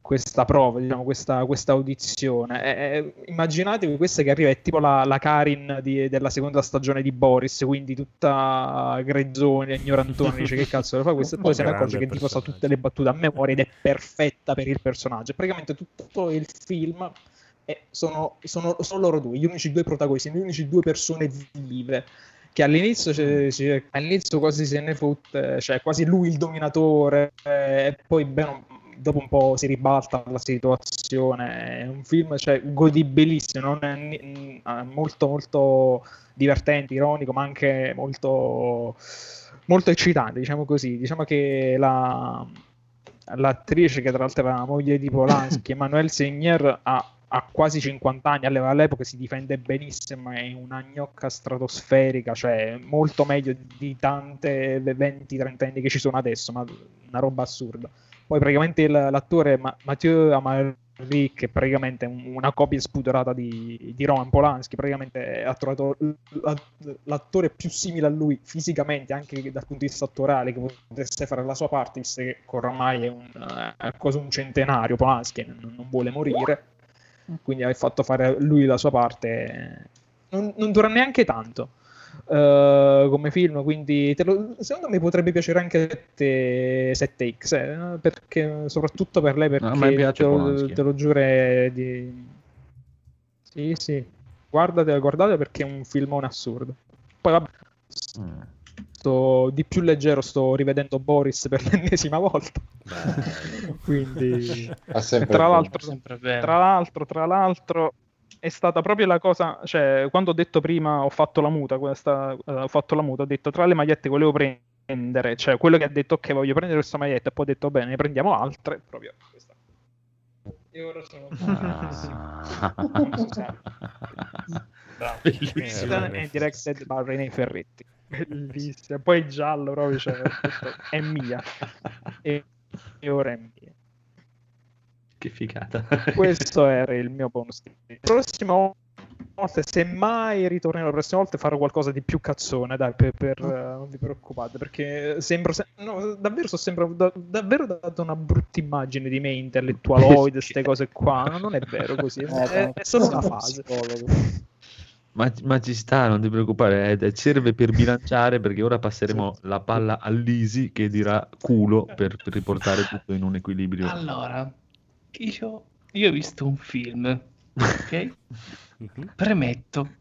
questa prova, diciamo, questa, questa audizione. E- e immaginatevi questa che arriva, è tipo la, la Karin di- della seconda stagione di Boris, quindi tutta grezzone, ignorantone, dice che cazzo lo fa questo, e poi se ne accorge che tipo sa tutte le battute a memoria ed è perfetta per il personaggio. Praticamente tutto il film è- sono, sono, sono loro due, gli unici due protagonisti, le unici due persone vive che all'inizio, c'è- c'è- all'inizio quasi se ne fotte, cioè quasi lui il dominatore, eh, e poi bene, dopo un po' si ribalta la situazione. È un film cioè, godibilissimo, è mm, molto, molto divertente, ironico, ma anche molto, molto eccitante, diciamo così. Diciamo che la, l'attrice, che tra l'altro era la moglie di Polanski, [coughs] Emanuele Segner, ha ha quasi 50 anni, alle- all'epoca si difende benissimo, è una gnocca stratosferica, cioè molto meglio di tante 20-30 anni che ci sono adesso, ma una roba assurda. Poi praticamente l'attore Ma- Mathieu Amalric, che è praticamente un- una copia spudorata di, di Roman Polanski, praticamente ha trovato l'attore più simile a lui fisicamente, anche dal punto di vista attorale, che potesse fare la sua parte, visto che oramai è un, è quasi un centenario Polanski, non, non vuole morire quindi hai fatto fare lui la sua parte. Non, non dura neanche tanto eh, come film, quindi te lo- secondo me potrebbe piacere anche a te 7X, eh, perché, soprattutto per lei, perché a me piace te, lo, te lo giuro di... Sì, sì, guardate, guardate perché è un filmone assurdo. Poi vabbè, Mm. sto di più leggero, sto rivedendo Boris per [laughs] l'ennesima volta. Quindi tra l'altro, tra l'altro, tra l'altro, è stata proprio la cosa, cioè, quando ho detto prima ho fatto la muta, questa, eh, ho fatto la muta, ho detto tra le magliette che volevo prendere, cioè quello che ha detto ok, voglio prendere questa maglietta, e poi ho detto bene, ne prendiamo altre, proprio questa. E ora sono Ah. Questa è directed by René Ferretti. Bellissima. Poi giallo proprio, cioè, è mia. E, e ora è mia. Che figata. [laughs] Questo era il mio bonus. La prossima volta, se mai ritornerò la prossima volta, farò qualcosa di più cazzone, dai, per, per, eh, non vi preoccupate, perché sembro, se- no, davvero so sempre, da- davvero dato una brutta immagine di me intellettualoide, [laughs] queste cose qua, no, non è vero così, è, è- è solo una fase. Ma, ma ci sta, non ti preoccupare, eh, serve per bilanciare perché ora passeremo la palla all'Isi che dirà culo per, per riportare tutto in un equilibrio. Allora, io, io ho visto un film, ok? [laughs] Mhm. Premetto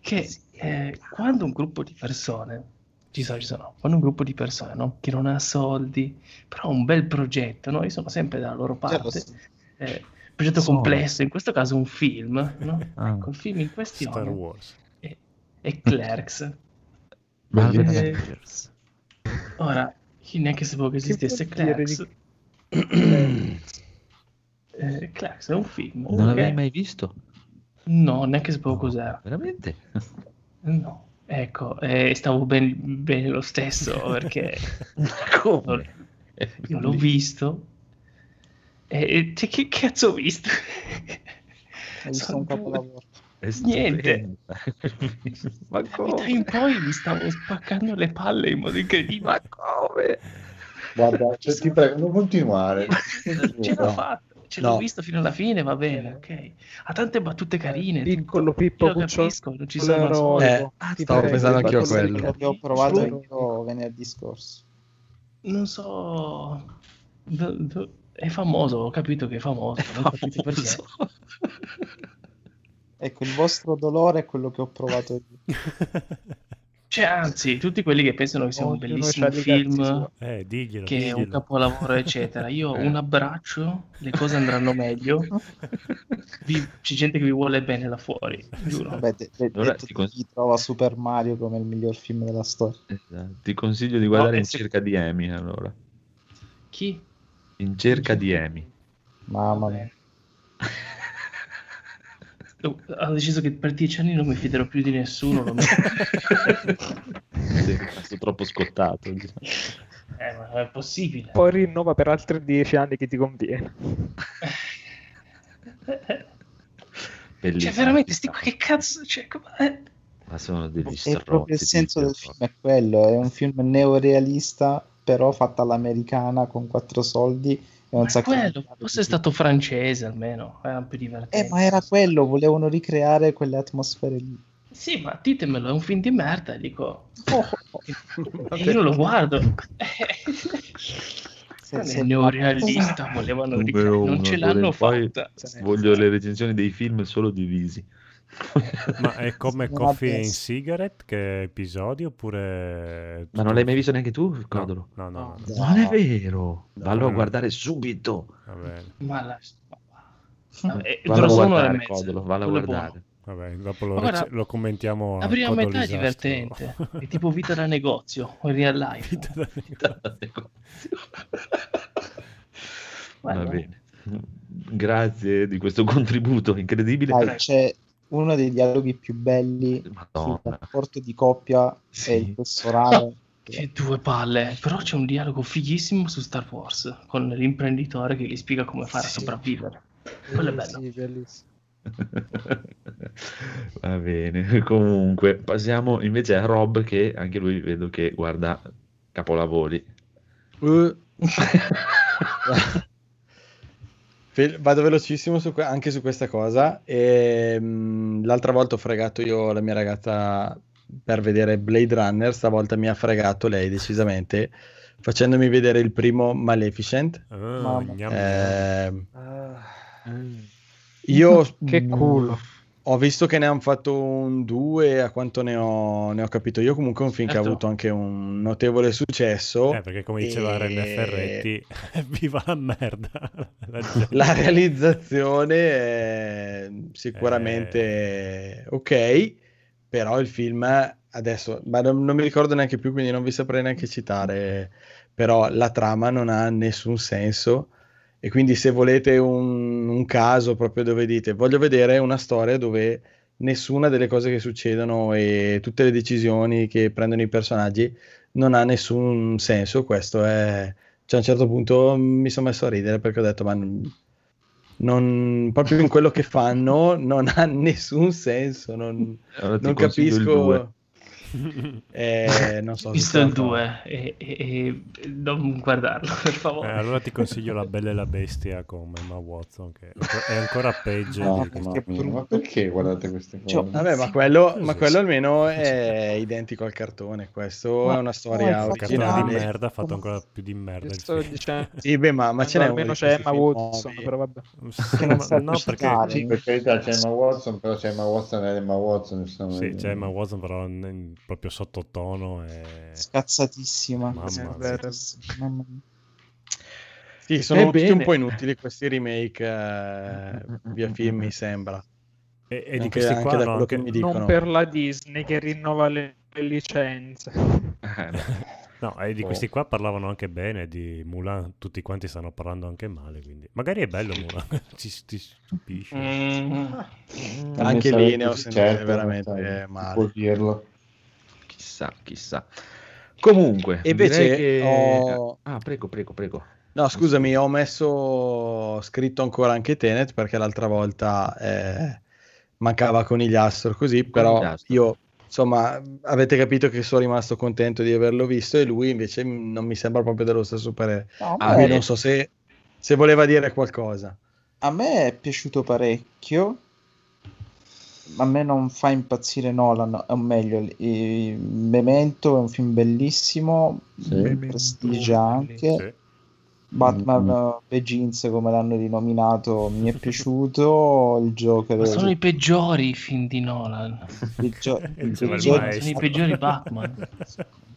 che eh, quando un gruppo di persone, ci sono, ci sono, quando un gruppo di persone no, che non ha soldi, però ha un bel progetto, no? Io sono sempre dalla loro parte. eh, progetto complesso, in questo caso un film, no? Ah. Ecco, il film in Star questione Wars. è, è Clerks. [laughs] Eh. Ora, neanche sapevo che esistesse Clerks. Eh, Clerks è un film. Non l'avevi mai visto? No, neanche sapevo cos'era. Veramente? [laughs] No, ecco, e stavo ben- bene lo stesso [laughs] perché Come? io l'ho visto. E, cioè, che cazzo ho visto? Hai visto un capolavoro. Niente. [laughs] Ma Da come? in poi mi stavo spaccando le palle in modo incredibile. Ma come? Guarda, cioè, ti prego, non continuare. Ce l'ho fatta, ce l'ho No. visto fino alla fine, va bene, ok. Ha tante battute carine. Piccolo tutto. Pippo Io lo capisco, non ci sono. Eh, Ti stavo pensando anch'io a quello. Che ho provato io venerdì scorso. Non so... do- do- È famoso, ho capito che è famoso. perché. Famoso. [laughs] Ecco, il vostro dolore è quello che ho provato io. [laughs] Cioè, anzi, tutti quelli che pensano che sia un Ognuno bellissimo film. Eh, diglielo, che è un diglielo. capolavoro, eccetera. Io [laughs] Eh. un abbraccio, le cose andranno meglio. Vi- c'è gente che vi vuole bene là fuori, giuro. Vabbè, de- de- Allora, detto ti cons- chi trova Super Mario come il miglior film della storia. Esatto. Ti consiglio di guardare No, in e se- cerca di Amy allora. Chi? In cerca di Amy. Mamma mia. [laughs] ho deciso che per dieci anni non mi fiderò più di nessuno. metto. Sei rimasto troppo scottato. [laughs] eh, ma non è possibile. Poi rinnova per altri dieci anni che ti conviene. Bellissimo. Cioè, veramente, sti qua che cazzo. Cioè, eh, Ma sono degli È proprio il stronzi, senso del film, è quello, è un film neorealista, però fatto all'americana con quattro soldi è sacco di quello. Fosse stato francese almeno, era più divertente. Eh, ma era quello, volevano ricreare quelle atmosfere lì. Sì, ma ditemelo, è un film di merda. E dico, [laughs] oh, e io lo guardo. Se- [laughs] [laughs] Non è se- neorealista, volevano ricreare. Non ce l'hanno fatta. Voglio le recensioni dei film solo divisi. Ma è [laughs] come Non Coffee and adesso. Cigarette che episodi oppure... Ma non l'hai mai visto neanche tu, Codolo? No, no, no. no. Non è vero. Vallo a guardare subito. Va bene, Ma la... Eh, Vallo a dura solo un'ora e guardare. Codolo, vallo a guardare. va bene, dopo lo, guarda, rec- lo commentiamo a La prima metà è divertente, [laughs] è tipo vita da negozio, in real life. Vita da negozio. [laughs] Va bene. Grazie di questo contributo incredibile. Dai, c'è uno dei dialoghi più belli sul Madonna. rapporto di coppia Sì. e il professorale. Che due palle, però c'è un dialogo fighissimo su Star Wars con l'imprenditore che gli spiega come fare a Sì. sopravvivere. Quello è bello. Sì, bellissimo. [laughs] Va bene, comunque passiamo invece a Rob che anche lui vedo che guarda capolavori. Uh. [laughs] [laughs] Vado velocissimo su que- anche su questa cosa. E, mh, l'altra volta ho fregato io la mia ragazza per vedere Blade Runner, stavolta mi ha fregato lei decisamente facendomi vedere il primo Maleficent. Gnam. Ehm, Ah, io Che culo. Ho visto che ne hanno fatto un 2, a quanto ne ho, ne ho capito io. Comunque è un film che ha Certo. avuto anche un notevole successo. Eh, perché come diceva E- René Ferretti, [laughs] viva la merda. [laughs] La La [laughs] realizzazione è sicuramente ok, però il film adesso, ma non, non mi ricordo neanche più, quindi non vi saprei neanche citare, però la trama non ha nessun senso e quindi se volete un, un caso proprio dove dite voglio vedere una storia dove nessuna delle cose che succedono e tutte le decisioni che prendono i personaggi non ha nessun senso, questo è... Cioè, a un certo punto mi sono messo a ridere perché ho detto, ma non, proprio in quello che fanno non ha [laughs] nessun senso, non, Allora non capisco. Eh, [laughs] non so visto il cosa- 2 e, e- e non guardarlo, per Eh, favore. allora ti consiglio La Bella e la Bestia con Emma Watson, che è ancora peggio. No, ma brutto. perché guardate queste Cioè, cose? Vabbè, ma quello, Sì, ma sì, quello sì. almeno è identico al cartone. Questo Ma- è una ma storia Un cartone di merda ha fatto ancora più di merda. Sto dicendo, [laughs] Sì, beh, ma, ma ce n'è almeno c'è Emma Watson, però vabbè. Sì, ma- no, perché. Sì, per carità c'è Emma Watson, però c'è Emma Watson e Emma Watson. insomma. sì, c'è Emma Watson però proprio sottotono e... Scazzatissima. Mamma Scazzatissima. Mamma mia. Sì, sono tutti Ebbene. un po' inutili questi remake eh, via film, mi sembra. E, e di Anche- questi anche qua da hanno quello che anche... mi dicono. Non per la Disney che rinnova le, le licenze. Eh, no. No, e di questi qua parlavano anche bene, di Mulan tutti quanti stanno parlando anche male, quindi... Magari è bello Mulan, [laughs] ci, ti stupisce. Mm. Me Anche lì sarebbe ne ho certo, veramente male. può dirlo. Chissà, chissà. Comunque, E invece che... ho- Ah, prego, prego, prego. No, scusami, ho messo scritto ancora anche Tenet perché l'altra volta eh, mancava Conigliastro così, però Conigliastro. io insomma avete capito che sono rimasto contento di averlo visto e lui invece non mi sembra proprio dello stesso parere. No, Ah, non so se, se voleva dire qualcosa. a me è piaciuto parecchio. A me non fa impazzire Nolan, o meglio, il- Memento è un film bellissimo, Sì. prestigia anche. Sì. Batman Mm. uh, Begins, come l'hanno rinominato, mi è piaciuto. Il Joker, Ma sono i peggiori i film di Nolan. il gio- [laughs] il diceva il Joker- maestro. Sono i peggiori Batman. [laughs]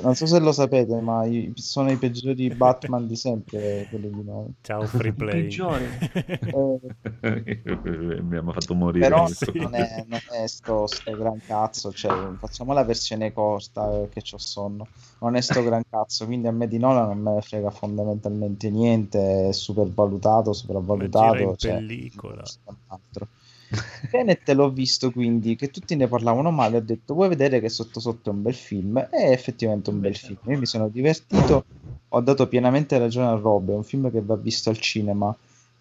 non so se lo sapete, ma i- sono i peggiori Batman di sempre, quelli di noi. Ciao free play. Peggiori. Eh, [laughs] Mi ha fatto morire. però non è, non è sto, sto gran cazzo, cioè, facciamo la versione corta eh, che c'ho sonno. Non è sto gran cazzo, quindi a me di Nolan non me ne frega fondamentalmente niente, è super valutato, Ma gira sopravvalutato. cioè, pellicola. altro. Tenet l'ho visto quindi, che tutti ne parlavano male, ho detto vuoi vedere che sotto sotto è un bel film? È effettivamente un bel film, io mi sono divertito, ho dato pienamente ragione a Rob, è un film che va visto al cinema.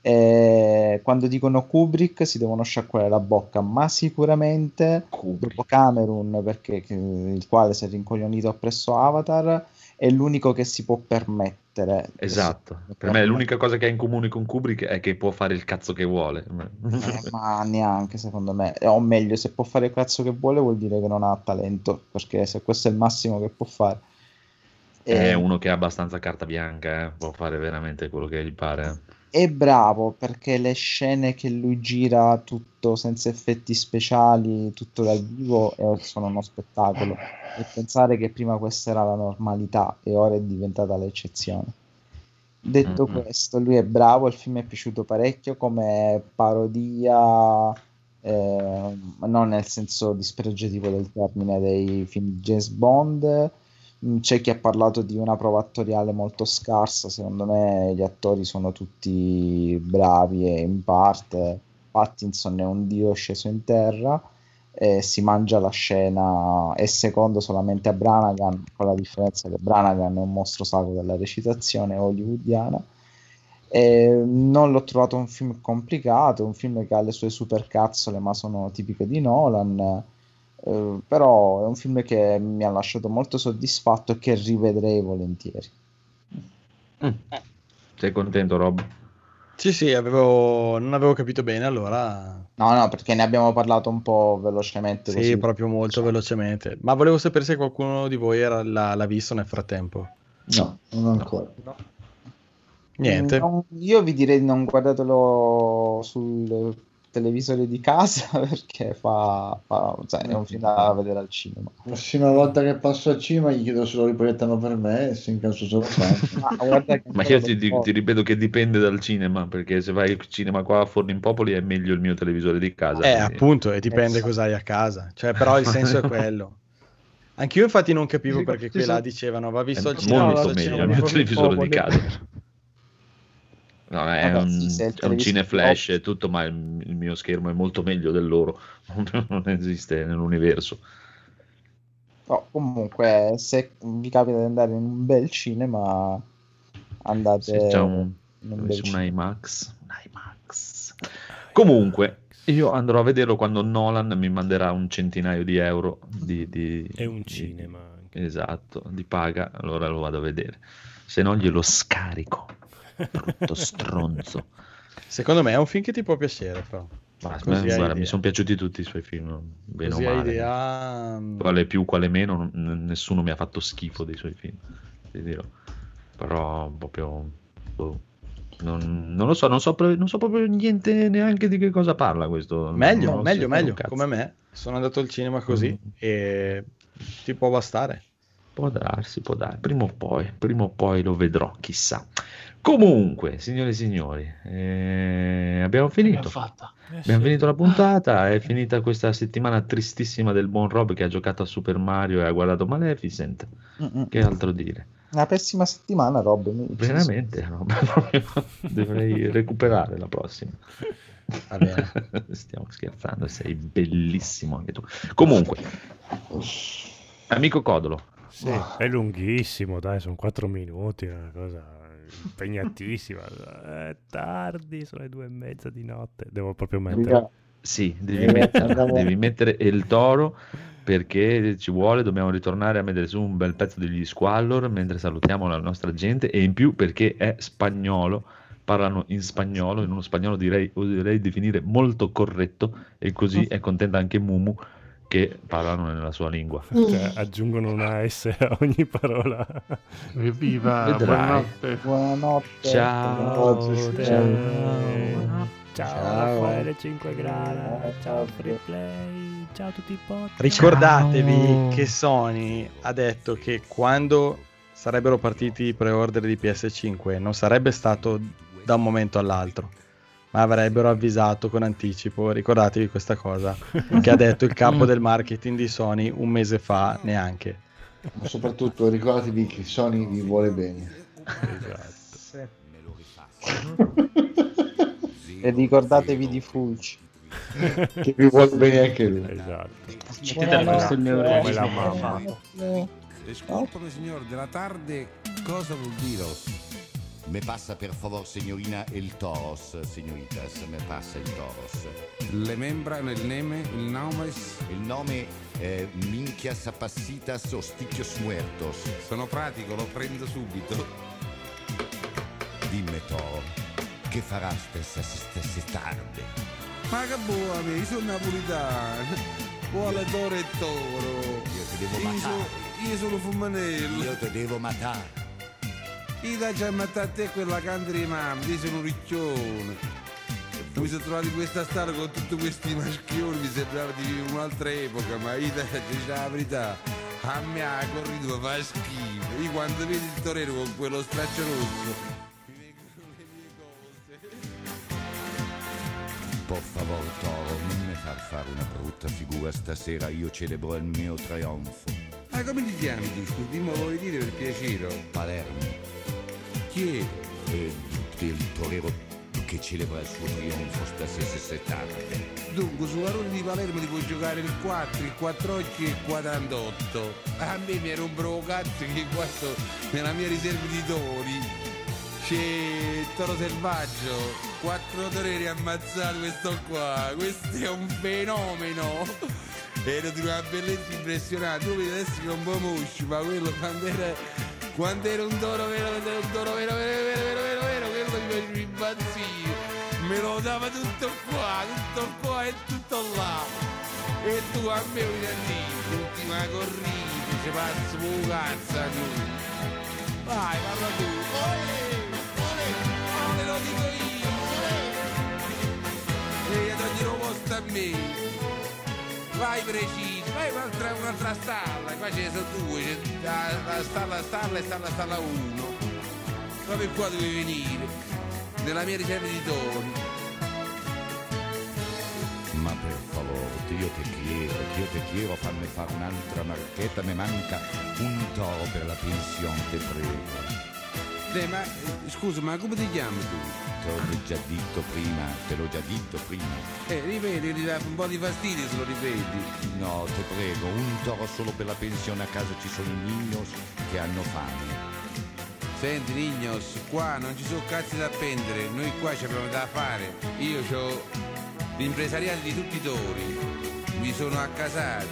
E quando dicono Kubrick si devono sciacquare la bocca, ma sicuramente dopo Cameron, perché, il quale si è rincoglionito appresso Avatar, è l'unico che si può permettere. Esatto, per me l'unica cosa che ha in comune con Kubrick è che può fare il cazzo che vuole. Eh, [laughs] ma neanche secondo me, o meglio, se può fare il cazzo che vuole vuol dire che non ha talento, perché se questo è il massimo che può fare. È E- uno che ha abbastanza carta bianca, eh, può fare veramente quello che gli pare. È bravo perché le scene che lui gira tutto senza effetti speciali, tutto dal vivo, eh, sono uno spettacolo. E pensare che prima questa era la normalità e ora è diventata l'eccezione. Detto Mm-mm. questo, lui è bravo, il film è piaciuto parecchio come parodia, eh, non nel senso dispregiativo del termine dei film di James Bond. Mm, C'è chi ha parlato di una prova attoriale molto scarsa, secondo me gli attori sono tutti bravi e in parte Pattinson è un dio sceso in terra e si mangia la scena, è secondo solamente a Branagan, con la differenza che Branagan è un mostro sacro della recitazione hollywoodiana. E non l'ho trovato un film complicato, un film che ha le sue supercazzole, ma sono tipiche di Nolan. Eh, però è un film che mi ha lasciato molto soddisfatto e che rivedrei volentieri. Sei contento, Rob? Sì, sì, avevo... non avevo capito bene allora. No, no, perché ne abbiamo parlato un po' velocemente. Sì, così. proprio molto velocemente. Ma volevo sapere se qualcuno di voi era- l'ha, l'ha visto nel frattempo. No, non ancora. Niente. Non- io vi direi di non guardatelo sul televisore di casa [laughs] perché fa, fa- cioè, è un film da vedere al cinema. La prossima volta che passo al cinema gli chiedo se lo riproiettano per me e se in caso fanno. Ma Ma io ti, ti- ripeto che dipende dal cinema, perché se vai al cinema qua a Forno in Popoli è meglio il mio televisore di casa. Eh, quindi- appunto, e dipende Esatto. cosa hai a casa. Cioè, però il senso è quello. [laughs] Anch'io infatti non capivo perché qui là sono- dicevano va visto al cinema. molto meglio il mio televisore di casa. No, è, Vabbè, un, sì, è un televisore cine di flash Popoli- e tutto, ma il, il mio schermo è molto meglio del loro. [laughs] non esiste nell'universo. No, comunque, se vi capita di andare in un bel cinema, andate Se c'è un, in un bel un cinema. IMAX, un IMAX. Comunque, io andrò a vederlo quando Nolan mi manderà un centinaio di euro di, di- È un di- cinema anche. Esatto, di paga, allora lo vado a vedere. Se no glielo scarico. Brutto stronzo. Secondo me è un film che ti può piacere, però. Ma, ma- hai guarda, mi sono piaciuti tutti i suoi film, bene Così o male. idea. mm, Quale più, quale meno, n- nessuno mi ha fatto schifo dei suoi film, ti dirò. Però proprio... boh, non, non lo so, non so, non so proprio niente neanche di che cosa parla questo. Meglio, Non meglio, meglio. Come me. Sono andato al cinema così Mm. e ti può bastare. Può darsi, può darsi, prima o poi, prima o poi lo vedrò, chissà. Comunque, signore e signori, eh, abbiamo finito. fatta. Abbiamo finito la puntata, [laughs] è finita questa settimana tristissima del buon Rob che ha giocato a Super Mario e ha guardato Maleficent. Mm-mm. Che altro dire? Una pessima settimana, Rob. Veramente, Rob, [laughs] dovrei recuperare la prossima. [laughs] Stiamo scherzando, sei bellissimo anche tu. Comunque, amico Codolo, Sì, è lunghissimo, dai, sono 4 minuti, è una cosa impegnatissima. È tardi, sono le due e mezza di notte. Devo proprio mettere. Sì, devi, Eh, mettere, [laughs] devi mettere il toro perché ci vuole, dobbiamo ritornare a mettere su un bel pezzo degli Squallor mentre salutiamo la nostra gente e in più perché è spagnolo, parlano in spagnolo, in uno spagnolo direi, oserei definire molto corretto e così è contenta anche Mumu che parlano nella sua lingua. [laughs] Cioè, aggiungono una S a ogni parola. Evviva, Vedrai. buonanotte. Buonanotte. Ciao, Ciao. Ciao, Ciao. Raffaele 5 grana, ciao Free Play, ciao a tutti i podcast. Ricordatevi Ciao. che Sony ha detto che quando sarebbero partiti i pre-order di PS5 non sarebbe stato da un momento all'altro, ma avrebbero avvisato con anticipo. Ricordatevi questa cosa che ha detto il capo del marketing di Sony un mese fa neanche. Ma soprattutto ricordatevi che Sony vi vuole bene. Esatto. [laughs] E ricordatevi di Fulci. che vi vuole bene anche lui. Esatto. Mettetela questo il mio Come la mamma. Disculpame, signor, de la tarde cosa vuol dire? Me passa per favor, signorina, il toros, signoritas, me passa il toros. Le membra, il nome, il nome? Il nome è Minchias Apacitas Ostichios Muertos. Sono pratico, lo prendo subito. Dimmi, toro, che farà stessa, stessa tarde? Ma che buona, io sono napolitano. Vuole toro e toro. Io ti devo Io, matare. so- io sono fumanello. Io ti devo matare. Io da già a te quella canna di mamma, io sono un riccione. Mi sono trovato in questa strada con tutti questi maschioni, mi sembrava di vivere un'altra epoca, ma io da dice la verità, a me ha corrido fa schifo. Io quando vedi il torero con quello straccio rosso, Por favor, toro, non mi far fare una brutta figura stasera, io celebro il mio trionfo. ma come ti chiami tu? Dimmi, vuoi dire per piacere? Palermo. Chi è? E il torero che celebra il suo trionfo stasera tarde. Dunque, su Varone di Palermo ti puoi giocare il 4, il 4 occhi e il 48. A me mi era un cazzo che qua sto nella mia riserva di tori. C'è toro selvaggio, quattro toreri ammazzati questo qua, questo è un fenomeno. Era di una bellezza impressionante, tu vedi adesso che è un po' musci, ma quello quando era, quando era un toro vero, un toro vero, vero, vero, vero, vero, vero, quello mi faceva impazzire. Me lo dava tutto qua, tutto qua e tutto là. E tu a me vuoi dire, l'ultima corrida, ci pazzo un cazzo noi. Vai, parla tu. Olè, olè, te lo dico io, olè. E io toglierò posto a me. Vai preciso, vai un'altra, un'altra stalla, qua ce ne sono due, la, la stalla stalla e stalla stalla 1. Proprio qua devi venire, nella mia riserva di tori. Ma per favore, Dio te chiedo, Dio te chiedo, fammi fare un'altra marchetta, mi manca un toro per la pensione, te prego. Eh, ma eh, scusa, ma come ti chiami tu? Te l'ho già detto prima, te l'ho già detto prima. Eh, ripeti, ti dà un po' di fastidio se lo ripeti. No, te prego, un toro solo per la pensione, a casa ci sono i niños che hanno fame. Senti Nignos, qua non ci sono cazzi da appendere, noi qua ci abbiamo da fare. Io ho l'impresariato di tutti i tori, mi sono accasato.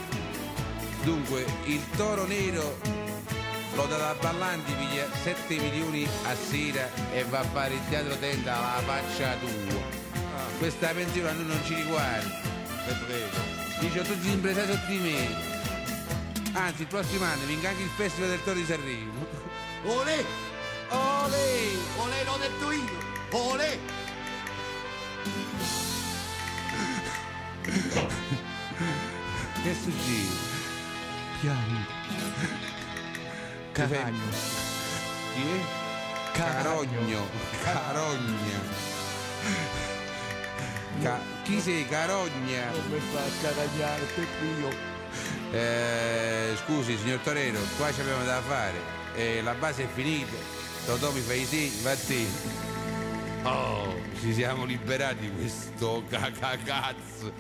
Dunque, il toro nero l'ho dato a Ballanti, piglia 7 milioni a sera e va a fare il teatro tenda alla faccia tua. Questa pensione a noi non ci riguarda, te prego. Io ho tutti gli impresari sotto di me. Anzi, il prossimo anno vinca anche il Festival del Toro di Sanremo. [laughs] Olè! Olè! Olè, l'ho detto io! Olè! Che succede? Piango. Caragno. Chi è? Carogno. Carogna. Ca- chi sei? Carogna. Mi fa caragliare, per io. Eh, scusi, signor Torero, qua ci abbiamo da fare. Eh, la base è finita. Totò mi fai i segni, va a te. Oh, ci siamo liberati di questo cacacazzo.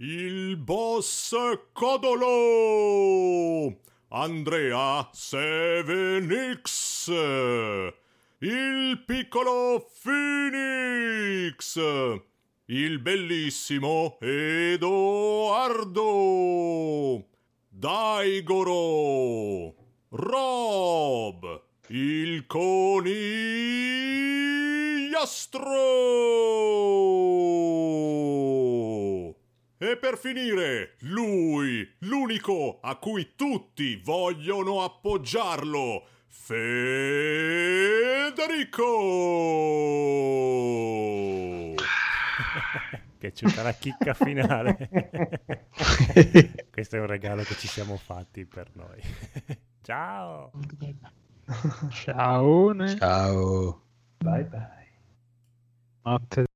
Il boss Codolo! Andrea Sevenix! Il piccolo Phoenix! Il bellissimo Edoardo! Daigoro! Rob! Il conigliastro! E per finire, lui, l'unico a cui tutti vogliono appoggiarlo, Federico! [laughs] che c'è la chicca finale. [laughs] Questo è un regalo che ci siamo fatti per noi. [laughs] Ciao! Ciao. Ciao. Bye bye. Notte